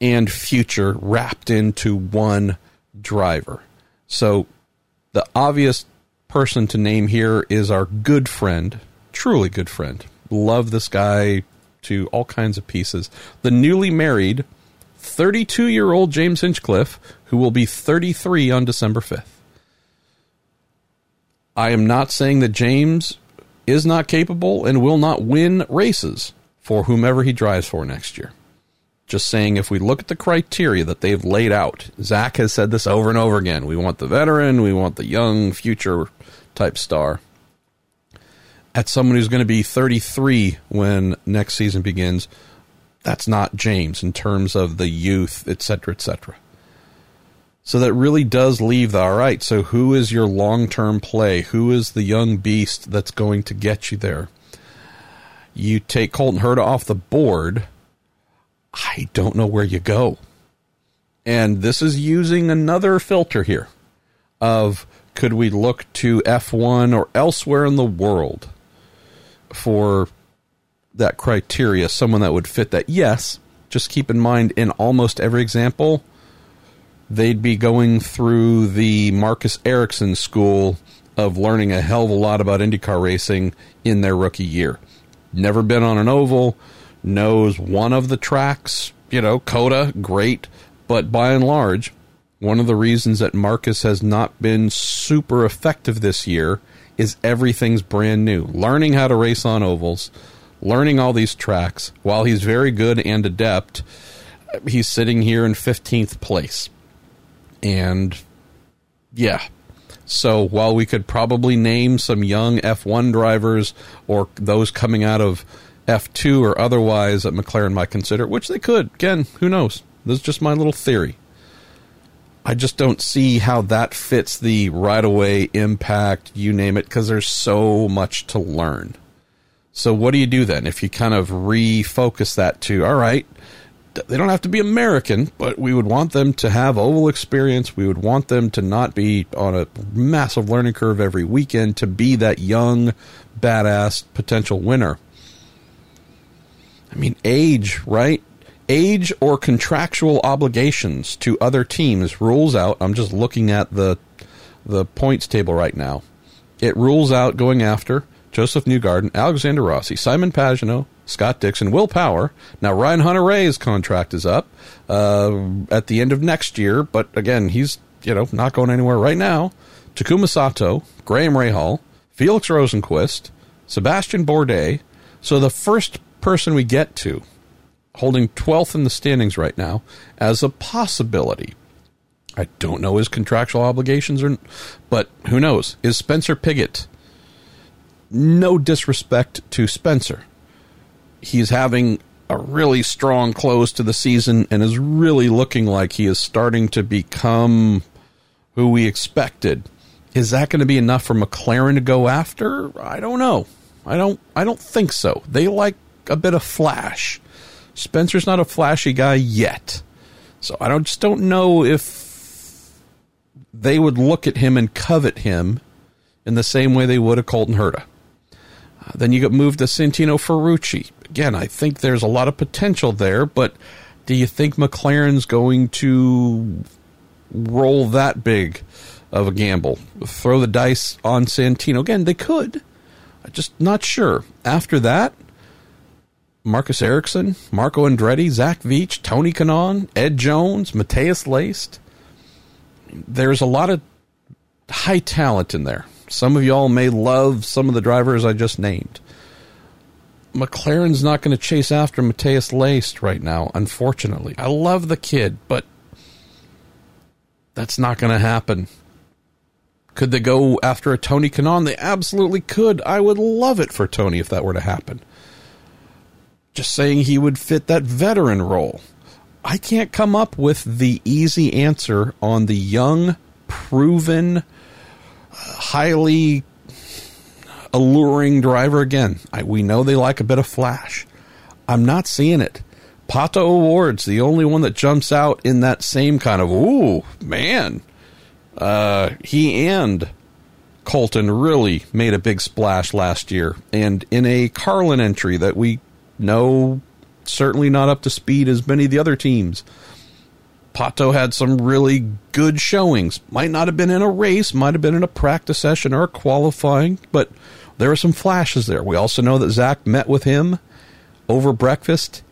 and future wrapped into one driver. So the obvious person to name here is our good friend, truly good friend. Love this guy to all kinds of pieces. The newly married 32 year old James Hinchcliffe, who will be 33 on December 5th. I am not saying that James is not capable and will not win races for whomever he drives for next year. Just saying, if we look at the criteria that they've laid out, Zak has said this over and over again. We want the veteran, we want the young future type star. At someone who's going to be 33 when next season begins, That's not James in terms of the youth, etc., etc. So that really does leave the all right. So who is your long term play? Who is the young beast that's going to get you there? You take Colton Herta off the board. I don't know where you go. And this is using another filter here of could we look to F1 or elsewhere in the world for that criteria, someone that would fit that? Yes. Just keep in mind, in almost every example, they'd be going through the Marcus Ericsson school of learning a hell of a lot about IndyCar racing in their rookie year. Never been on an oval, knows one of the tracks, you know, COTA, great, but by and large, one of the reasons that Marcus has not been super effective this year is everything's brand new. Learning how to race on ovals, learning all these tracks, while he's very good and adept, he's sitting here in 15th place. And yeah. So while we could probably name some young F1 drivers or those coming out of F2 or otherwise that McLaren might consider, which they could, again, who knows? This is just my little theory. I just don't see how that fits the right away impact, you name it, because there's so much to learn. So, what do you do then if you kind of refocus that to, all right, they don't have to be American, but we would want them to have oval experience. We would want them to not be on a massive learning curve every weekend to be that young, badass potential winner. I mean, age, right? Age or contractual obligations to other teams rules out. I'm just looking at the the points table right now. It rules out going after Josef Newgarden, Alexander Rossi, Simon Pagenaud, Scott Dixon, Will Power. Now Ryan Hunter-Reay's contract is up uh, at the end of next year, but again, he's you know not going anywhere right now. Takuma Sato, Graham Rahal, Felix Rosenqvist, Sebastian Bourdais. So the first person we get to, holding 12th in the standings right now, as a possibility. I don't know his contractual obligations, or, but who knows? Is Spencer Pigot? No disrespect to Spencer he's having a really strong close to the season and is really looking like he is starting to become who we expected. Is that going to be enough for McLaren to go after? I don't know. I don't I don't think so. They like a bit of flash. Spencer's not a flashy guy yet. So I don't just don't know if they would look at him and covet him in the same way they would a Colton Herta. Then you get moved to Santino Ferrucci again, I think there's a lot of potential there, but do you think McLaren's going to roll that big of a gamble? Throw the dice on Santino? Again, they could. I'm just not sure. After that, Marcus Ericsson, Marco Andretti, Zach Veach, Tony Kanaan, Ed Jones, Matheus Leist. There's a lot of high talent in there. Some of y'all may love some of the drivers I just named. McLaren's not going to chase after Matheus Leist right now, unfortunately. I love the kid, but that's not going to happen. Could they go after a Tony Kanaan? They absolutely could. I would love it for Tony if that were to happen. Just saying he would fit that veteran role. I can't come up with the easy answer on the young, proven, highly alluring driver again. I, we know they like a bit of flash. I'm not seeing it. Pato O'Wards, the only one that jumps out in that same kind of ooh man. Uh, he and Colton really made a big splash last year, and in a Carlin entry that we know certainly not up to speed as many of the other teams. Pato had some really good showings. Might not have been in a race, might have been in a practice session or a qualifying, but there were some flashes there. We also know that Zak met with him over breakfast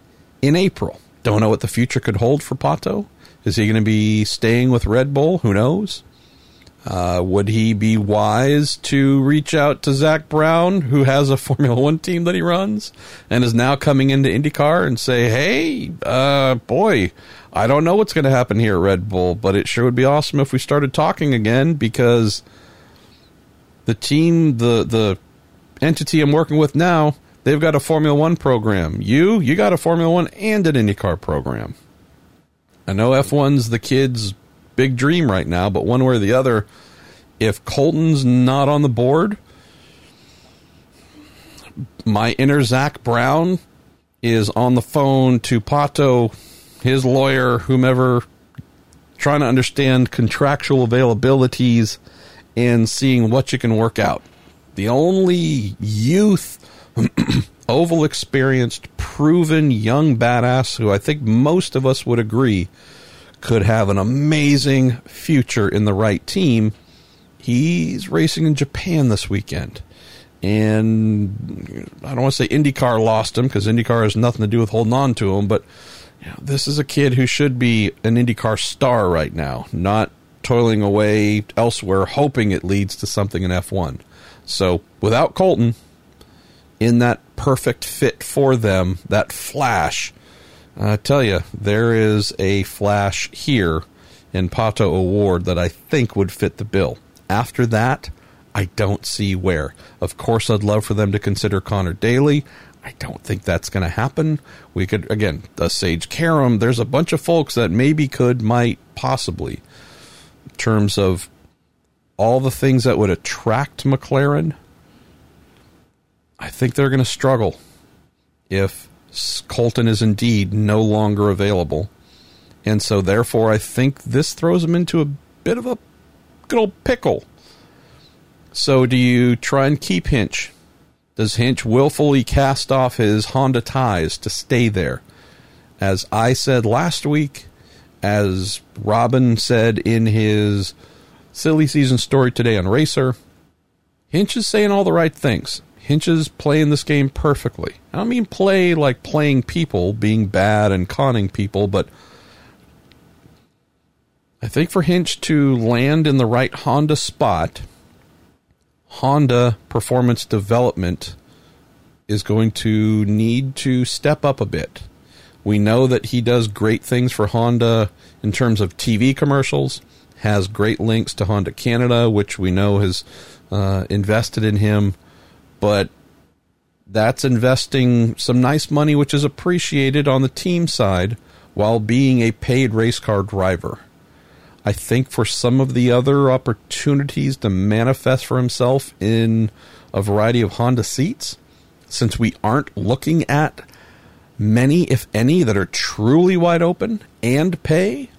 in April. Don't know what the future could hold for Pato. Is he going to be staying with Red Bull? Who knows? Uh, would he be wise to reach out to Zak Brown, who has a (laughs) Formula One team that he runs and is now coming into IndyCar and say, hey, uh, boy, I don't know what's going to happen here at Red Bull, but it sure would be awesome if we started talking again because the team, the, the entity I'm working with now they've got a Formula One program. You, you got a Formula One and an IndyCar program. I know F1's the kid's big dream right now, but one way or the other, if Colton's not on the board, my inner Zak Brown is on the phone to Pato, his lawyer, whomever, trying to understand contractual availabilities and seeing what you can work out. The only youth, (clears throat) oval experienced, proven young badass who I think most of us would agree could have an amazing future in the right team. He's racing in Japan this weekend. And I don't want to say IndyCar lost him because IndyCar has nothing to do with holding on to him, but know, this is a kid who should be an IndyCar star right now, not toiling away elsewhere, hoping it leads to something in F1. So without Colton in that perfect fit for them, that flash, I tell you, there is a flash here in Pato O'Ward that I think would fit the bill. After that, I don't see where. Of course, I'd love for them to consider Conor Daly. I don't think that's going to happen. We could, again, the Sage Karam, there's a bunch of folks that maybe could, might, possibly. In terms of all the things that would attract McLaren, I think they're going to struggle if Colton is indeed no longer available. And so, therefore, I think this throws them into a bit of a good old pickle. So, do you try and keep Hinch? Does Hinch willfully cast off his Honda ties to stay there? As I said last week, as Robin said in his silly season story today on Racer, Hinch is saying all the right things. Hinch is playing this game perfectly. I don't mean play like playing people, being bad and conning people, but I think for Hinch to land in the right Honda spot – Honda performance development is going to need to step up a bit. We know that he does great things for Honda in terms of TV commercials, has great links to Honda Canada, which we know has uh, invested in him, but that's investing some nice money, which is appreciated on the team side while being a paid race car driver. I think for some of the other opportunities to manifest for himself in a variety of Honda seats, since we aren't looking at many, if any, that are truly wide open and pay,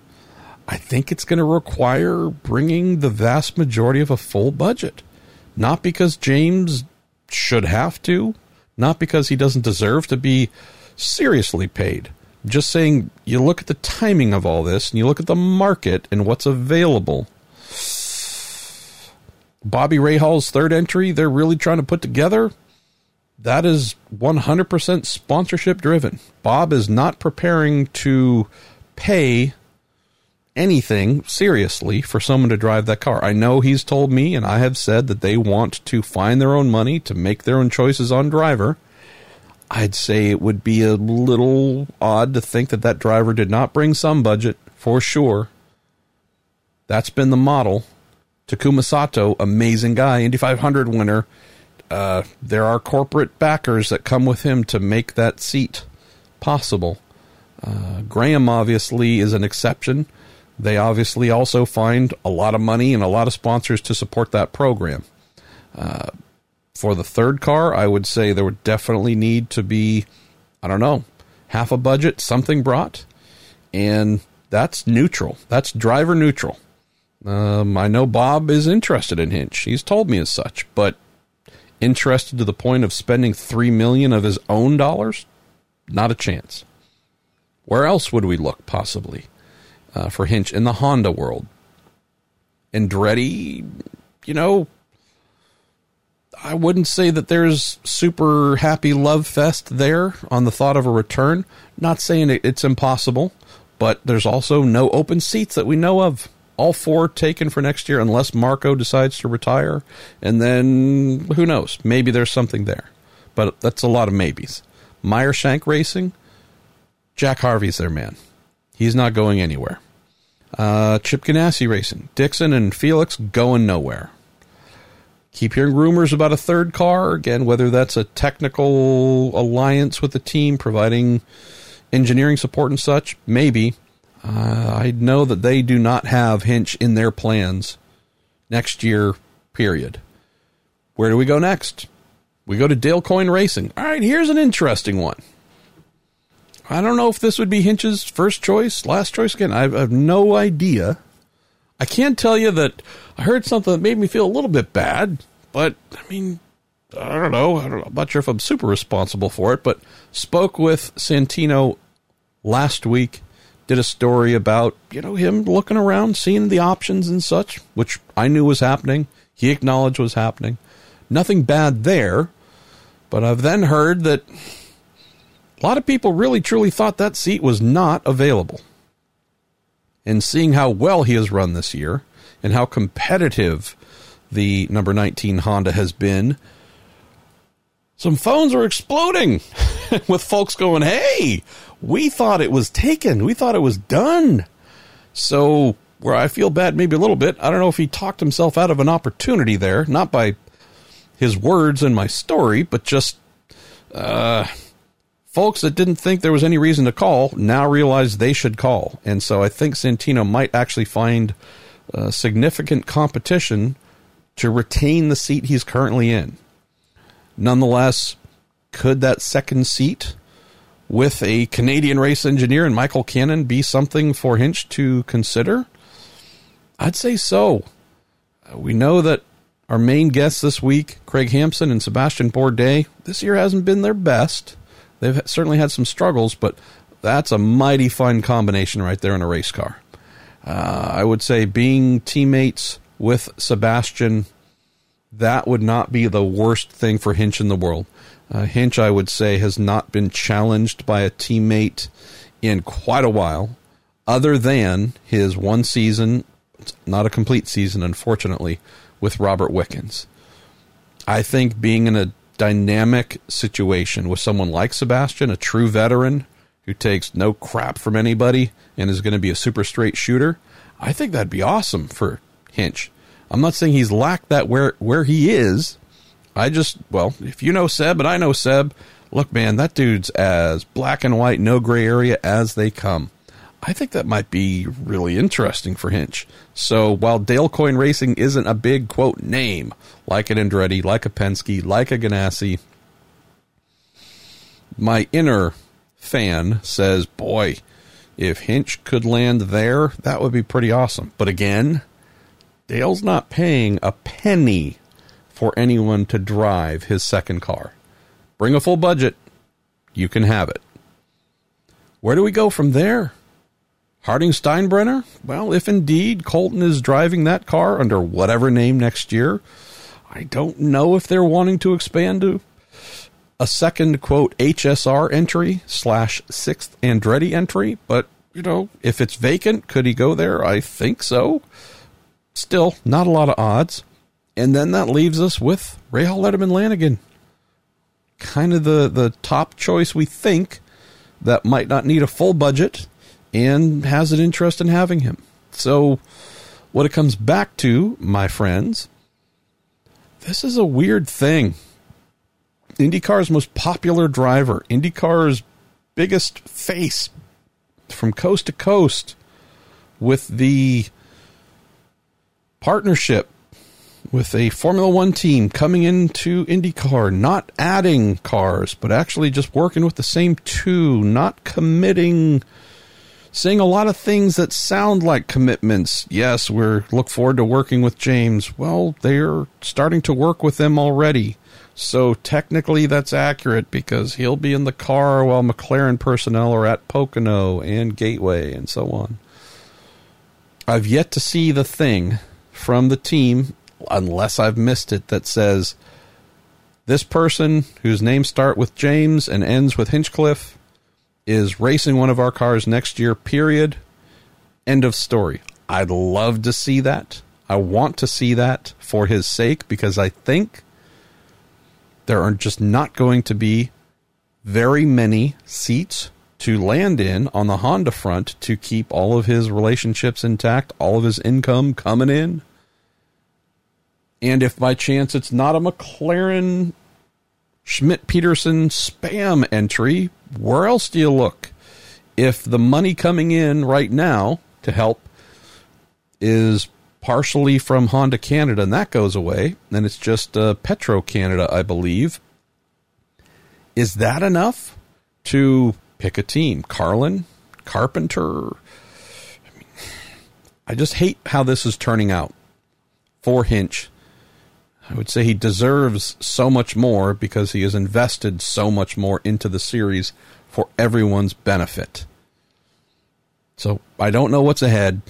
I think it's going to require bringing the vast majority of a full budget. Not because James should have to, not because he doesn't deserve to be seriously paid, just saying you look at the timing of all this and you look at the market and what's available. Bobby Rahal's third entry, they're really trying to put together. That is 100% sponsorship driven. Bob is not preparing to pay anything seriously for someone to drive that car. I know he's told me, and I have said that they want to find their own money to make their own choices on driver. I'd say it would be a little odd to think that that driver did not bring some budget for sure. That's been the model. Takuma Sato, amazing guy, Indy 500 winner. Uh, there are corporate backers that come with him to make that seat possible. Uh, Graham obviously is an exception. They obviously also find a lot of money and a lot of sponsors to support that program. Uh, for the third car, I would say there would definitely need to be, I don't know, half a budget, something brought. And that's neutral. That's driver neutral. Um, I know Bob is interested in Hinch. He's told me as such, but interested to the point of spending three million of his own dollars? Not a chance. Where else would we look possibly uh, for Hinch in the Honda world? Andretti, you know, I wouldn't say that there's super happy love fest there on the thought of a return. Not saying it's impossible, but there's also no open seats that we know of. All four taken for next year, unless Marco decides to retire, and then who knows? Maybe there's something there, but that's a lot of maybes. Meyer Shank Racing, Jack Harvey's their man. He's not going anywhere. Uh, Chip Ganassi Racing, Dixon and Felix going nowhere. Keep hearing rumors about a third car. Again, whether that's a technical alliance with the team providing engineering support and such, maybe. Uh, I know that they do not have Hinch in their plans next year, period. Where do we go next? We go to Dale Coyne Racing. All right, here's an interesting one. I don't know if this would be Hinch's first choice, last choice again. I have no idea. I can't tell you that I heard something that made me feel a little bit bad, but I mean, I don't know. I don't. I'm not sure if I'm super responsible for it, but spoke with Santino last week did a story about, you know, him looking around, seeing the options and such, which I knew was happening. He acknowledged was happening. Nothing bad there. But I've then heard that a lot of people really truly thought that seat was not available. And seeing how well he has run this year and how competitive the number 19 Honda has been, some phones are exploding (laughs) with folks going, hey, we thought it was taken. We thought it was done. So, where I feel bad maybe a little bit, I don't know if he talked himself out of an opportunity there, not by his words and my story, but just uh, folks that didn't think there was any reason to call now realize they should call. And so I think Santino might actually find uh, significant competition to retain the seat he's currently in. Nonetheless, could that second seat with a Canadian race engineer and Michael Cannon be something for Hinch to consider? I'd say so. Uh, we know that our main guests this week, Craig Hampson and Sebastian Bourdais, this year hasn't been their best. They've certainly had some struggles, but that's a mighty fun combination right there in a race car. Uh, I would say being teammates with Sebastian, that would not be the worst thing for Hinch in the world. Uh, Hinch, I would say, has not been challenged by a teammate in quite a while, other than his one season, not a complete season, unfortunately, with Robert Wickens. I think being in a dynamic situation with someone like Sebastian, a true veteran who takes no crap from anybody and is going to be a super straight shooter, I think that'd be awesome for Hinch. I'm not saying he's lacked that where where he is, I just, well, if you know Seb and I know Seb, look, man, that dude's as black and white, no gray area as they come. I think that might be really interesting for Hinch. So while Dale Coyne Racing isn't a big quote name like an Andretti, like a Penske, like a Ganassi, my inner fan says, boy, if Hinch could land there, that would be pretty awesome. But again, Dale's not paying a penny for anyone to drive his second car. Bring a full budget, you can have it. Where do we go from there? Harding Steinbrenner? Well, if indeed Colton is driving that car under whatever name next year, I don't know if they're wanting to expand to a second quote HSR entry slash sixth Andretti entry, but you know, if it's vacant, could he go there? I think so. Still, not a lot of odds. And then that leaves us with Rahal Letterman Lanigan. Kind of the, the top choice we think that might not need a full budget and has an interest in having him. So, what it comes back to, my friends, this is a weird thing. IndyCar's most popular driver, IndyCar's biggest face from coast to coast with the partnership with a Formula One team coming into IndyCar, not adding cars, but actually just working with the same two, not committing, saying a lot of things that sound like commitments. Yes, we're look forward to working with James. Well, they're starting to work with them already. So technically that's accurate because he'll be in the car while McLaren personnel are at Pocono and Gateway and so on. I've yet to see the thing from the team unless I've missed it, that says this person whose name start with James and ends with Hinchcliffe is racing one of our cars next year, period. End of story. I'd love to see that. I want to see that for his sake because I think there are just not going to be very many seats to land in on the Honda front to keep all of his relationships intact, all of his income coming in And if by chance it's not a McLaren Schmidt Peterson spam entry, where else do you look? If the money coming in right now to help is partially from Honda Canada and that goes away, then it's just uh, Petro Canada, I believe. Is that enough to pick a team? Carlin, Carpenter. I, mean, (sighs) I just hate how this is turning out for Hinch. I would say he deserves so much more because he has invested so much more into the series for everyone's benefit. So I don't know what's ahead.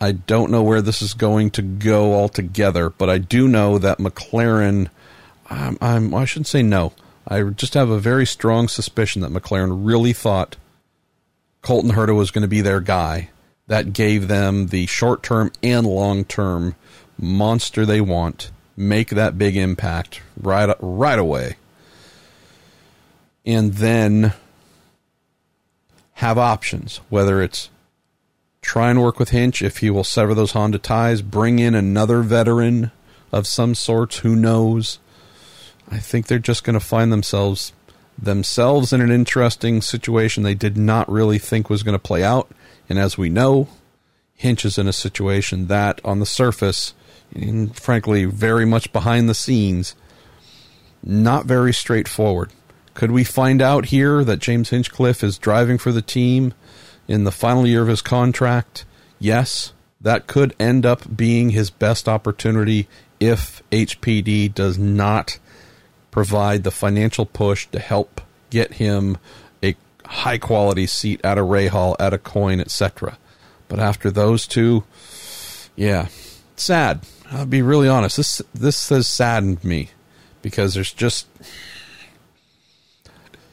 I don't know where this is going to go altogether, but I do know that McLaren. I'm, I'm, I shouldn't say no. I just have a very strong suspicion that McLaren really thought Colton Herta was going to be their guy. That gave them the short term and long term monster they want. Make that big impact right right away, and then have options. Whether it's try and work with Hinch if he will sever those Honda ties, bring in another veteran of some sorts. Who knows? I think they're just going to find themselves themselves in an interesting situation they did not really think was going to play out. And as we know, Hinch is in a situation that, on the surface, and frankly, very much behind the scenes, not very straightforward. Could we find out here that James Hinchcliffe is driving for the team in the final year of his contract? Yes, that could end up being his best opportunity if HPD does not provide the financial push to help get him a high quality seat at a Rahal, at a Coyne, etc. But after those two, yeah, sad. I'll be really honest. This this has saddened me because there's just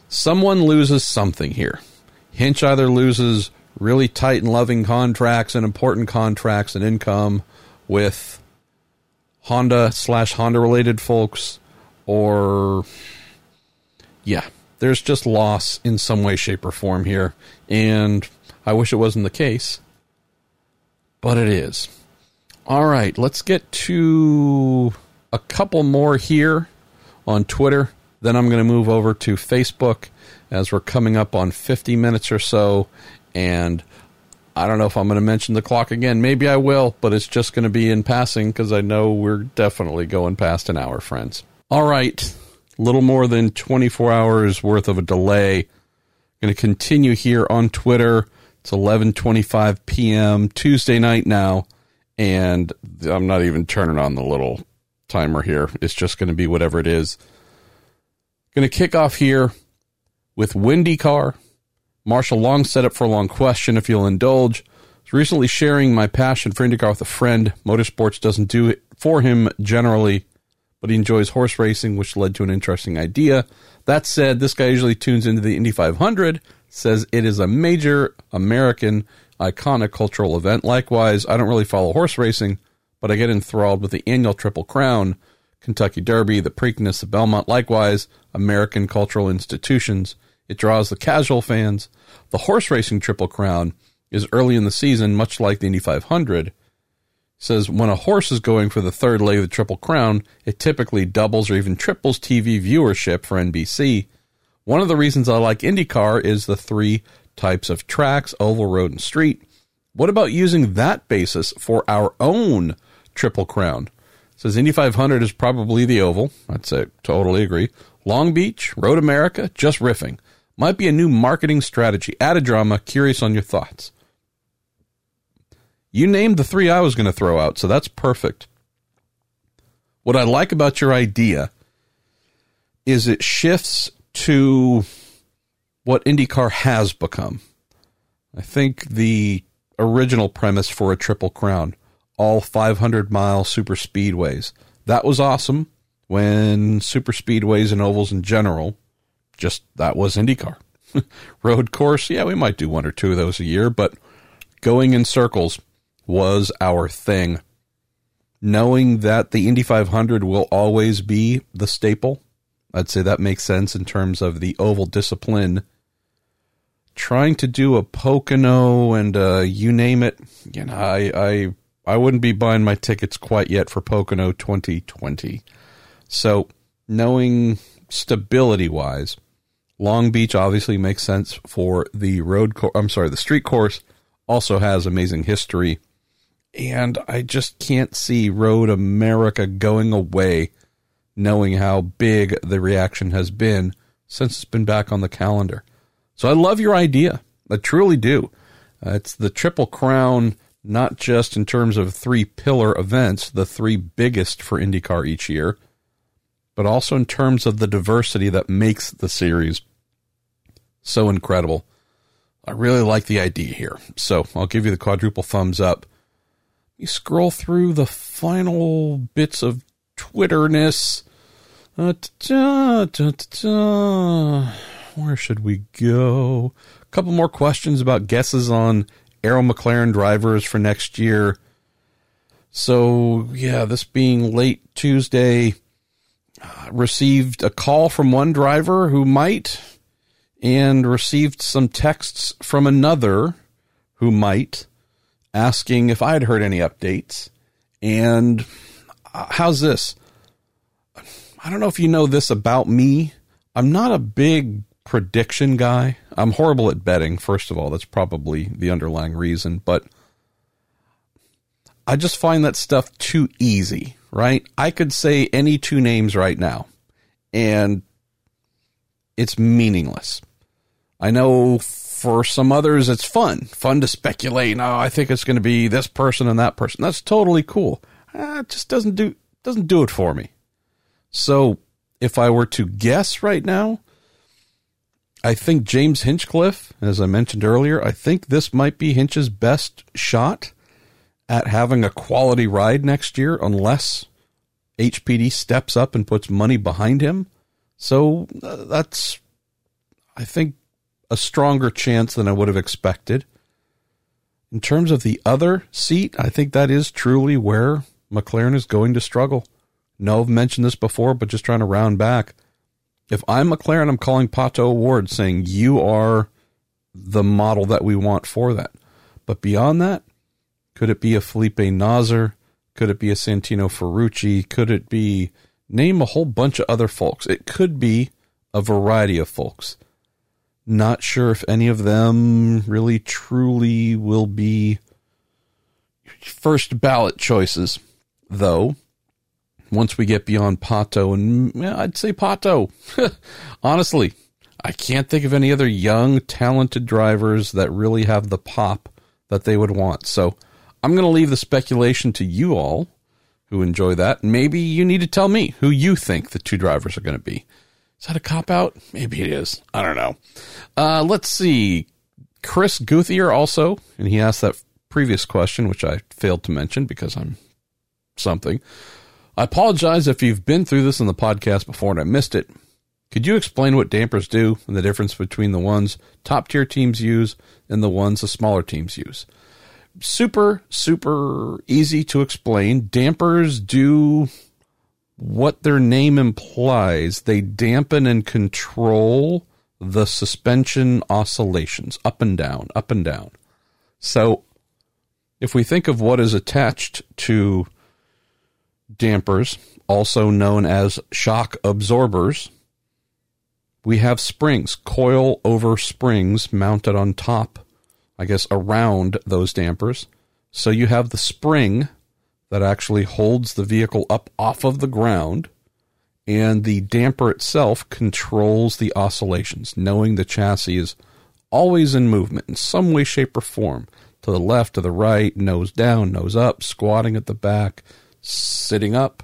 someone loses something here. Hinch either loses really tight and loving contracts and important contracts and income with Honda slash Honda related folks or yeah, there's just loss in some way, shape, or form here. And I wish it wasn't the case, but it is. All right, let's get to a couple more here on Twitter. Then I'm going to move over to Facebook as we're coming up on 50 minutes or so. And I don't know if I'm going to mention the clock again. Maybe I will, but it's just going to be in passing because I know we're definitely going past an hour, friends. All right, little more than 24 hours worth of a delay. I'm Going to continue here on Twitter. It's 11:25 p.m. Tuesday night now, and I'm not even turning on the little timer here. It's just going to be whatever it is. Going to kick off here with WindyCar. Marshall long set up for a long question, if you'll indulge. Was recently sharing my passion for IndyCar with a friend. Motorsports doesn't do it for him generally but he enjoys horse racing, which led to an interesting idea. That said, this guy usually tunes into the Indy 500, says it is a major American iconic cultural event. Likewise, I don't really follow horse racing, but I get enthralled with the annual Triple Crown, Kentucky Derby, the Preakness, the Belmont. Likewise, American cultural institutions. It draws the casual fans. The horse racing Triple Crown is early in the season, much like the Indy 500 says when a horse is going for the third leg of the Triple Crown, it typically doubles or even triples TV viewership for NBC. One of the reasons I like IndyCar is the three types of tracks oval, road, and street. What about using that basis for our own Triple Crown? It says Indy 500 is probably the oval. I'd say totally agree. Long Beach, Road America, just riffing. Might be a new marketing strategy. Add a drama. Curious on your thoughts. You named the three I was going to throw out, so that's perfect. What I like about your idea is it shifts to what IndyCar has become. I think the original premise for a Triple Crown, all 500 mile super speedways, that was awesome when super speedways and ovals in general, just that was IndyCar. (laughs) Road course, yeah, we might do one or two of those a year, but going in circles, was our thing. Knowing that the Indy 500 will always be the staple, I'd say that makes sense in terms of the oval discipline. Trying to do a Pocono and uh, you name it, you know, I, I I wouldn't be buying my tickets quite yet for Pocono 2020. So, knowing stability wise, Long Beach obviously makes sense for the road course. I'm sorry, the street course also has amazing history. And I just can't see Road America going away knowing how big the reaction has been since it's been back on the calendar. So I love your idea. I truly do. Uh, it's the Triple Crown, not just in terms of three pillar events, the three biggest for IndyCar each year, but also in terms of the diversity that makes the series so incredible. I really like the idea here. So I'll give you the quadruple thumbs up. You scroll through the final bits of Twitterness. Uh, da, da, Where should we go? A couple more questions about guesses on Arrow McLaren drivers for next year. So, yeah, this being late Tuesday, uh, received a call from one driver who might, and received some texts from another who might, asking if I had heard any updates. And uh, how's this? I don't know if you know this about me. I'm not a big prediction guy. I'm horrible at betting, first of all. That's probably the underlying reason. But I just find that stuff too easy, right? I could say any two names right now, and it's meaningless. I know for some others it's fun, fun to speculate. No, I think it's going to be this person and that person. That's totally cool. Uh, it just doesn't do doesn't do it for me. So if I were to guess right now, I think James Hinchcliffe, as I mentioned earlier, I think this might be Hinch's best shot at having a quality ride next year, unless HPD steps up and puts money behind him. So uh, that's, I think, a stronger chance than I would have expected. In terms of the other seat, I think that is truly where McLaren is going to struggle. No, I've mentioned this before, but just trying to round back. If I'm McLaren, I'm calling Pato O'Ward saying you are the model that we want for that. But beyond that, could it be a Felipe Nasr? Could it be a Santino Ferrucci? Could it be name a whole bunch of other folks? It could be a variety of folks. Not sure if any of them really truly will be first ballot choices, though once we get beyond Pato, and I'd say Pato. (laughs) Honestly, I can't think of any other young, talented drivers that really have the pop that they would want. So I'm going to leave the speculation to you all who enjoy that. Maybe you need to tell me who you think the two drivers are going to be. Is that a cop out? Maybe it is. I don't know. Uh, let's see. Chris Guthier also, and he asked that previous question, which I failed to mention because I'm something. I apologize if you've been through this in the podcast before and I missed it. Could you explain what dampers do and the difference between the ones top tier teams use and the ones the smaller teams use? Super, super easy to explain. Dampers do what their name implies. They dampen and control the suspension oscillations up and down, up and down. So if we think of what is attached to dampers, also known as shock absorbers, we have springs, coil over springs mounted on top, I guess, around those dampers. So you have the spring that actually holds the vehicle up off of the ground, and the damper itself controls the oscillations, knowing the chassis is always in movement in some way, shape, or form to the left, to the right, nose down, nose up, squatting at the back, sitting up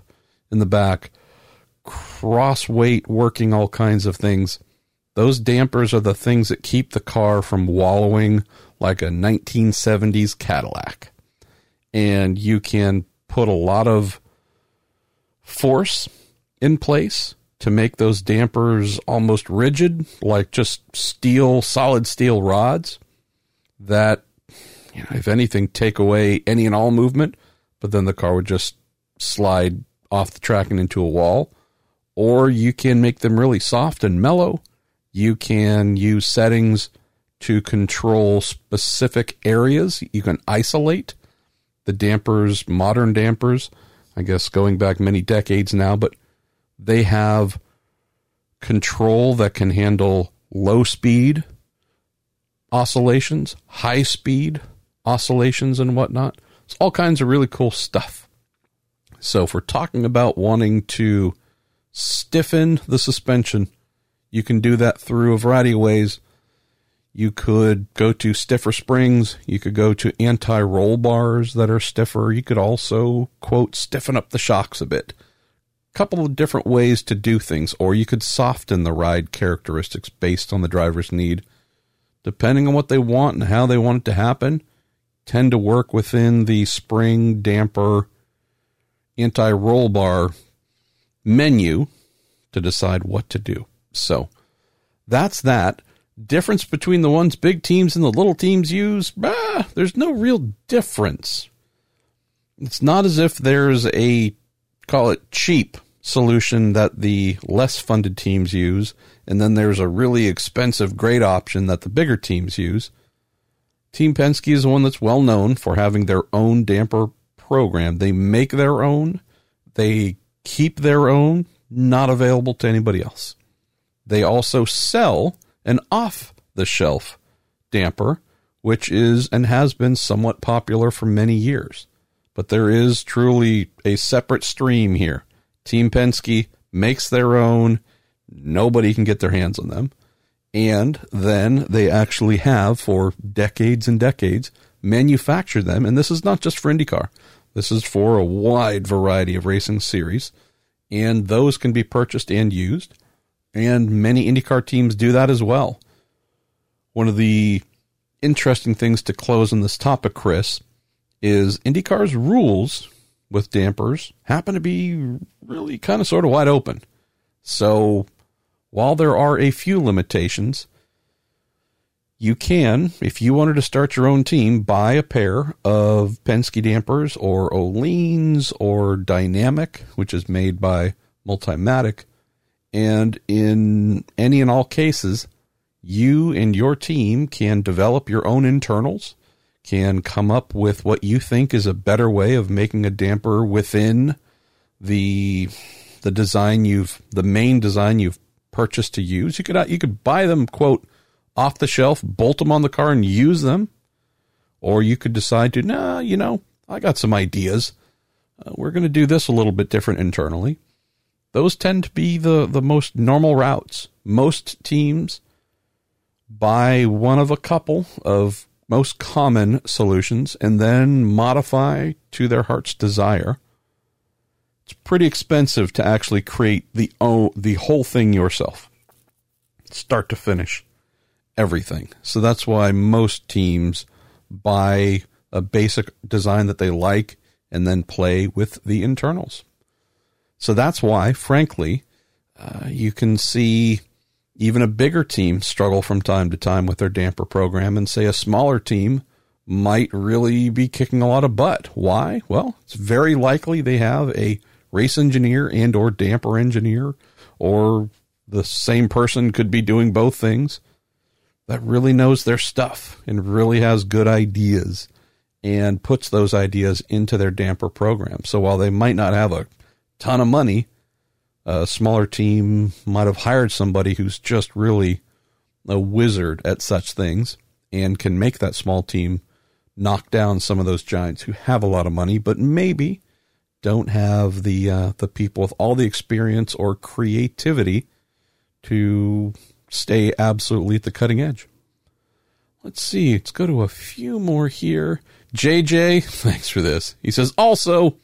in the back, cross weight, working all kinds of things. Those dampers are the things that keep the car from wallowing like a 1970s Cadillac. And you can put a lot of force in place to make those dampers almost rigid, like just steel, solid steel rods that, you know, if anything, take away any and all movement, but then the car would just slide off the track and into a wall, or you can make them really soft and mellow. You can use settings to control specific areas. You can isolate the dampers, modern dampers, I guess going back many decades now, but they have control that can handle low speed oscillations, high speed oscillations, and whatnot. It's all kinds of really cool stuff. So, if we're talking about wanting to stiffen the suspension, you can do that through a variety of ways. You could go to stiffer springs. You could go to anti roll bars that are stiffer. You could also, quote, stiffen up the shocks a bit. A couple of different ways to do things, or you could soften the ride characteristics based on the driver's need. Depending on what they want and how they want it to happen, tend to work within the spring damper anti roll bar menu to decide what to do. So that's that difference between the ones big teams and the little teams use, bah, there's no real difference. It's not as if there's a call it cheap solution that the less funded teams use, and then there's a really expensive great option that the bigger teams use. Team Penske is the one that's well known for having their own damper program. They make their own, they keep their own, not available to anybody else. They also sell an off the shelf damper, which is and has been somewhat popular for many years. But there is truly a separate stream here. Team Penske makes their own, nobody can get their hands on them. And then they actually have, for decades and decades, manufactured them. And this is not just for IndyCar, this is for a wide variety of racing series. And those can be purchased and used and many IndyCar teams do that as well. One of the interesting things to close on this topic, Chris, is IndyCar's rules with dampers happen to be really kind of sort of wide open. So while there are a few limitations, you can, if you wanted to start your own team, buy a pair of Penske dampers or Öhlins or Dynamic, which is made by Multimatic and in any and all cases, you and your team can develop your own internals, can come up with what you think is a better way of making a damper within the the design you've the main design you've purchased to use. You could you could buy them quote off the shelf, bolt them on the car and use them, or you could decide to nah, you know, I got some ideas. Uh, we're going to do this a little bit different internally those tend to be the, the most normal routes. Most teams buy one of a couple of most common solutions and then modify to their heart's desire. It's pretty expensive to actually create the oh, the whole thing yourself, start to finish, everything. So that's why most teams buy a basic design that they like and then play with the internals. So that's why, frankly, uh, you can see even a bigger team struggle from time to time with their damper program, and say a smaller team might really be kicking a lot of butt. Why? Well, it's very likely they have a race engineer and or damper engineer, or the same person could be doing both things that really knows their stuff and really has good ideas and puts those ideas into their damper program. So while they might not have a ton of money, a smaller team might have hired somebody who's just really a wizard at such things and can make that small team knock down some of those giants who have a lot of money, but maybe don't have the uh, the people with all the experience or creativity to stay absolutely at the cutting edge. Let's see. Let's go to a few more here. JJ, (laughs) thanks for this. He says also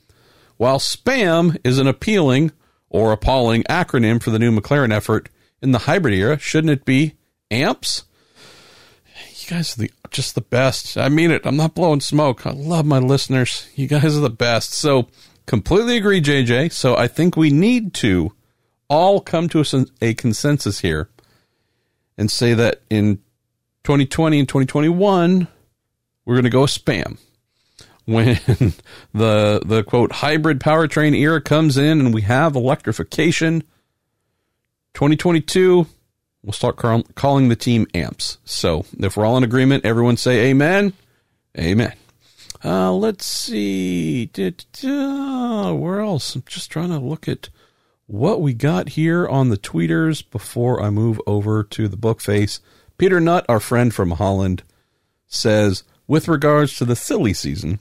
while SPAM is an appealing or appalling acronym for the new McLaren effort in the hybrid era, shouldn't it be AMPS? You guys are the, just the best. I mean it. I'm not blowing smoke. I love my listeners. You guys are the best. So, completely agree, JJ. So, I think we need to all come to a, a consensus here and say that in 2020 and 2021, we're going to go SPAM. When (laughs) the the quote hybrid powertrain era comes in and we have electrification 2022 we'll start call, calling the team amps. So if we're all in agreement everyone say amen. Amen. Uh, let's see. Where else? I'm just trying to look at what we got here on the tweeters before I move over to the book face. Peter Nutt, our friend from Holland, says, with regards to the silly season,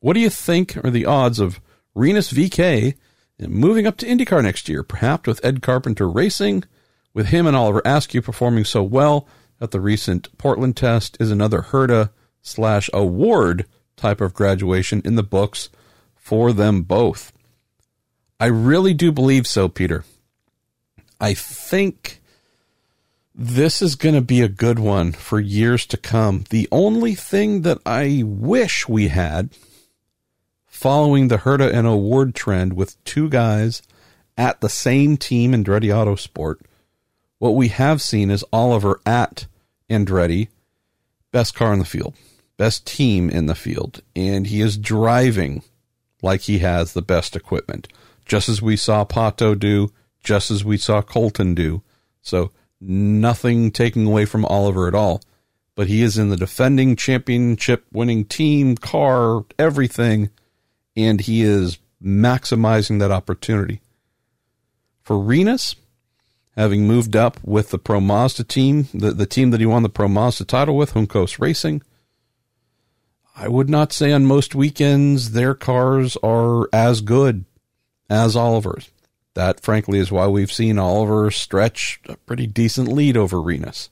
what do you think are the odds of Rinus VeeKay moving up to IndyCar next year, perhaps with Ed Carpenter racing? With him and Oliver Askew performing so well at the recent Portland test, is another Herta slash O'Ward type of graduation in the books for them both. I really do believe so, Peter. I think this is going to be a good one for years to come. The only thing that I wish we had following the Herta and O'Ward trend with two guys at the same team in Andretti Autosport, what we have seen is Oliver at Andretti, best car in the field, best team in the field, and he is driving like he has the best equipment just as we saw Pato do, just as we saw Colton do. So nothing taking away from Oliver at all. But he is in the defending championship winning team, car, everything, and he is maximizing that opportunity. For Rinus, having moved up with the Pro Mazda team, the, the team that he won the Pro Mazda title with, Juncos Racing, I would not say on most weekends their cars are as good as Oliver's. That, frankly, is why we've seen Oliver stretch a pretty decent lead over Rinus.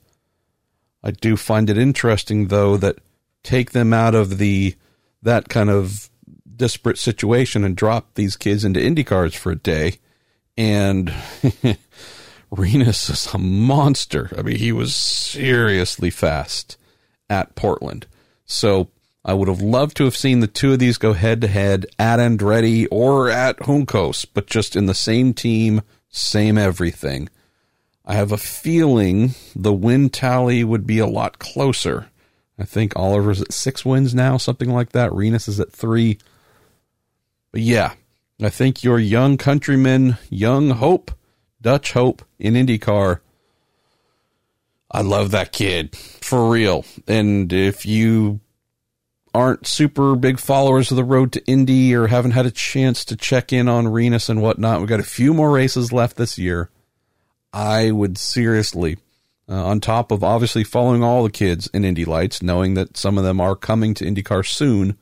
I do find it interesting, though, that take them out of the that kind of disparate situation and drop these kids into IndyCars for a day, and (laughs) Rinus is a monster. I mean, he was seriously fast at Portland. So I would have loved to have seen the two of these go head to head at Andretti or at Juncos, but just in the same team, same everything. I have a feeling the win tally would be a lot closer. I think Oliver's at six wins now, something like that. Rinus is at three. But yeah, I think your young countryman, young hope, Dutch hope in IndyCar. I love that kid for real. And if you aren't super big followers of the road to Indy or haven't had a chance to check in on Rinus and whatnot, we've got a few more races left this year. I would seriously, uh, on top of obviously following all the kids in Indy Lights, knowing that some of them are coming to IndyCar soon.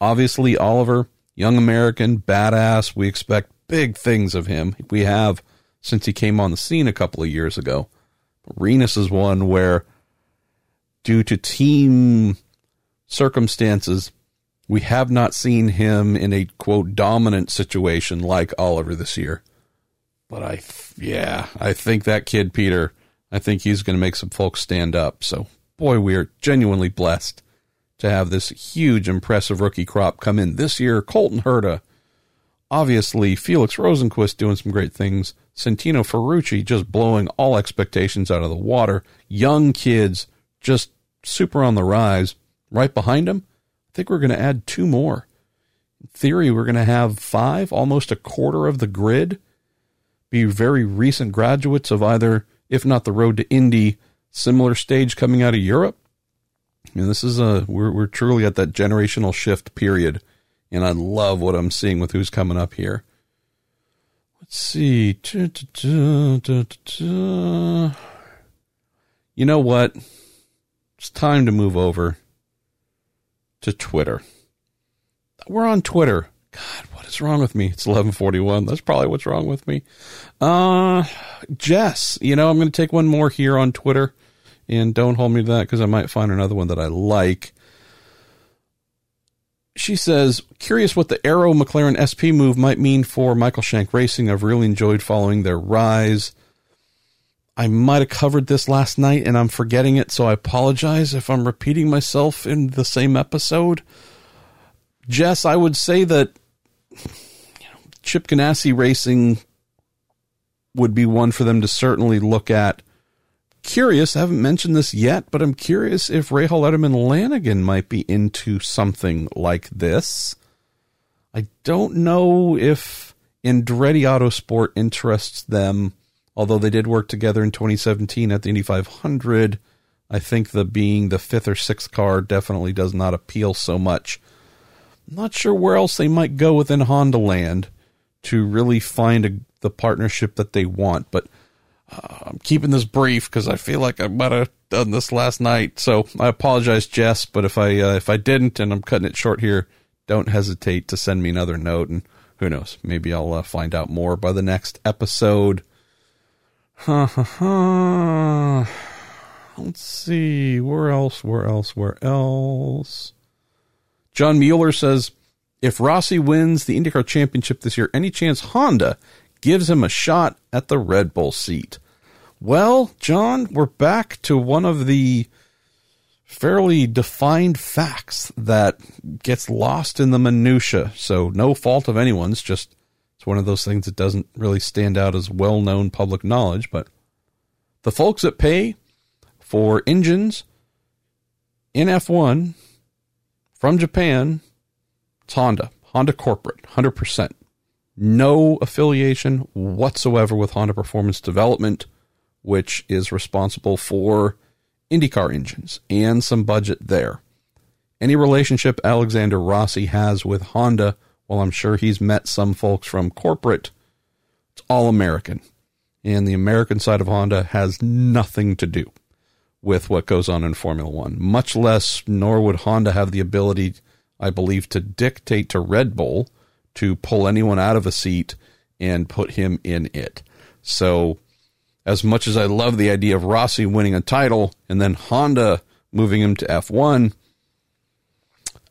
Obviously, Oliver, young American, badass. We expect big things of him. We have since he came on the scene a couple of years ago. Rinus is one where, due to team circumstances, we have not seen him in a quote dominant situation like Oliver this year. But I, yeah, I think that kid Peter, I think he's going to make some folks stand up. So, boy, we are genuinely blessed to have this huge, impressive rookie crop come in this year. Colton Herta, obviously, Felix Rosenqvist doing some great things. Santino Ferrucci just blowing all expectations out of the water. Young kids just super on the rise. Right behind him, I think we're going to add two more. In theory, we're going to have five, almost a quarter of the grid, be very recent graduates of either, if not the road to Indy, similar stage coming out of Europe. And this is a we're we're truly at that generational shift period, and I love what I'm seeing with who's coming up here. Let's see. You know what? It's time to move over to Twitter. We're on Twitter. God, what is wrong with me? It's 1141. That's probably what's wrong with me. Uh, Jess, you know, I'm going to take one more here on Twitter and don't hold me to that because I might find another one that I like. She says, curious what the Arrow McLaren SP move might mean for Michael Shank Racing. I've really enjoyed following their rise. I might have covered this last night and I'm forgetting it, so I apologize if I'm repeating myself in the same episode. Jess, I would say that you know, Chip Ganassi Racing would be one for them to certainly look at. Curious, I haven't mentioned this yet, but I'm curious if Rahal Letterman Lanigan might be into something like this. I don't know if Andretti Autosport interests them although they did work together in 2017 at the Indy 500. I think the being the fifth or sixth car definitely does not appeal so much. I'm not sure where else they might go within Honda land to really find a, the partnership that they want. But uh, I'm keeping this brief because I feel like I might have done this last night. So I apologize, Jess. But if I uh, if I didn't, and I'm cutting it short here, don't hesitate to send me another note, and who knows, maybe I'll uh, find out more by the next episode. Let's see. Where else? Where else? Where else? John Mueller says if Rossi wins the IndyCar Championship this year, any chance Honda gives him a shot at the Red Bull seat? Well, John, we're back to one of the fairly defined facts that gets lost in the minutia. So no fault of anyone's, just it's one of those things that doesn't really stand out as well-known public knowledge, but the folks that pay for engines in F1 from Japan, it's Honda, Honda corporate, 100%. No affiliation whatsoever with Honda Performance Development, which is responsible for IndyCar engines and some budget there. Any relationship Alexander Rossi has with Honda, well, I'm sure he's met some folks from corporate, it's all American. And the American side of Honda has nothing to do with what goes on in Formula One, much less, nor would Honda have the ability, I believe, to dictate to Red Bull to pull anyone out of a seat and put him in it. So, as much as I love the idea of Rossi winning a title and then Honda moving him to F1,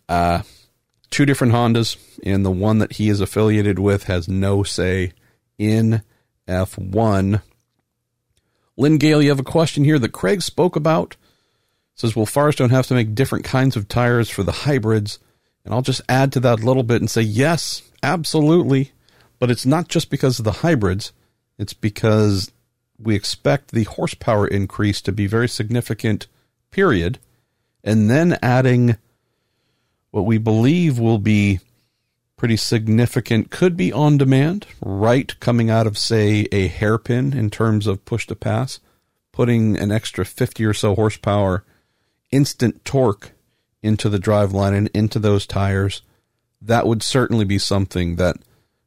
uh, two different Hondas, and the one that he is affiliated with has no say in F1. Lynn Gale, you have a question here that Craig spoke about. It says, Will Firestone have to make different kinds of tires for the hybrids? And I'll just add to that a little bit and say, yes, absolutely. But it's not just because of the hybrids, it's because we expect the horsepower increase to be very significant, period. And then adding what we believe will be pretty significant, could be on demand, right coming out of, say, a hairpin in terms of push to pass, putting an extra 50 or so horsepower instant torque into the drive line and into those tires. That would certainly be something that,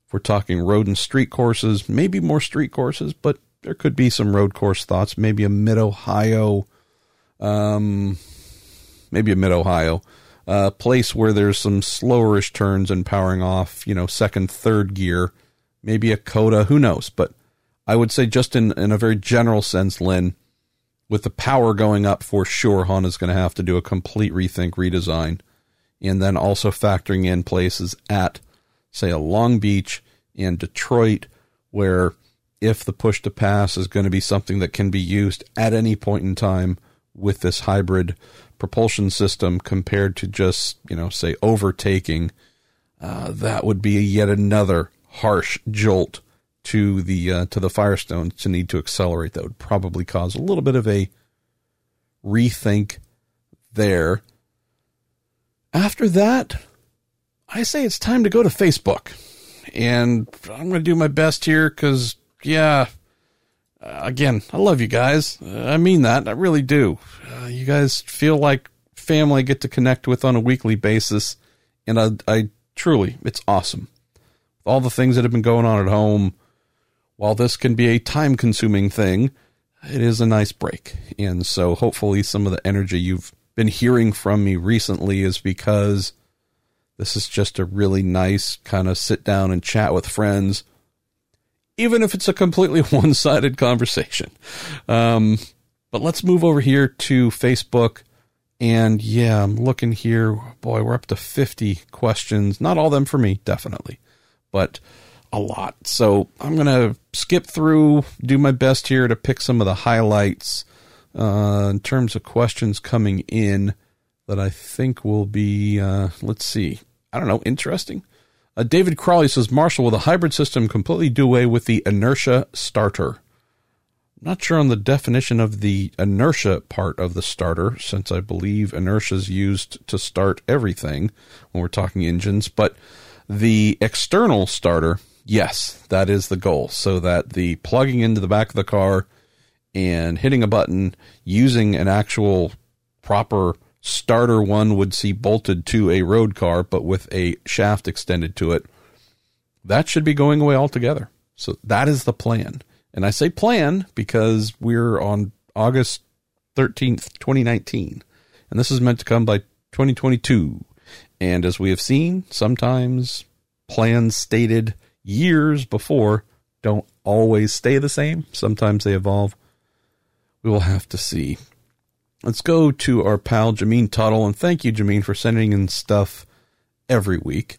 if we're talking road and street courses, maybe more street courses, but there could be some road course thoughts, maybe a mid Ohio, um, maybe a mid Ohio uh, place where there's some slowerish turns and powering off, you know, second, third gear, maybe a coda, who knows? But I would say, just in, in a very general sense, Lynn, with the power going up for sure, Honda's going to have to do a complete rethink, redesign, and then also factoring in places at, say, a Long Beach and Detroit, where if the push to pass is going to be something that can be used at any point in time with this hybrid propulsion system compared to just, you know, say overtaking, uh, that would be yet another harsh jolt to the uh, to the Firestone to need to accelerate. That would probably cause a little bit of a rethink there. After that, I say it's time to go to Facebook, and I'm going to do my best here because, yeah, uh, again, I love you guys. Uh, I mean that. I really do. Uh, you guys feel like family I get to connect with on a weekly basis. And I, I truly, it's awesome. All the things that have been going on at home, while this can be a time consuming thing, it is a nice break. And so hopefully some of the energy you've been hearing from me recently is because this is just a really nice kind of sit down and chat with friends even if it's a completely (laughs) one sided conversation. Um, but let's move over here to Facebook. And yeah, I'm looking here. Boy, we're up to 50 questions. Not all of them for me, definitely, but a lot. So I'm going to skip through, do my best here to pick some of the highlights uh, in terms of questions coming in that I think will be, uh, let's see, I don't know, interesting. Uh, David Crawley says, Marshall, will the hybrid system completely do away with the inertia starter? Not sure on the definition of the inertia part of the starter, since I believe inertia is used to start everything when we're talking engines. But the external starter, yes, that is the goal. So that the plugging into the back of the car and hitting a button using an actual proper starter one would see bolted to a road car, but with a shaft extended to it. That should be going away altogether. So that is the plan. And I say plan because we're on August 13th, 2019. And this is meant to come by 2022. And as we have seen, sometimes plans stated years before don't always stay the same. Sometimes they evolve. We will have to see. Let's go to our pal Jameen Tuttle, and thank you, Jameen, for sending in stuff every week.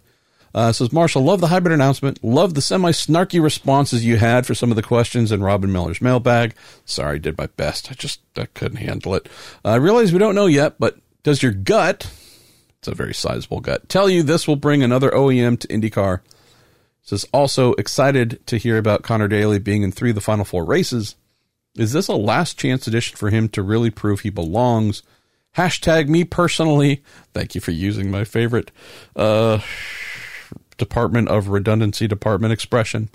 Uh, says Marshall, love the hybrid announcement. Love the semi snarky responses you had for some of the questions in Robin Miller's mailbag. Sorry, I did my best. I just I couldn't handle it. I realize we don't know yet, but does your gut, it's a very sizable gut, tell you this will bring another OEM to IndyCar? Says also excited to hear about Conor Daly being in three of the final four races. Is this a last chance edition for him to really prove he belongs? Hashtag me personally. Thank you for using my favorite uh, Department of Redundancy Department expression.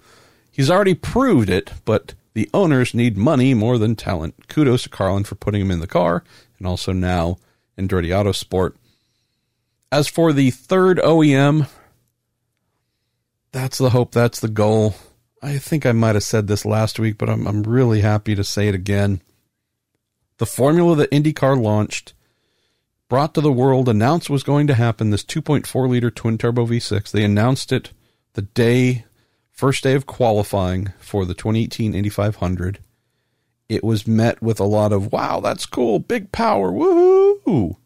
He's already proved it, but the owners need money more than talent. Kudos to Carlin for putting him in the car, and also now in Andretti Autosport. As for the third OEM, that's the hope, that's the goal. I think I might have said this last week, but I'm, I'm really happy to say it again. The formula that IndyCar launched, brought to the world, announced was going to happen this 2.4 liter twin turbo V6. They announced it the day, first day of qualifying for the 2018 Indy 500. It was met with a lot of, wow, that's cool, big power, woohoo!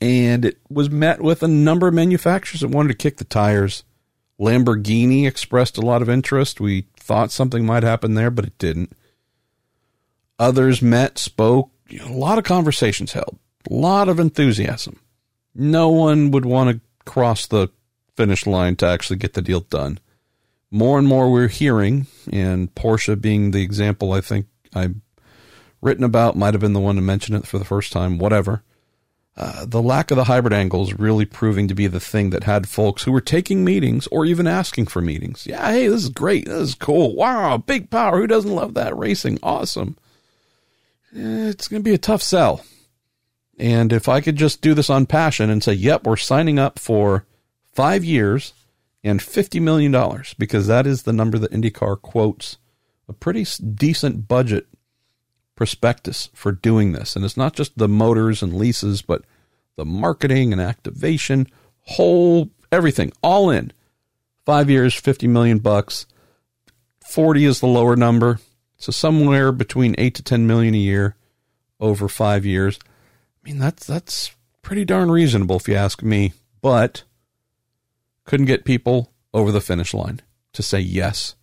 And it was met with a number of manufacturers that wanted to kick the tires Lamborghini expressed a lot of interest. We thought something might happen there, but it didn't. Others met, spoke, a lot of conversations held, a lot of enthusiasm. No one would want to cross the finish line to actually get the deal done. More and more we're hearing, and Porsche being the example I think I've written about, might have been the one to mention it for the first time, whatever uh, the lack of the hybrid angle is really proving to be the thing that had folks who were taking meetings or even asking for meetings. Yeah, hey, this is great. This is cool. Wow, big power. Who doesn't love that? Racing. Awesome. Eh, it's going to be a tough sell. And if I could just do this on passion and say, yep, we're signing up for five years and $50 million, because that is the number that IndyCar quotes, a pretty decent budget prospectus for doing this. And it's not just the motors and leases, but the marketing and activation, whole everything, all in. Five years, 50 million bucks. 40 is the lower number. So somewhere between eight to 10 million a year over five years. I mean, that's, that's pretty darn reasonable if you ask me, but couldn't get people over the finish line to say yes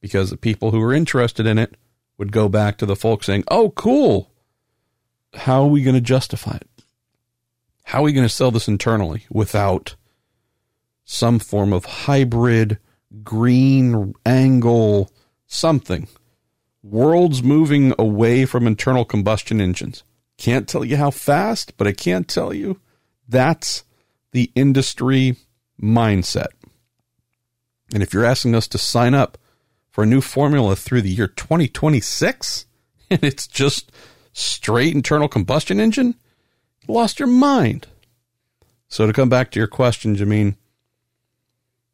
because the people who were interested in it would go back to the folks saying, oh, cool. How are we going to justify it? How are we going to sell this internally without some form of hybrid, green angle, something? World's moving away from internal combustion engines. Can't tell you how fast, but I can't tell you that's the industry mindset. And if you're asking us to sign up for a new formula through the year 2026 (laughs) and it's just straight internal combustion engine, you lost your mind. So to come back to your question, Jameen,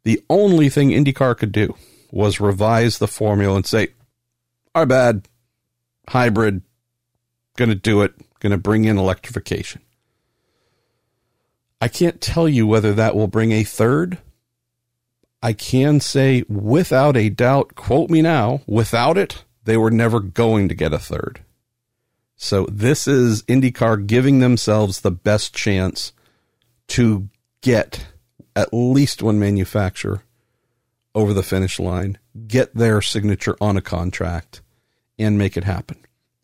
the only thing IndyCar could do was revise the formula and say, our bad, hybrid, gonna do it, gonna bring in electrification. I can't tell you whether that will bring a third I can say without a doubt, quote me now, without it, they were never going to get a third. So this is IndyCar giving themselves the best chance to get at least one manufacturer over the finish line, get their signature on a contract, and make it happen.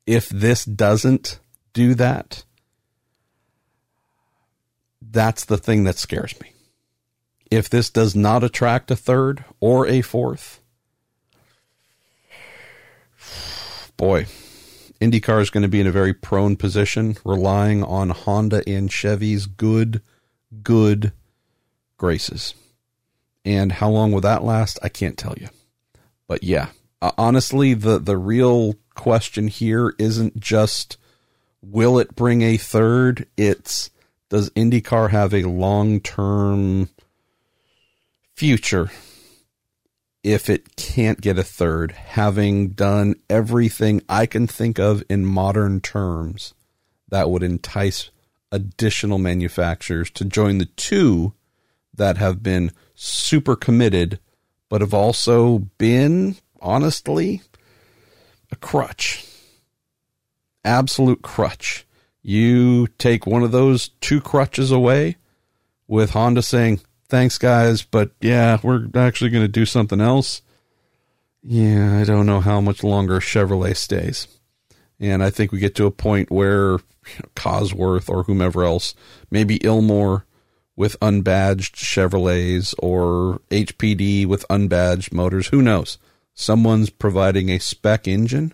If this doesn't do that, that's the thing that scares me if this does not attract a third or a fourth, boy, IndyCar is going to be in a very prone position, relying on Honda and Chevy's good, good graces. And how long will that last? I can't tell you. But yeah, uh, honestly, the the real question here isn't just will it bring a third? It's does IndyCar have a long term future if it can't get a third, having done everything I can think of in modern terms that would entice additional manufacturers to join the two that have been super committed, but have also been, honestly, a crutch. Absolute crutch. You take one of those two crutches away with Honda saying, thanks guys, but yeah, we're actually going to do something else. Yeah, I don't know how much longer Chevrolet stays. And I think we get to a point where you know, Cosworth or whomever else, maybe Ilmor with unbadged Chevrolets or HPD with unbadged motors, who knows? Someone's providing a spec engine.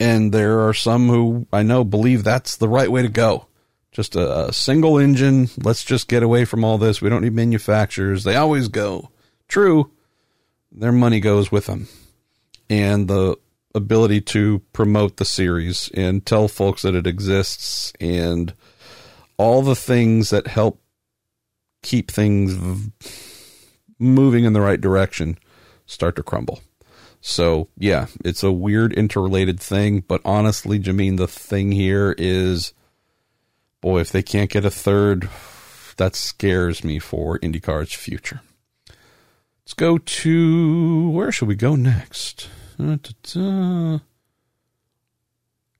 And there are some who I know believe that's the right way to go just a, a, single engine. Let's just get away from all this. We don't need manufacturers. They always go. True, their money goes with them. And the ability to promote the series and tell folks that it exists and all the things that help keep things moving in the right direction start to crumble. So, yeah, it's a weird interrelated thing, but honestly, Jameen, the thing here is boy, if they can't get a third, that scares me for IndyCar's future. Let's go to where should we go next? Da-da-da.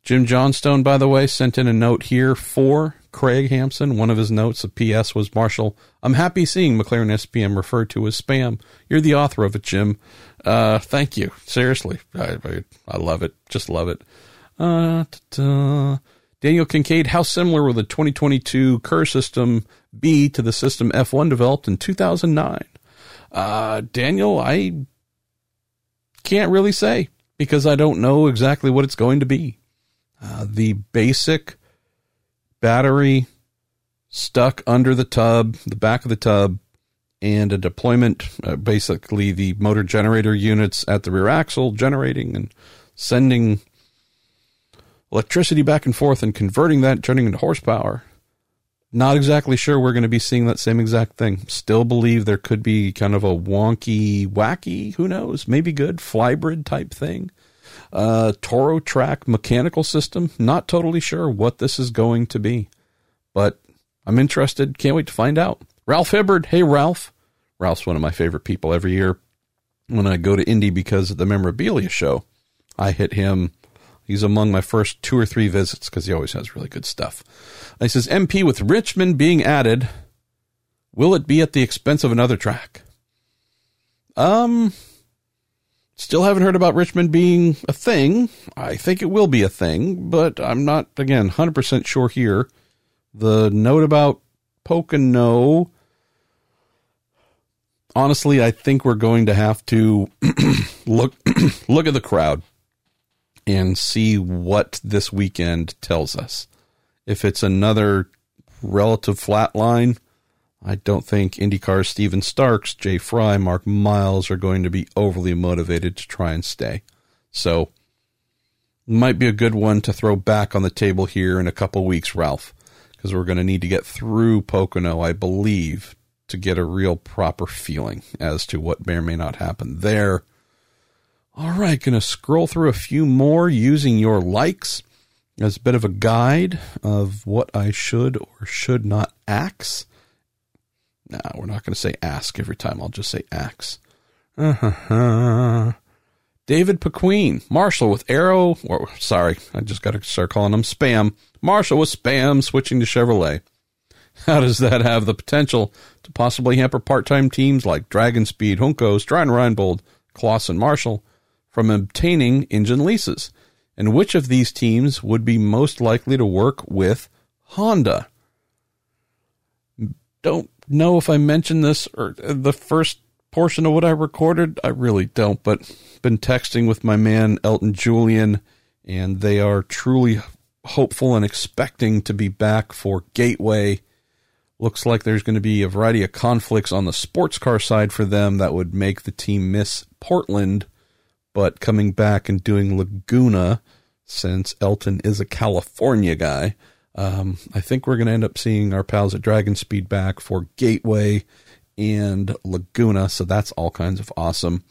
Jim Johnstone, by the way, sent in a note here for Craig Hampson. One of his notes, a PS, was Marshall. I'm happy seeing McLaren SPM referred to as spam. You're the author of it, Jim. Uh, thank you. Seriously, I, I, I love it. Just love it. Uh, Daniel Kincaid, how similar will the 2022 KER system be to the system F1 developed in 2009? Uh, Daniel, I can't really say because I don't know exactly what it's going to be. Uh, the basic battery stuck under the tub, the back of the tub, and a deployment, uh, basically the motor generator units at the rear axle generating and sending electricity back and forth and converting that, turning into horsepower. Not exactly sure we're going to be seeing that same exact thing. Still believe there could be kind of a wonky, wacky, who knows, maybe good flybrid type thing. Uh, Torotrak mechanical system. Not totally sure what this is going to be, but I'm interested. Can't wait to find out. Ralph Hibbard. Hey, Ralph. Ralph's one of my favorite people every year. When I go to Indy because of the memorabilia show, I hit him He's among my first two or three visits because he always has really good stuff. And he says, MP with Richmond being added, will it be at the expense of another track? Um, still haven't heard about Richmond being a thing. I think it will be a thing, but I'm not, again, 100% sure here. The note about Pocono, honestly, I think we're going to have to (clears throat) look (clears throat) look at the crowd and see what this weekend tells us. If it's another relative flat line, I don't think IndyCar's Steven Starks, Jay Frye, Mark Miles are going to be overly motivated to try and stay. So, might be a good one to throw back on the table here in a couple weeks, Ralph, because we're going to need to get through Pocono, I believe, to get a real proper feeling as to what may or may not happen there. All right, going to scroll through a few more using your likes as a bit of a guide of what I should or should not axe. Now, we're not going to say ask every time. I'll just say axe. David Pequeen, Marshall with Arrow, or sorry, I just got to start calling him Spam. Marshall with Spam switching to Chevrolet. How does that have the potential to possibly hamper part-time teams like Dragon Speed, Juncos, Strine Reinbold, Clauson, Marshall, from obtaining engine leases, and which of these teams would be most likely to work with Honda. Don't know if I mentioned this or the first portion of what I recorded. I really don't, but been texting with my man Elton Julian, and they are truly hopeful and expecting to be back for Gateway. Looks like there's going to be a variety of conflicts on the sports car side for them that would make the team miss Portland but coming back and doing Laguna since Elton is a California guy. Um, I think we're going to end up seeing our pals at DragonSpeed back for Gateway and Laguna, so that's all kinds of awesome.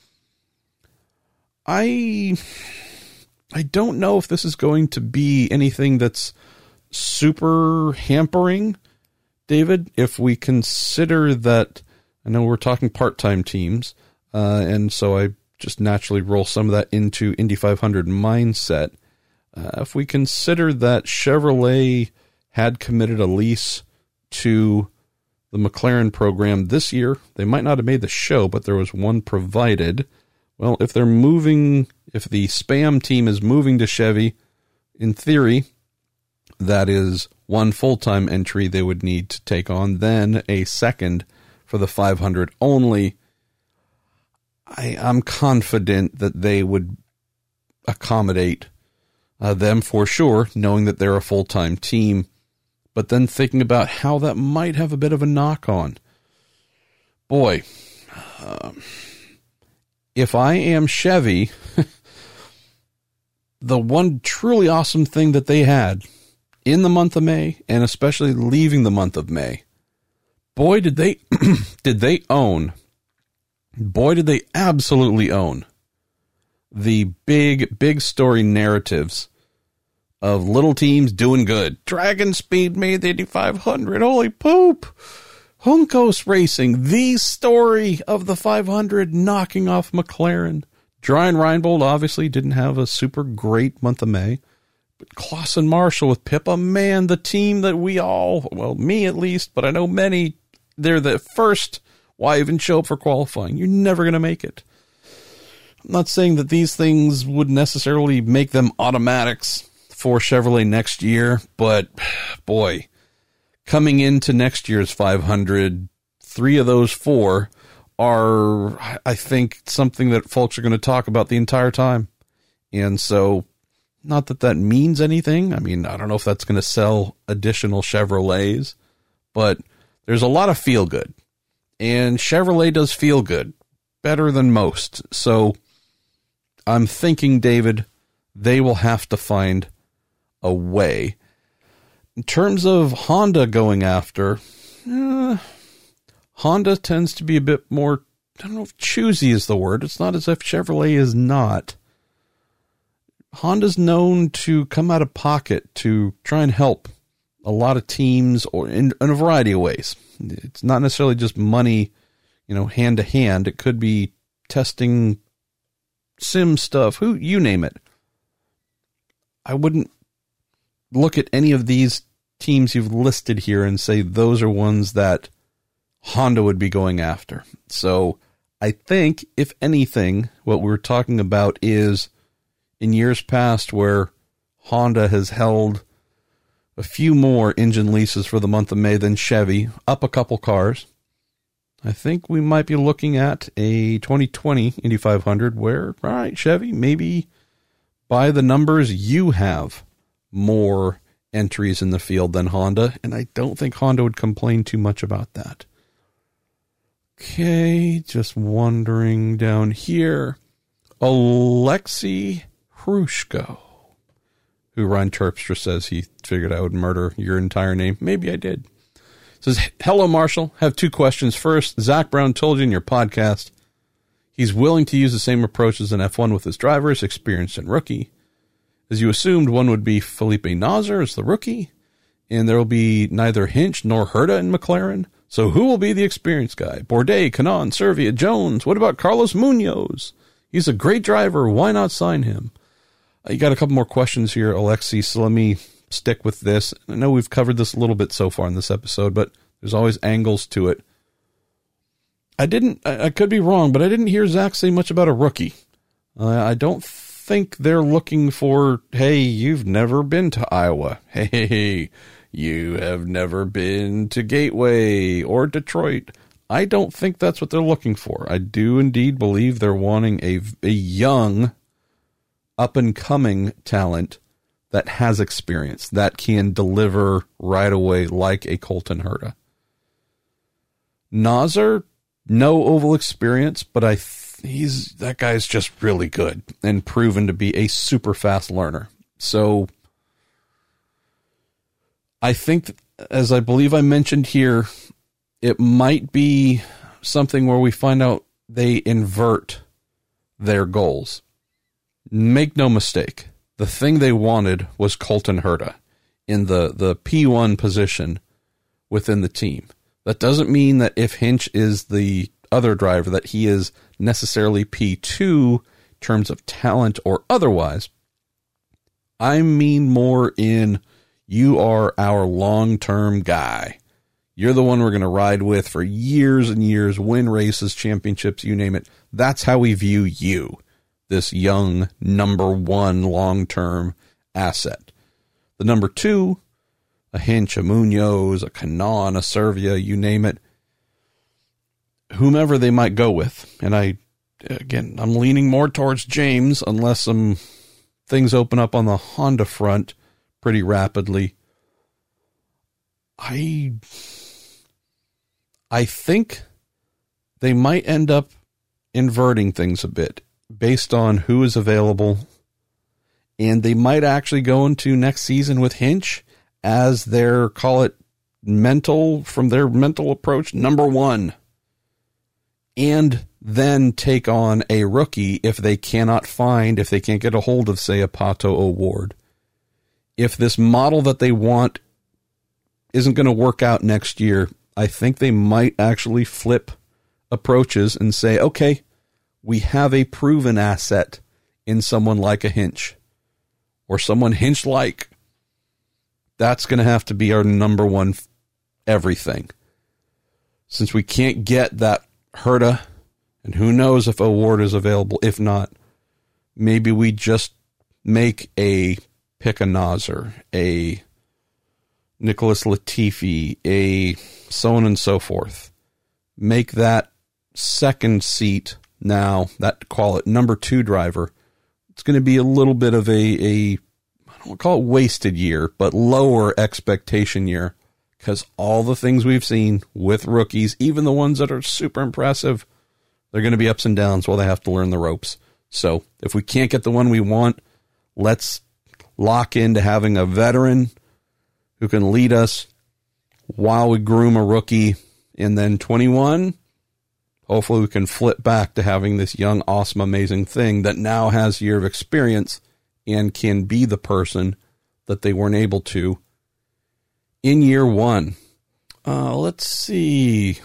I I don't know if this is going to be anything that's super hampering, David. If we consider that, I know we're talking part-time teams, uh, and so I just naturally roll some of that into Indy 500 mindset. Uh, if we consider that Chevrolet had committed a lease to the McLaren program this year, they might not have made the show, but there was one provided. Well, if they're moving, if the spam team is moving to Chevy, in theory, that is one full time entry they would need to take on, then a second for the 500 only. I, I'm confident that they would accommodate uh, them for sure, knowing that they're a full time team, but then thinking about how that might have a bit of a knock on. Boy, uh, if I am Chevy, (laughs) the one truly awesome thing that they had in the month of May, and especially leaving the month of May, boy, did they (clears throat) did they own boy, did they absolutely own the big, big story narratives of little teams doing good. DragonSpeed made the 8500. Holy poop. Juncos Racing, the story of the 500 knocking off McLaren. Dreyer Reinbold obviously didn't have a super great month of May. But Clauson Marshall with Pippa, man, the team that we all, well, me at least, but I know many, they're the first why even show up for qualifying? You're never going to make it. I'm not saying that these things would necessarily make them automatics for Chevrolet next year, but boy, coming into next year's 500, three of those four are, I think, something that folks are going to talk about the entire time. And so, not that that means anything. I mean, I don't know if that's going to sell additional Chevrolets, but there's a lot of feel good and Chevrolet does feel good, better than most. So I'm thinking, David, they will have to find a way. In terms of Honda going after, uh, Honda tends to be a bit more, I don't know if choosy is the word. It's not as if Chevrolet is not. Honda's known to come out of pocket to try and help a lot of teams or in, in a variety of ways. It's not necessarily just money, you know, hand to hand. It could be testing sim stuff, who you name it. I wouldn't look at any of these teams you've listed here and say those are ones that Honda would be going after. So I think, if anything, what we're talking about is in years past where Honda has held a few more engine leases for the month of May than Chevy, up a couple cars. I think we might be looking at a 2020 Indy 500 where, right, Chevy, maybe by the numbers you have more entries in the field than Honda, and I don't think Honda would complain too much about that. Okay, just wandering down here. Alexei Hrushko who Ryan Terpstra says he figured I would murder your entire name. Maybe I did. Says, hello, Marshall. Have two questions. First, Zak Brown told you in your podcast he's willing to use the same approach as an F1 with his drivers, experienced and rookie. As you assumed, one would be Felipe Nasr as the rookie, and there will be neither Hinch nor Herta in McLaren. So who will be the experienced guy? Bourdais, Kanaan, Servia, Jones. What about Carlos Munoz? He's a great driver. Why not sign him? You got a couple more questions here, Alexi. So let me stick with this. I know we've covered this a little bit so far in this episode, but there's always angles to it. I didn't, I could be wrong, but I didn't hear Zak say much about a rookie. Uh, I don't think they're looking for, hey, you've never been to Iowa. (laughs) Hey, you have never been to Gateway or Detroit. I don't think that's what they're looking for. I do indeed believe they're wanting a, a young up and coming talent that has experience that can deliver right away like a Colton Herta. Nasr, no oval experience, but I th- he's that guy's just really good and proven to be a super fast learner. So I think, as I believe I mentioned here, it might be something where we find out they invert their goals. Make no mistake, the thing they wanted was Colton Herta in the, the P1 position within the team. That doesn't mean that if Hinch is the other driver, that he is necessarily P2 in terms of talent or otherwise. I mean more in you are our long term guy. You're the one we're going to ride with for years and years, win races, championships, you name it. That's how we view you, this young number one long term asset. The number two, a Hinch, a Munoz, a Kanaan, a Servia, you name it, whomever they might go with. And I, again, I'm leaning more towards James unless some things open up on the Honda front pretty rapidly. I I think they might end up inverting things a bit based on who is available. And they might actually go into next season with Hinch as their, call it mental, from their mental approach, number one. And then take on a rookie if they cannot find, if they can't get a hold of, say, a Pato O'Ward. If this model that they want isn't going to work out next year, I think they might actually flip approaches and say, okay, we have a proven asset in someone like a Hinch or someone Hinch like. That's going to have to be our number one everything. Since we can't get that Herta, and who knows if O'Ward is available. If not, maybe we just make a pick a a Nicholas Latifi, a so on and so forth. Make that second seat now, that call it number two driver. It's going to be a little bit of a, a I don't call it wasted year, but lower expectation year because all the things we've seen with rookies, even the ones that are super impressive, they're going to be ups and downs while they have to learn the ropes. So if we can't get the one we want, let's lock into having a veteran who can lead us while we groom a rookie. And then 21, hopefully we can flip back to having this young, awesome, amazing thing that now has a year of experience and can be the person that they weren't able to in year one. Uh, let's see.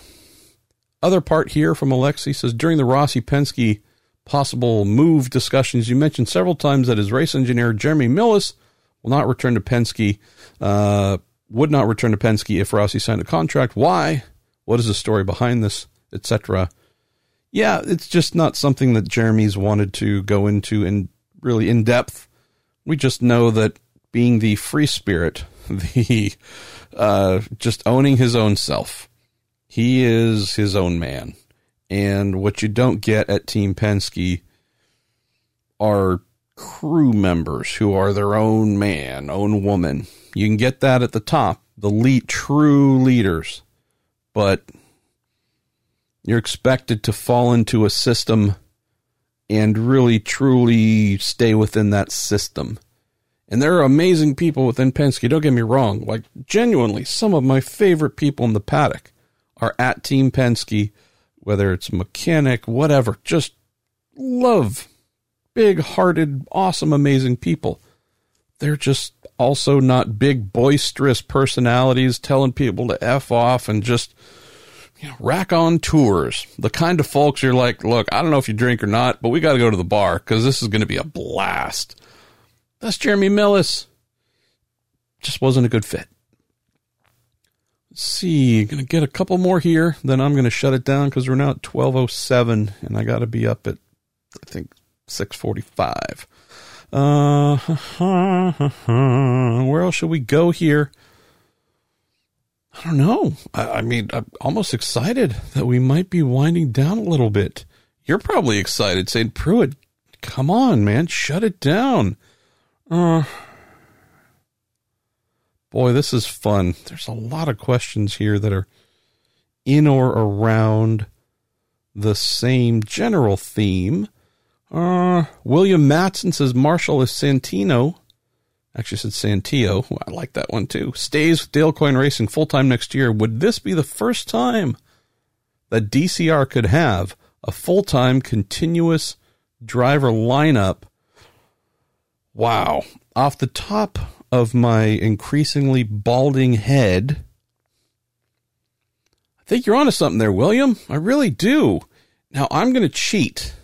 Other part here from Alexi says during the Rossi Penske possible move discussions, you mentioned several times that his race engineer Jeremy Milless will not return to Penske. Uh, would not return to Penske if Rossi signed a contract. Why? What is the story behind this, etc. Yeah, it's just not something that Jeremy's wanted to go into in really in depth. We just know that being the free spirit, (laughs) the uh, just owning his own self, he is his own man. And what you don't get at Team Penske are crew members who are their own man, own woman. You can get that at the top, the lead, true leaders, but you're expected to fall into a system and really truly stay within that system. And there are amazing people within Penske. Don't get me wrong. Like, genuinely, some of my favorite people in the paddock are at Team Penske, whether it's mechanic, whatever. Just love big hearted, awesome, amazing people. They're just also not big, boisterous personalities telling people to F off and just rack on tours. The kind of folks you're like, look, I don't know if you drink or not, but we got to go to the bar because this is going to be a blast. That's Jeremy Milless. Just wasn't a good fit. Let's see, gonna get a couple more here, then I'm gonna shut it down because we're now at 12:07, and I got to be up at I think 645. Uh, (laughs) where else should we go here? I don't know. I, I, mean, I'm almost excited that we might be winding down a little bit. You're probably excited, saying, Pruett, come on, man, shut it down. Uh, boy, this is fun. There's a lot of questions here that are in or around the same general theme. Uh, William Matson says Marshall is Santino. Actually said Santio. I like that one too. Stays with Dale Coyne Racing full time next year. Would this be the first time that DCR could have a full time continuous driver lineup? Wow. Off the top of my increasingly balding head, I think you're onto something there, William. I really do. Now I'm going to cheat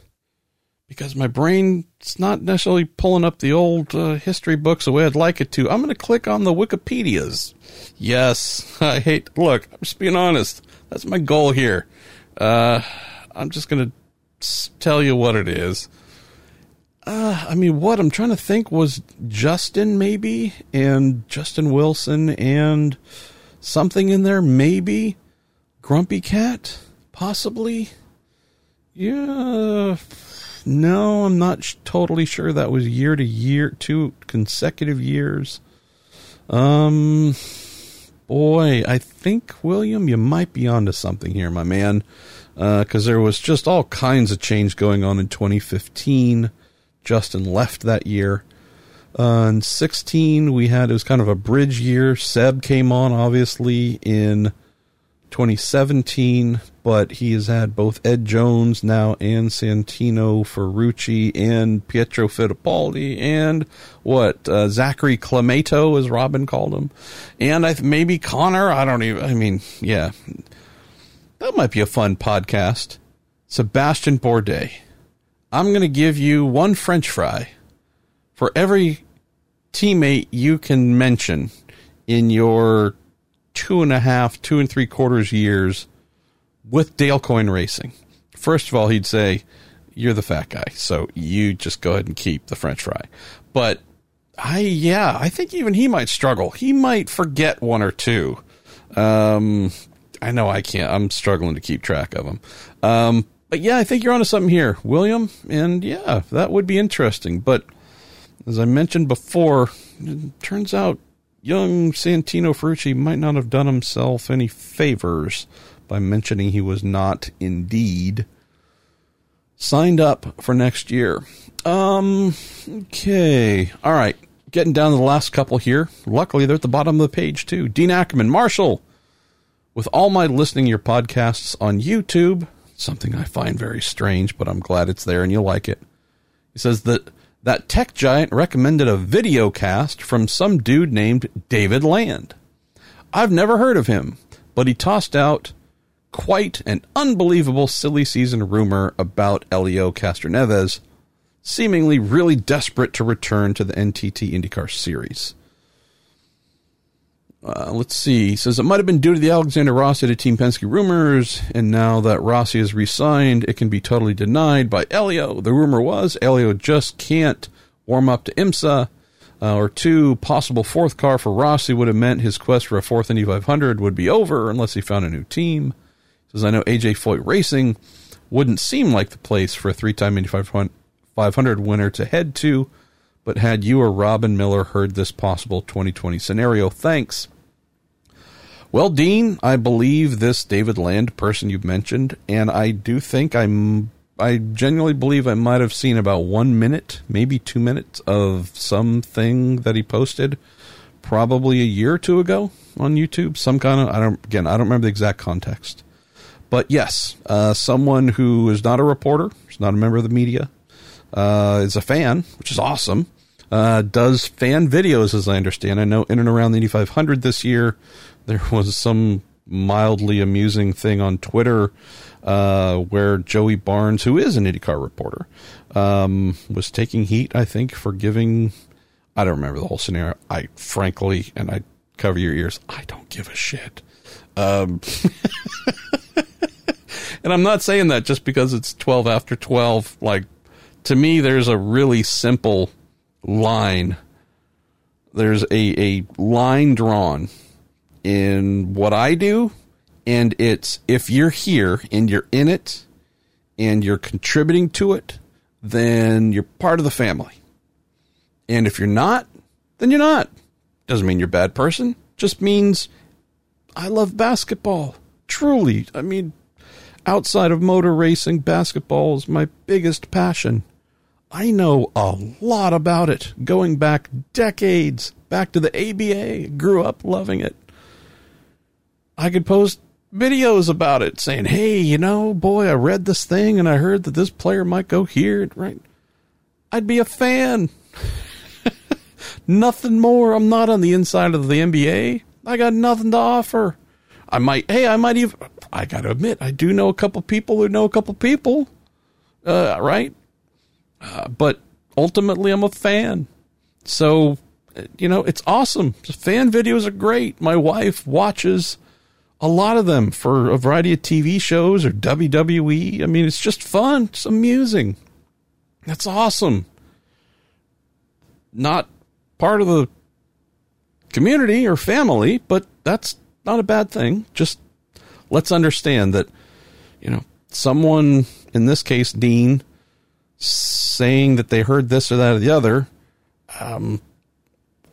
because my brain's not necessarily pulling up the old uh, history books the way I'd like it to. I'm going to click on the Wikipedias. Yes, (laughs) I hate. Look, I'm just being honest. That's my goal here. Uh, I'm just going to tell you what it is. Uh, I mean, what I'm trying to think was Justin maybe, and Justin Wilson, and something in there maybe. Grumpy Cat, possibly. Yeah no, I'm not sh- totally sure that was year to year, two consecutive years. Um, boy, I think William, you might be onto something here, my man, because uh, there was just all kinds of change going on in 2015. Justin left that year. Uh, in 16, we had it was kind of a bridge year. Seb came on, obviously, in 2017, but he has had both Ed Jones now and Santino Ferrucci and Pietro Fittipaldi and what uh, Zachary Climato, as Robin called him, and I maybe Conor. I don't even. I mean, yeah, that might be a fun podcast. Sebastian Bourdais. I'm going to give you one French fry for every teammate you can mention in your two and a half, two and three quarters years with Dale Coyne Racing. First of all, he'd say, You're the fat guy, so you just go ahead and keep the French fry. But I, yeah, I think even he might struggle. He might forget one or two. Um, I know I can't. I'm struggling to keep track of them. Um, but yeah, I think you're onto something here, William. And yeah, that would be interesting. But as I mentioned before, it turns out young Santino Ferrucci might not have done himself any favors by mentioning he was not indeed signed up for next year. Um, okay. All right. Getting down to the last couple here. Luckily, they're at the bottom of the page, too. Dean Ackerman, Marshall, with all my listening your podcasts on YouTube, something I find very strange, but I'm glad it's there and you'll like it. He says that that tech giant recommended a video cast from some dude named David Land. I've never heard of him, but he tossed out quite an unbelievable silly season rumor about Elio Castroneves, seemingly really desperate to return to the NTT IndyCar series. Uh, let's see. He says it might have been due to the Alexander Rossi to Team Penske rumors, and now that Rossi is re-signed, it can be totally denied by Elio. The rumor was Elio just can't warm up to IMSA, uh, or two, possible fourth car for Rossi would have meant his quest for a fourth Indy 500 would be over unless he found a new team. Says I know AJ Foyt Racing wouldn't seem like the place for a three-time Indy 500 winner to head to but had you or Robin Miller heard this possible 2020 scenario? Thanks. Well, Dean, I believe this David Land person you've mentioned, and I do think I'm. I genuinely believe I might have seen about one minute, maybe two minutes of something that he posted, probably a year or two ago on YouTube. Some kind of I don't again I don't remember the exact context, but yes, uh, someone who is not a reporter, is not a member of the media, uh, is a fan, which is awesome, uh, does fan videos, as I understand. I know in and around the Indy 500 this year, there (laughs) was some mildly amusing thing on Twitter uh, where Joey Barnes, who is an IndyCar reporter, um, was taking heat, I think, for giving. I don't remember the whole scenario. I frankly, and I cover your ears, I don't give a shit. Um, (laughs) and I'm not saying that just because it's 12 after 12. Like, to me, there's a really simple line. There's a, a line drawn in what I do, and it's if you're here and you're in it and you're contributing to it, then you're part of the family. And if you're not, then you're not. Doesn't mean you're a bad person. Just means I love basketball. Truly. I mean, outside of motor racing, basketball is my biggest passion. I know a lot about it, going back decades, back to the ABA. Grew up loving it. I could post videos about it saying, hey, you know, boy, I read this thing and I heard that this player might go here, right? I'd be a fan. (laughs) nothing more. I'm not on the inside of the NBA. I got nothing to offer. I might, hey, I might even, I got to admit, I do know a couple people who know a couple people, uh, right? Uh, but ultimately, I'm a fan. So, you know, it's awesome. Fan videos are great. My wife watches a lot of them for a variety of TV shows or WWE. I mean, it's just fun. It's amusing. That's awesome. Not part of the community or family, but that's not a bad thing. Just let's understand that, you know, someone, in this case, Dean, saying that they heard this or that or the other, um,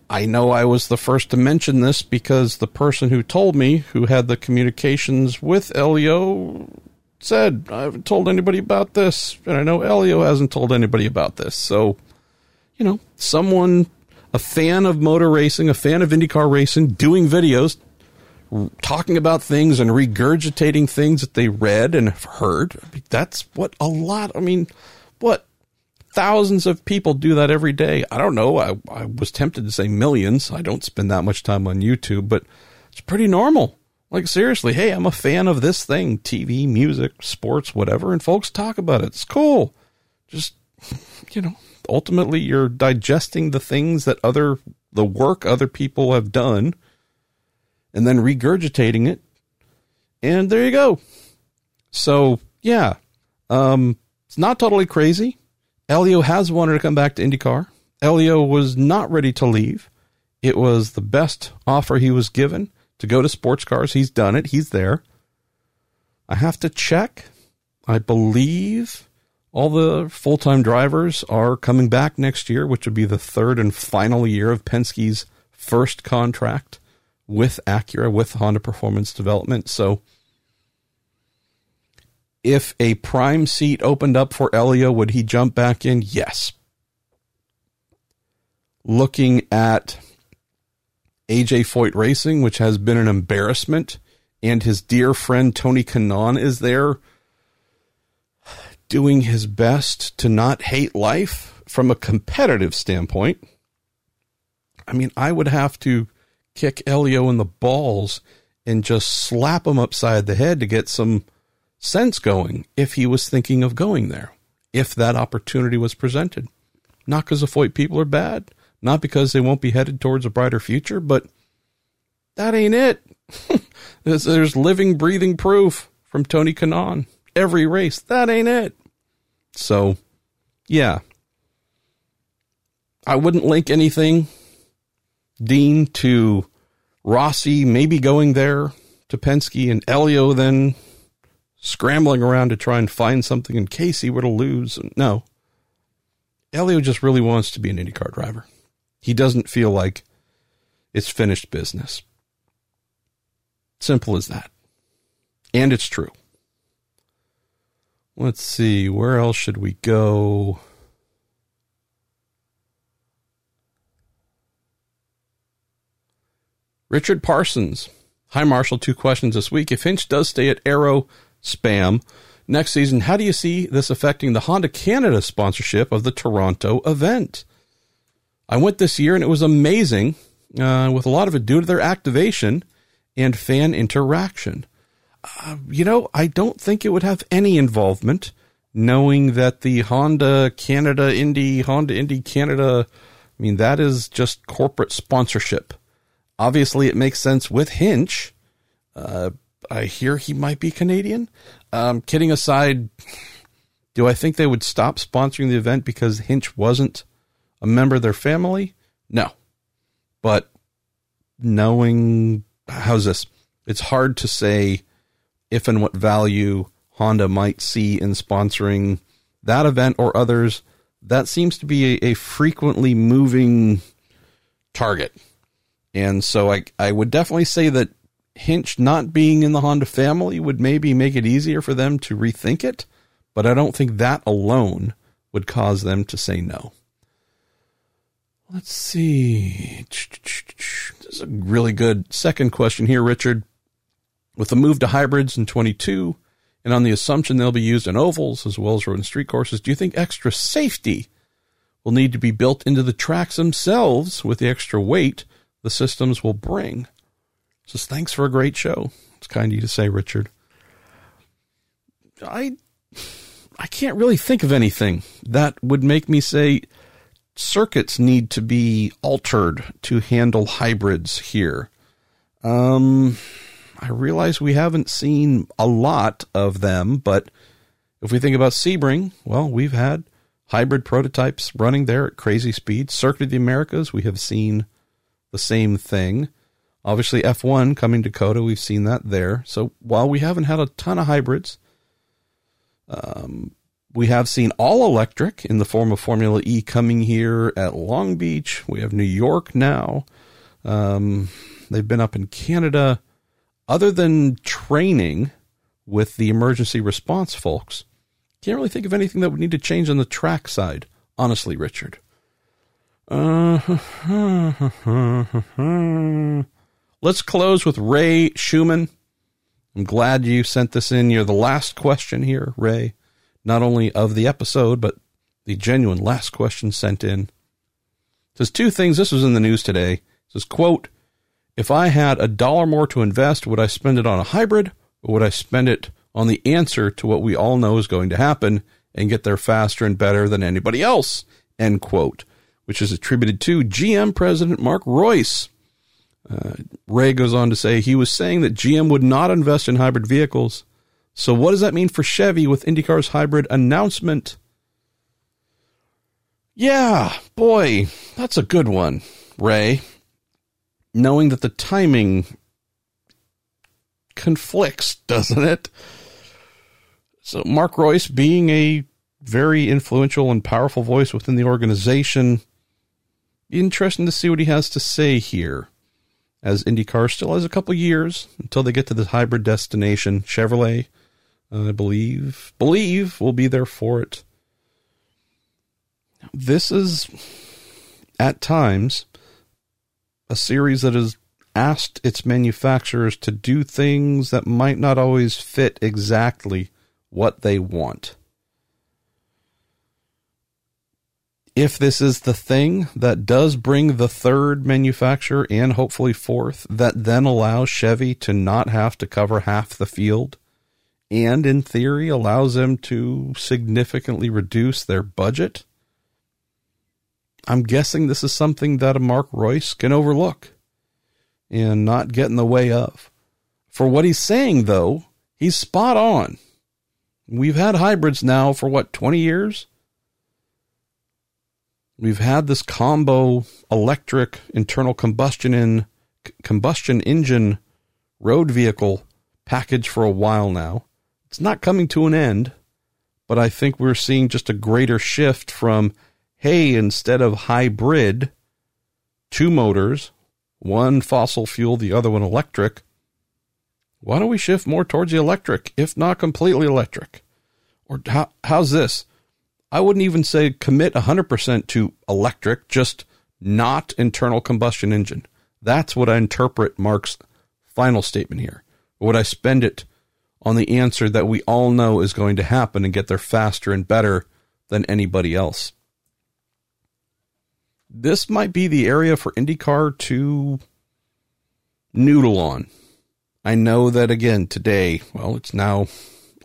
I know I was the first to mention this because the person who told me, who had the communications with Elio, said, I haven't told anybody about this. And I know Elio hasn't told anybody about this. So, you know, someone, a fan of motor racing, a fan of IndyCar racing, doing videos, talking about things and regurgitating things that they read and have heard. I mean, that's what a lot, I mean, what thousands of people do that every day. I don't know. I, I was tempted to say millions. I don't spend that much time on YouTube, but it's pretty normal. Like, seriously, hey, I'm a fan of this thing TV, music, sports, whatever, and folks talk about it. It's cool. Just, (laughs) you know, ultimately you're digesting the things that other, the work other people have done, and then regurgitating it. And there you go. So, yeah, um, it's not totally crazy Elio has wanted to come back to IndyCar. Elio was not ready to leave. It was the best offer he was given to go to sports cars. He's done it. He's there. I have to check. I believe all the full time drivers are coming back next year, which would be the third and final year of Penske's first contract with Acura, with Honda Performance Development. So if a prime seat opened up for Elio, would he jump back in? Yes. Looking at AJ Foyt Racing, which has been an embarrassment, and his dear friend Tony Kanaan is there doing his best to not hate life from a competitive standpoint. I mean, I would have to kick Elio in the balls and just slap him upside the head to get some sense going if he was thinking of going there, if that opportunity was presented. Not because the Foyt people are bad, not because they won't be headed towards a brighter future, but that ain't it. (laughs) there's, there's living, breathing proof from Tony Kanaan. Every race, that ain't it. So, yeah. I wouldn't link anything, Dean, to Rossi maybe going there to Penske and Elio then scrambling around to try and find something in case he were to lose. No. Elio just really wants to be an IndyCar driver. He doesn't feel like it's finished business. Simple as that. And it's true. Let's see, where else should we go? Richard Parsons. Hi, Marshall. Two questions this week. If Hinch does stay at Arrow, SPM. Next season, how do you see this affecting the Honda Canada sponsorship of the Toronto event? I went this year and it was amazing, uh, with a lot of it due to their activation and fan interaction. Uh, you know, I don't think it would have any involvement, knowing that the Honda Canada Indy, Honda Indy Canada, I mean, that is just corporate sponsorship. Obviously, it makes sense with Hinch. Uh, I hear he might be Canadian. Um, kidding aside, do I think they would stop sponsoring the event because Hinch wasn't a member of their family? No. But knowing, how's this? It's hard to say if and what value Honda might see in sponsoring that event or others. That seems to be a, a frequently moving target. And so I, I would definitely say that Hinch not being in the Honda family would maybe make it easier for them to rethink it, but I don't think that alone would cause them to say no. Let's see. This is a really good second question here, Richard. With the move to hybrids in 22, and on the assumption they'll be used in ovals as well as road and street courses, do you think extra safety will need to be built into the tracks themselves with the extra weight the systems will bring? Just thanks for a great show. It's kind of you to say, Richard. I I can't really think of anything that would make me say circuits need to be altered to handle hybrids here. Um, I realize we haven't seen a lot of them, but if we think about Sebring, well, we've had hybrid prototypes running there at crazy speeds. Circuit of the Americas, we have seen the same thing. Obviously, F1 coming to COTA, we've seen that there. So while we haven't had a ton of hybrids, um, we have seen all electric in the form of Formula E coming here at Long Beach. We have New York now. Um, they've been up in Canada. Other than training with the emergency response folks, can't really think of anything that would need to change on the track side, honestly, Richard. Uh, (laughs) let's close with Ray Schumann. I'm glad you sent this in. You're the last question here, Ray not only of the episode, but the genuine last question sent in. It says two things. This was in the news today. It says, quote, if I had a dollar more to invest, would I spend it on a hybrid or would I spend it on the answer to what we all know is going to happen and get there faster and better than anybody else? End quote, which is attributed to GM President Mark Reuss. Uh, Ray goes on to say he was saying that GM would not invest in hybrid vehicles so, what does that mean for Chevy with IndyCar's hybrid announcement? Yeah, boy, that's a good one, Ray. Knowing that the timing conflicts, (laughs) doesn't it? So, Mark Reuss, being a very influential and powerful voice within the organization, interesting to see what he has to say here. As IndyCar still has a couple years until they get to the hybrid destination, Chevrolet uh, I believe believe will be there for it. This is at times a series that has asked its manufacturers to do things that might not always fit exactly what they want. If this is the thing that does bring the third manufacturer and hopefully fourth, that then allows Chevy to not have to cover half the field and in theory allows them to significantly reduce their budget. I'm guessing this is something that a Mark Reuss can overlook and not get in the way of. For what he's saying, though, he's spot on. We've had hybrids now for what, 20 years? We've had this combo electric internal combustion in combustion engine road vehicle package for a while now. It's not coming to an end, but I think we're seeing just a greater shift from, hey, instead of hybrid, two motors, one fossil fuel, the other one electric, why don't we shift more towards the electric, if not completely electric? Or how, how's this? I wouldn't even say commit 100% to electric, just not internal combustion engine. That's what I interpret Mark's final statement here. would I spend it on the answer that we all know is going to happen and get there faster and better than anybody else. This might be the area for IndyCar to noodle on. I know that again today, well, it's now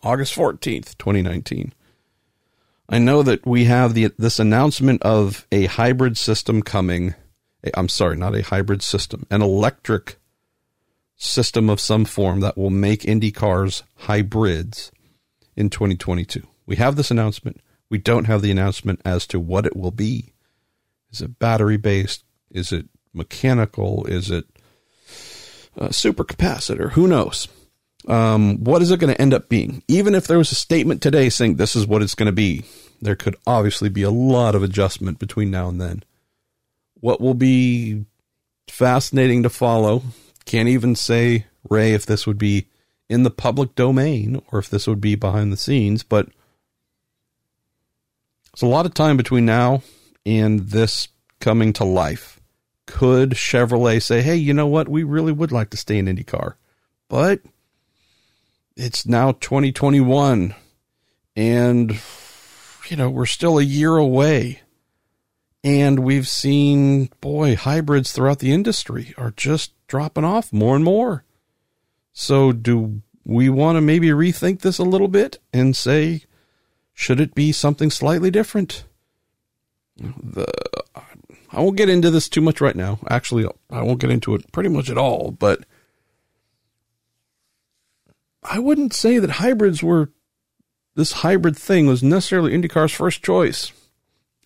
August 14th, 2019. I know that we have the this announcement of a hybrid system coming. I'm sorry, not a hybrid system, an electric system of some form that will make Indy cars hybrids in 2022. We have this announcement. We don't have the announcement as to what it will be. Is it battery based? Is it mechanical? Is it a supercapacitor? Who knows? Um, what is it going to end up being? Even if there was a statement today saying this is what it's going to be, there could obviously be a lot of adjustment between now and then. What will be fascinating to follow can't even say, Ray, if this would be in the public domain or if this would be behind the scenes, but It's a lot of time between now and this coming to life. Could Chevrolet say, hey, you know what? We really would like to stay in IndyCar, but it's now 2021 and, you know, we're still a year away. And we've seen, boy, hybrids throughout the industry are just dropping off more and more. So, do we want to maybe rethink this a little bit and say, should it be something slightly different? The, I won't get into this too much right now. Actually, I won't get into it pretty much at all, but I wouldn't say that hybrids were this hybrid thing was necessarily IndyCar's first choice.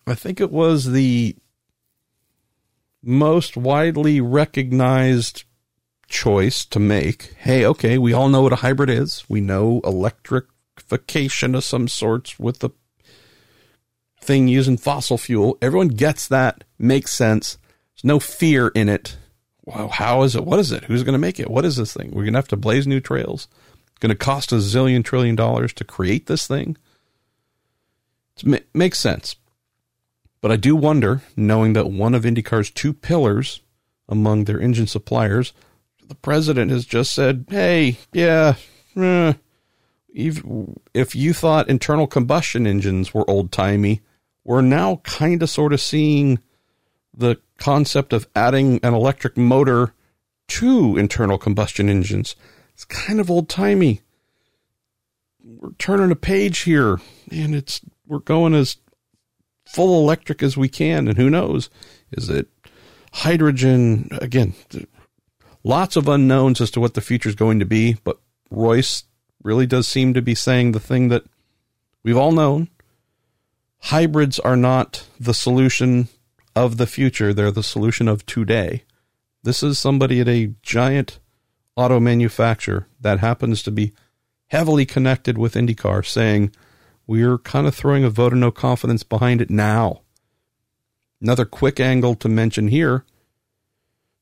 I think it was the most widely recognized choice to make. Hey, okay, we all know what a hybrid is. We know electrification of some sorts with the thing using fossil fuel. Everyone gets that, makes sense. There's no fear in it. Wow, how is it? What is it? Who's going to make it? What is this thing? We're going to have to blaze new trails. Going to cost a zillion trillion dollars to create this thing. It makes sense. But I do wonder, knowing that one of IndyCar's two pillars among their engine suppliers, the president has just said, hey, yeah, eh, if you thought internal combustion engines were old timey, we're now kind of sort of seeing the concept of adding an electric motor to internal combustion engines. It's kind of old timey. We're turning a page here, and it's we're going as full electric as we can. And who knows? Is it hydrogen? Again, lots of unknowns as to what the future is going to be. But Reuss really does seem to be saying the thing that we've all known hybrids are not the solution of the future, they're the solution of today. This is somebody at a giant auto manufacturer that happens to be heavily connected with IndyCar saying, We're kind of throwing a vote of no confidence behind it now. Another quick angle to mention here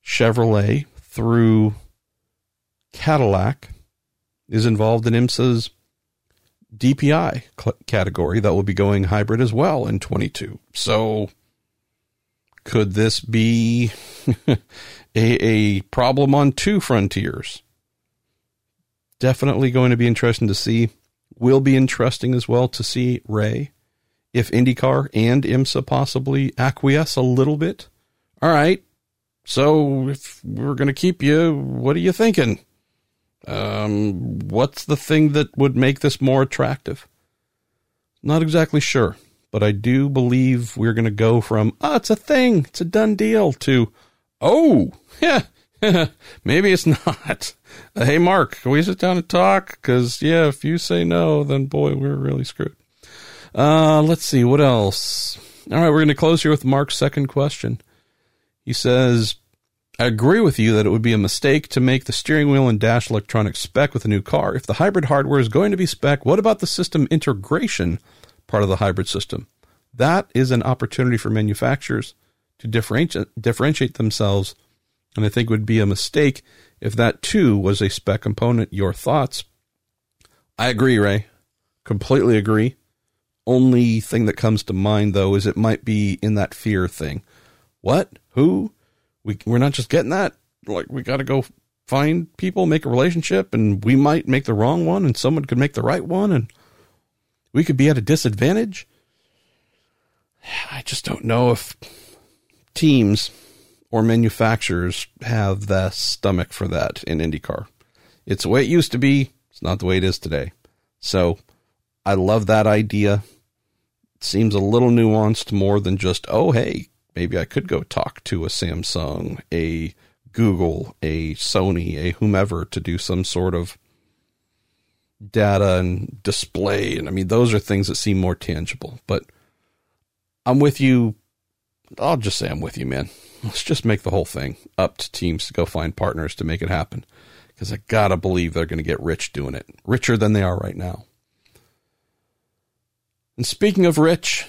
Chevrolet through Cadillac is involved in IMSA's DPI category that will be going hybrid as well in 22. So could this be (laughs) a, a problem on two frontiers? Definitely going to be interesting to see. Will be interesting as well to see Ray if IndyCar and IMSA possibly acquiesce a little bit. All right. So if we're going to keep you, what are you thinking? Um, what's the thing that would make this more attractive? Not exactly sure, but I do believe we're going to go from, oh, it's a thing, it's a done deal, to, oh, yeah, (laughs) maybe it's not. Uh, hey, Mark, can we sit down and talk? Because, yeah, if you say no, then boy, we're really screwed. Uh, let's see, what else? All right, we're going to close here with Mark's second question. He says, I agree with you that it would be a mistake to make the steering wheel and dash electronics spec with a new car. If the hybrid hardware is going to be spec, what about the system integration part of the hybrid system? That is an opportunity for manufacturers to differentiate, differentiate themselves, and I think would be a mistake if that too was a spec component. Your thoughts? I agree, Ray. Completely agree. Only thing that comes to mind though is it might be in that fear thing. What? Who? we we're not just getting that. Like we got to go find people, make a relationship, and we might make the wrong one, and someone could make the right one, and we could be at a disadvantage. I just don't know if teams or manufacturers have the stomach for that in IndyCar. It's the way it used to be. It's not the way it is today. So I love that idea. It seems a little nuanced more than just, oh, hey, maybe I could go talk to a Samsung, a Google, a Sony, a whomever to do some sort of data and display. And I mean, those are things that seem more tangible. But I'm with you. I'll just say I'm with you, man. Let's just make the whole thing up to teams to go find partners to make it happen. Because I gotta believe they're going to get rich doing it, richer than they are right now. And speaking of rich,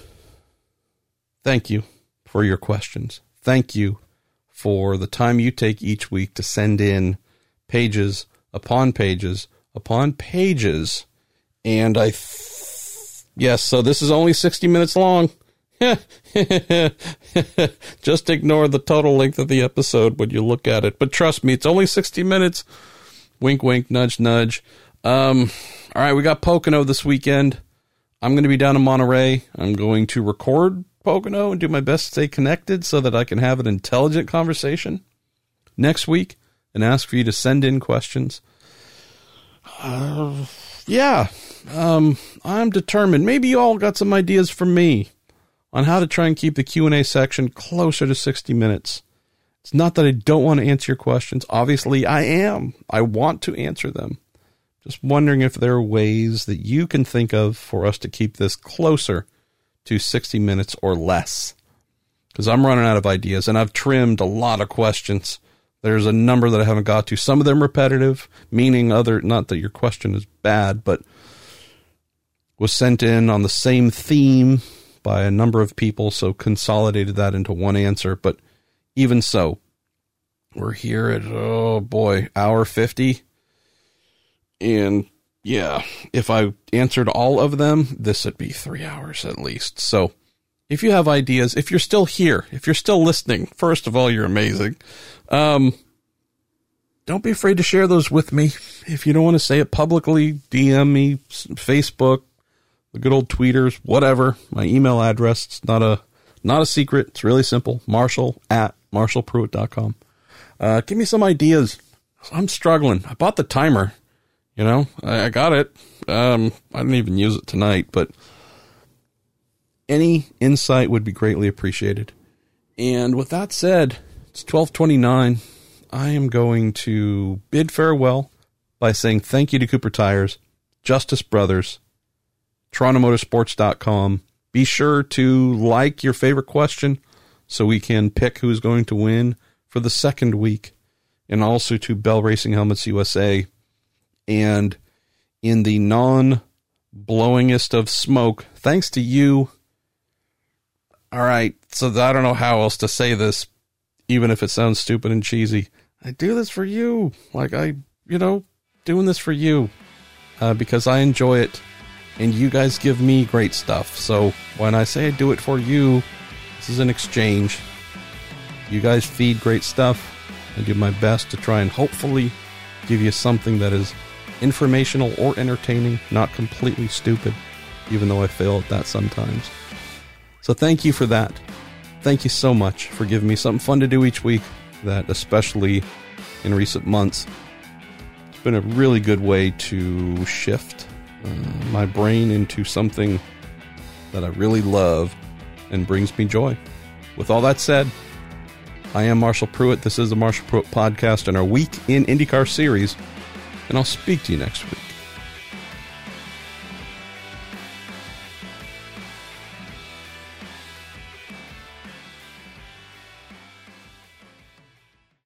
thank you for your questions. Thank you for the time you take each week to send in pages upon pages upon pages. And I th- yes. So this is only 60 minutes long. (laughs) Just ignore the total length of the episode when you look at it. But trust me, it's only 60 minutes. Wink, wink, nudge, nudge. Um, all right, we got Pocono this weekend. I'm going to be down in Monterey. I'm going to record Pocono and do my best to stay connected so that I can have an intelligent conversation next week and ask for you to send in questions. Uh, yeah, um, I'm determined. Maybe you all got some ideas for me on how to try and keep the Q&A section closer to 60 minutes. It's not that I don't want to answer your questions. Obviously, I am. I want to answer them. Just wondering if there are ways that you can think of for us to keep this closer to 60 minutes or less. Because I'm running out of ideas and I've trimmed a lot of questions. There's a number that I haven't got to. Some of them repetitive, meaning other, not that your question is bad, but was sent in on the same theme by a number of people, so consolidated that into one answer. But even so, we're here at, oh boy, hour 50. And yeah, if I answered all of them, this would be three hours at least. So if you have ideas, if you're still here, if you're still listening, first of all, you're amazing. Um, don't be afraid to share those with me. If you don't want to say it publicly, DM me, Facebook, the good old tweeters, whatever. My email address. It's not a not a secret. It's really simple. Marshall at marshallpruett.com. Uh, give me some ideas. I'm struggling. I bought the timer. You know, I, I got it. Um, I didn't even use it tonight, but any insight would be greatly appreciated. And with that said, it's 1229. I am going to bid farewell by saying thank you to Cooper Tires, Justice Brothers, TorontoMotorsports.com. Be sure to like your favorite question so we can pick who's going to win for the second week. And also to Bell Racing Helmets USA. And in the non blowingest of smoke, thanks to you. All right, so I don't know how else to say this, even if it sounds stupid and cheesy. I do this for you. Like, I, you know, doing this for you uh, because I enjoy it and you guys give me great stuff. So when I say I do it for you, this is an exchange. You guys feed great stuff. I do my best to try and hopefully give you something that is informational or entertaining, not completely stupid, even though I fail at that sometimes. So thank you for that. Thank you so much for giving me something fun to do each week, that especially in recent months, it's been a really good way to shift uh, my brain into something that I really love and brings me joy. With all that said, I am Marshall Pruett. This is the Marshall Pruett Podcast and our Week in IndyCar series, and I'll speak to you next week.